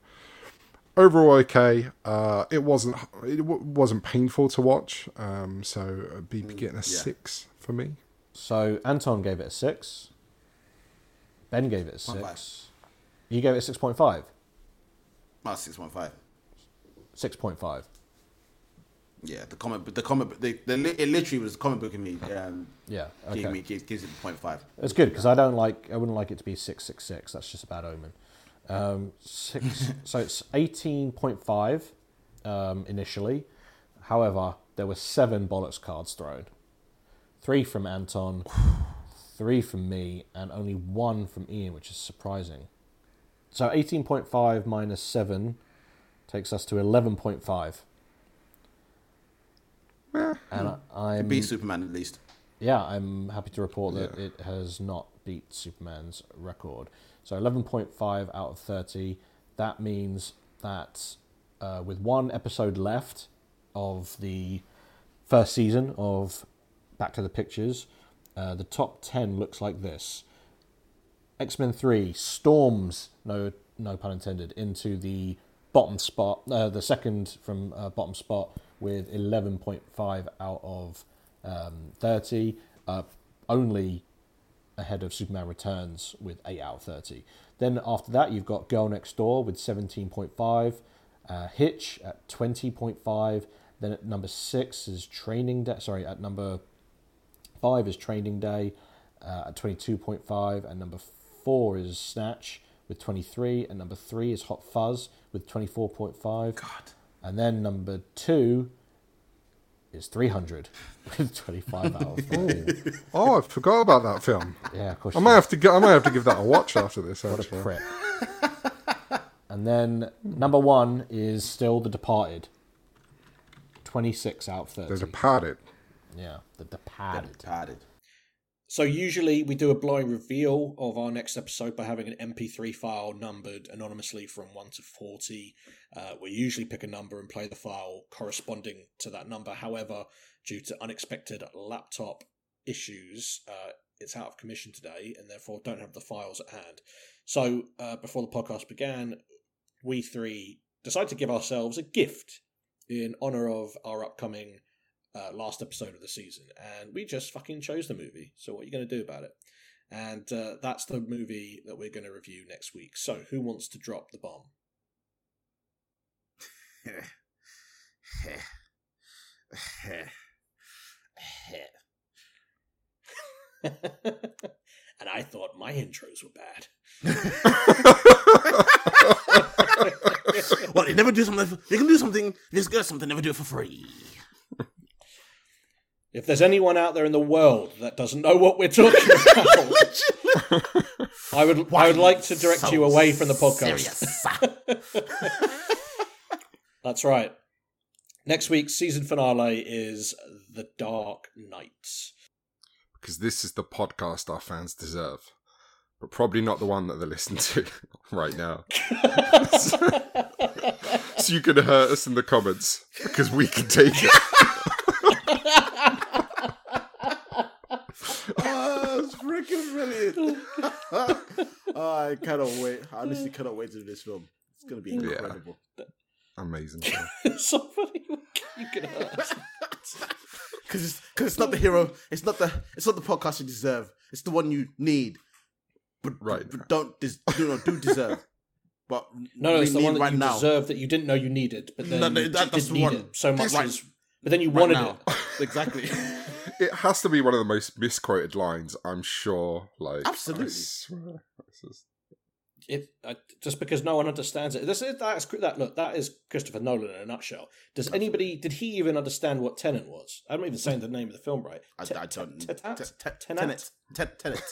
overall, okay. Uh, it wasn't it w- wasn't painful to watch. Um, so be getting a yeah. six for me. So Anton gave it a six. Ben gave it a six. You gave it a six point five. Ah, six point five. Six point five. Yeah, the comic, the comic, the, the, it literally was comic book in me. Um, yeah, okay. Gave me gives, gives it point five. It's good because I don't like. I wouldn't like it to be six six six. That's just a bad omen. Um, six, so it's eighteen point five um, initially. However, there were seven bollocks cards thrown. Three from Anton, three from me, and only one from Ian, which is surprising. So 18.5 minus 7 takes us to 11.5. Eh, and I, beat Superman at least. Yeah, I'm happy to report that yeah. it has not beat Superman's record. So 11.5 out of 30. That means that uh, with one episode left of the first season of Back to the Pictures, uh, the top 10 looks like this X Men 3 storms, no, no pun intended, into the bottom spot, uh, the second from uh, bottom spot with 11.5 out of um, 30, uh, only ahead of Superman Returns with 8 out of 30. Then after that, you've got Girl Next Door with 17.5, uh, Hitch at 20.5, Then at number six is Training Day. Sorry, at number five is Training Day uh, at 22.5. And number four is Snatch with 23. And number three is Hot Fuzz with 24.5. God. And then number two is 300 with 25 out of 30. Oh, I forgot about that film. Yeah, of course. I you might have to go, I might have to give that a watch after this. What a Actually, prick. and then number one is still The Departed. 26 out of 30. there's a padded. Yeah, The Departed. Departed. So usually we do a blind reveal of our next episode by having an MP3 file numbered anonymously from 1 to 40. Uh, we usually pick a number and play the file corresponding to that number. However, due to unexpected laptop issues, uh, it's out of commission today and therefore don't have the files at hand. So uh, before the podcast began, we three decided to give ourselves a gift in honor of our upcoming uh, last episode of the season, and we just fucking chose the movie. So what are you going to do about it? And uh, that's the movie that we're going to review next week. So who wants to drop the bomb? and I thought my intros were bad. well, they never do something. They can do something. This good something. Never do it for free. If there's anyone out there in the world that doesn't know what we're talking about, I would I would like to direct So you away from the podcast. That's right. Next week's season finale is The Dark Knight. because this is the podcast our fans deserve, but probably not the one that they listen to right now. so you can hurt us in the comments because we can take it. It's freaking brilliant. oh, I cannot wait. I honestly cannot wait to do this film. It's going to be Yeah. incredible. Amazing. So funny. You can hurt. Because it's, cause it's not the hero. It's not the. It's not the podcast you deserve. It's the one you need. But Right. But don't des- do not do deserve. But No, no, it's the one that right you now. deserve that you didn't know you needed, but then No, no, you that- did that's the need one. it so much. Right. but then you Right wanted now. it. exactly. It has to be one of the most misquoted lines, I'm sure. Like I Absolutely. swear. This is- It uh, just because no one understands it. This is that's that. Look, that is Christopher Nolan in a nutshell. Does anybody? Did he even understand what Tenant was? I'm not even saying the name of the film right. I, Te- I don't. te- tetat? te- te- Tenet? Tenet. Tenet.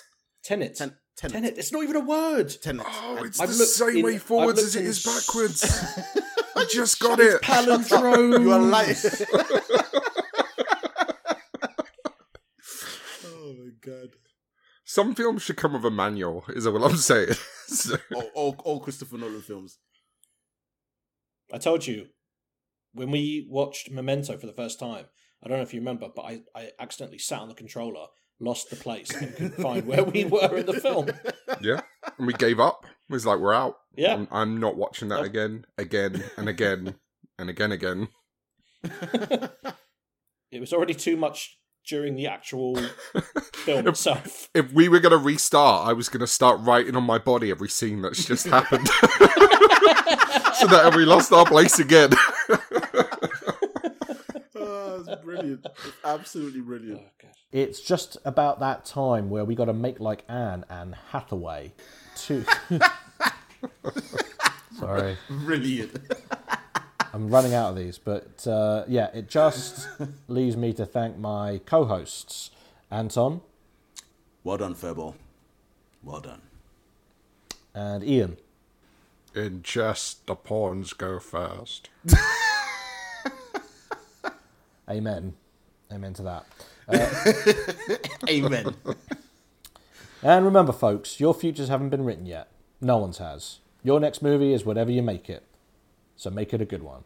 Tenet. Ten- Tenet. Tenet. It's not even a word. Tenet. Oh, it's I've the same in- way I've forwards as it in is s- backwards. I just got it. Palindrome. You are lying. oh my god. Some films should come with a manual, is all I'm saying. So- All, all, all Christopher Nolan films. I told you when we watched Memento for the first time. I don't know if you remember, but I, I accidentally sat on the controller, lost the place, and couldn't find where we were in the film. yeah. And we gave up. It was like, we're out. Yeah. I'm, I'm not watching that Yep. again, again, and again, and again, again. It was already too much during the actual film itself. If we were going to restart, I was going to start writing on my body every scene that's just happened. so that we lost our place again. Oh, it's brilliant. It's absolutely brilliant. Oh, it's just about that time where we got to make like Anne and Hathaway. To sorry, Brilliant. I'm running out of these, but uh, yeah, it just leaves me to thank my co-hosts, Anton Well done, Furball. Well done. and Ian. In chess, the pawns go first. Amen. Amen to that. Amen. And remember, folks, your futures haven't been written yet. No one's has. Your next movie is whatever you make it. So make it a good one.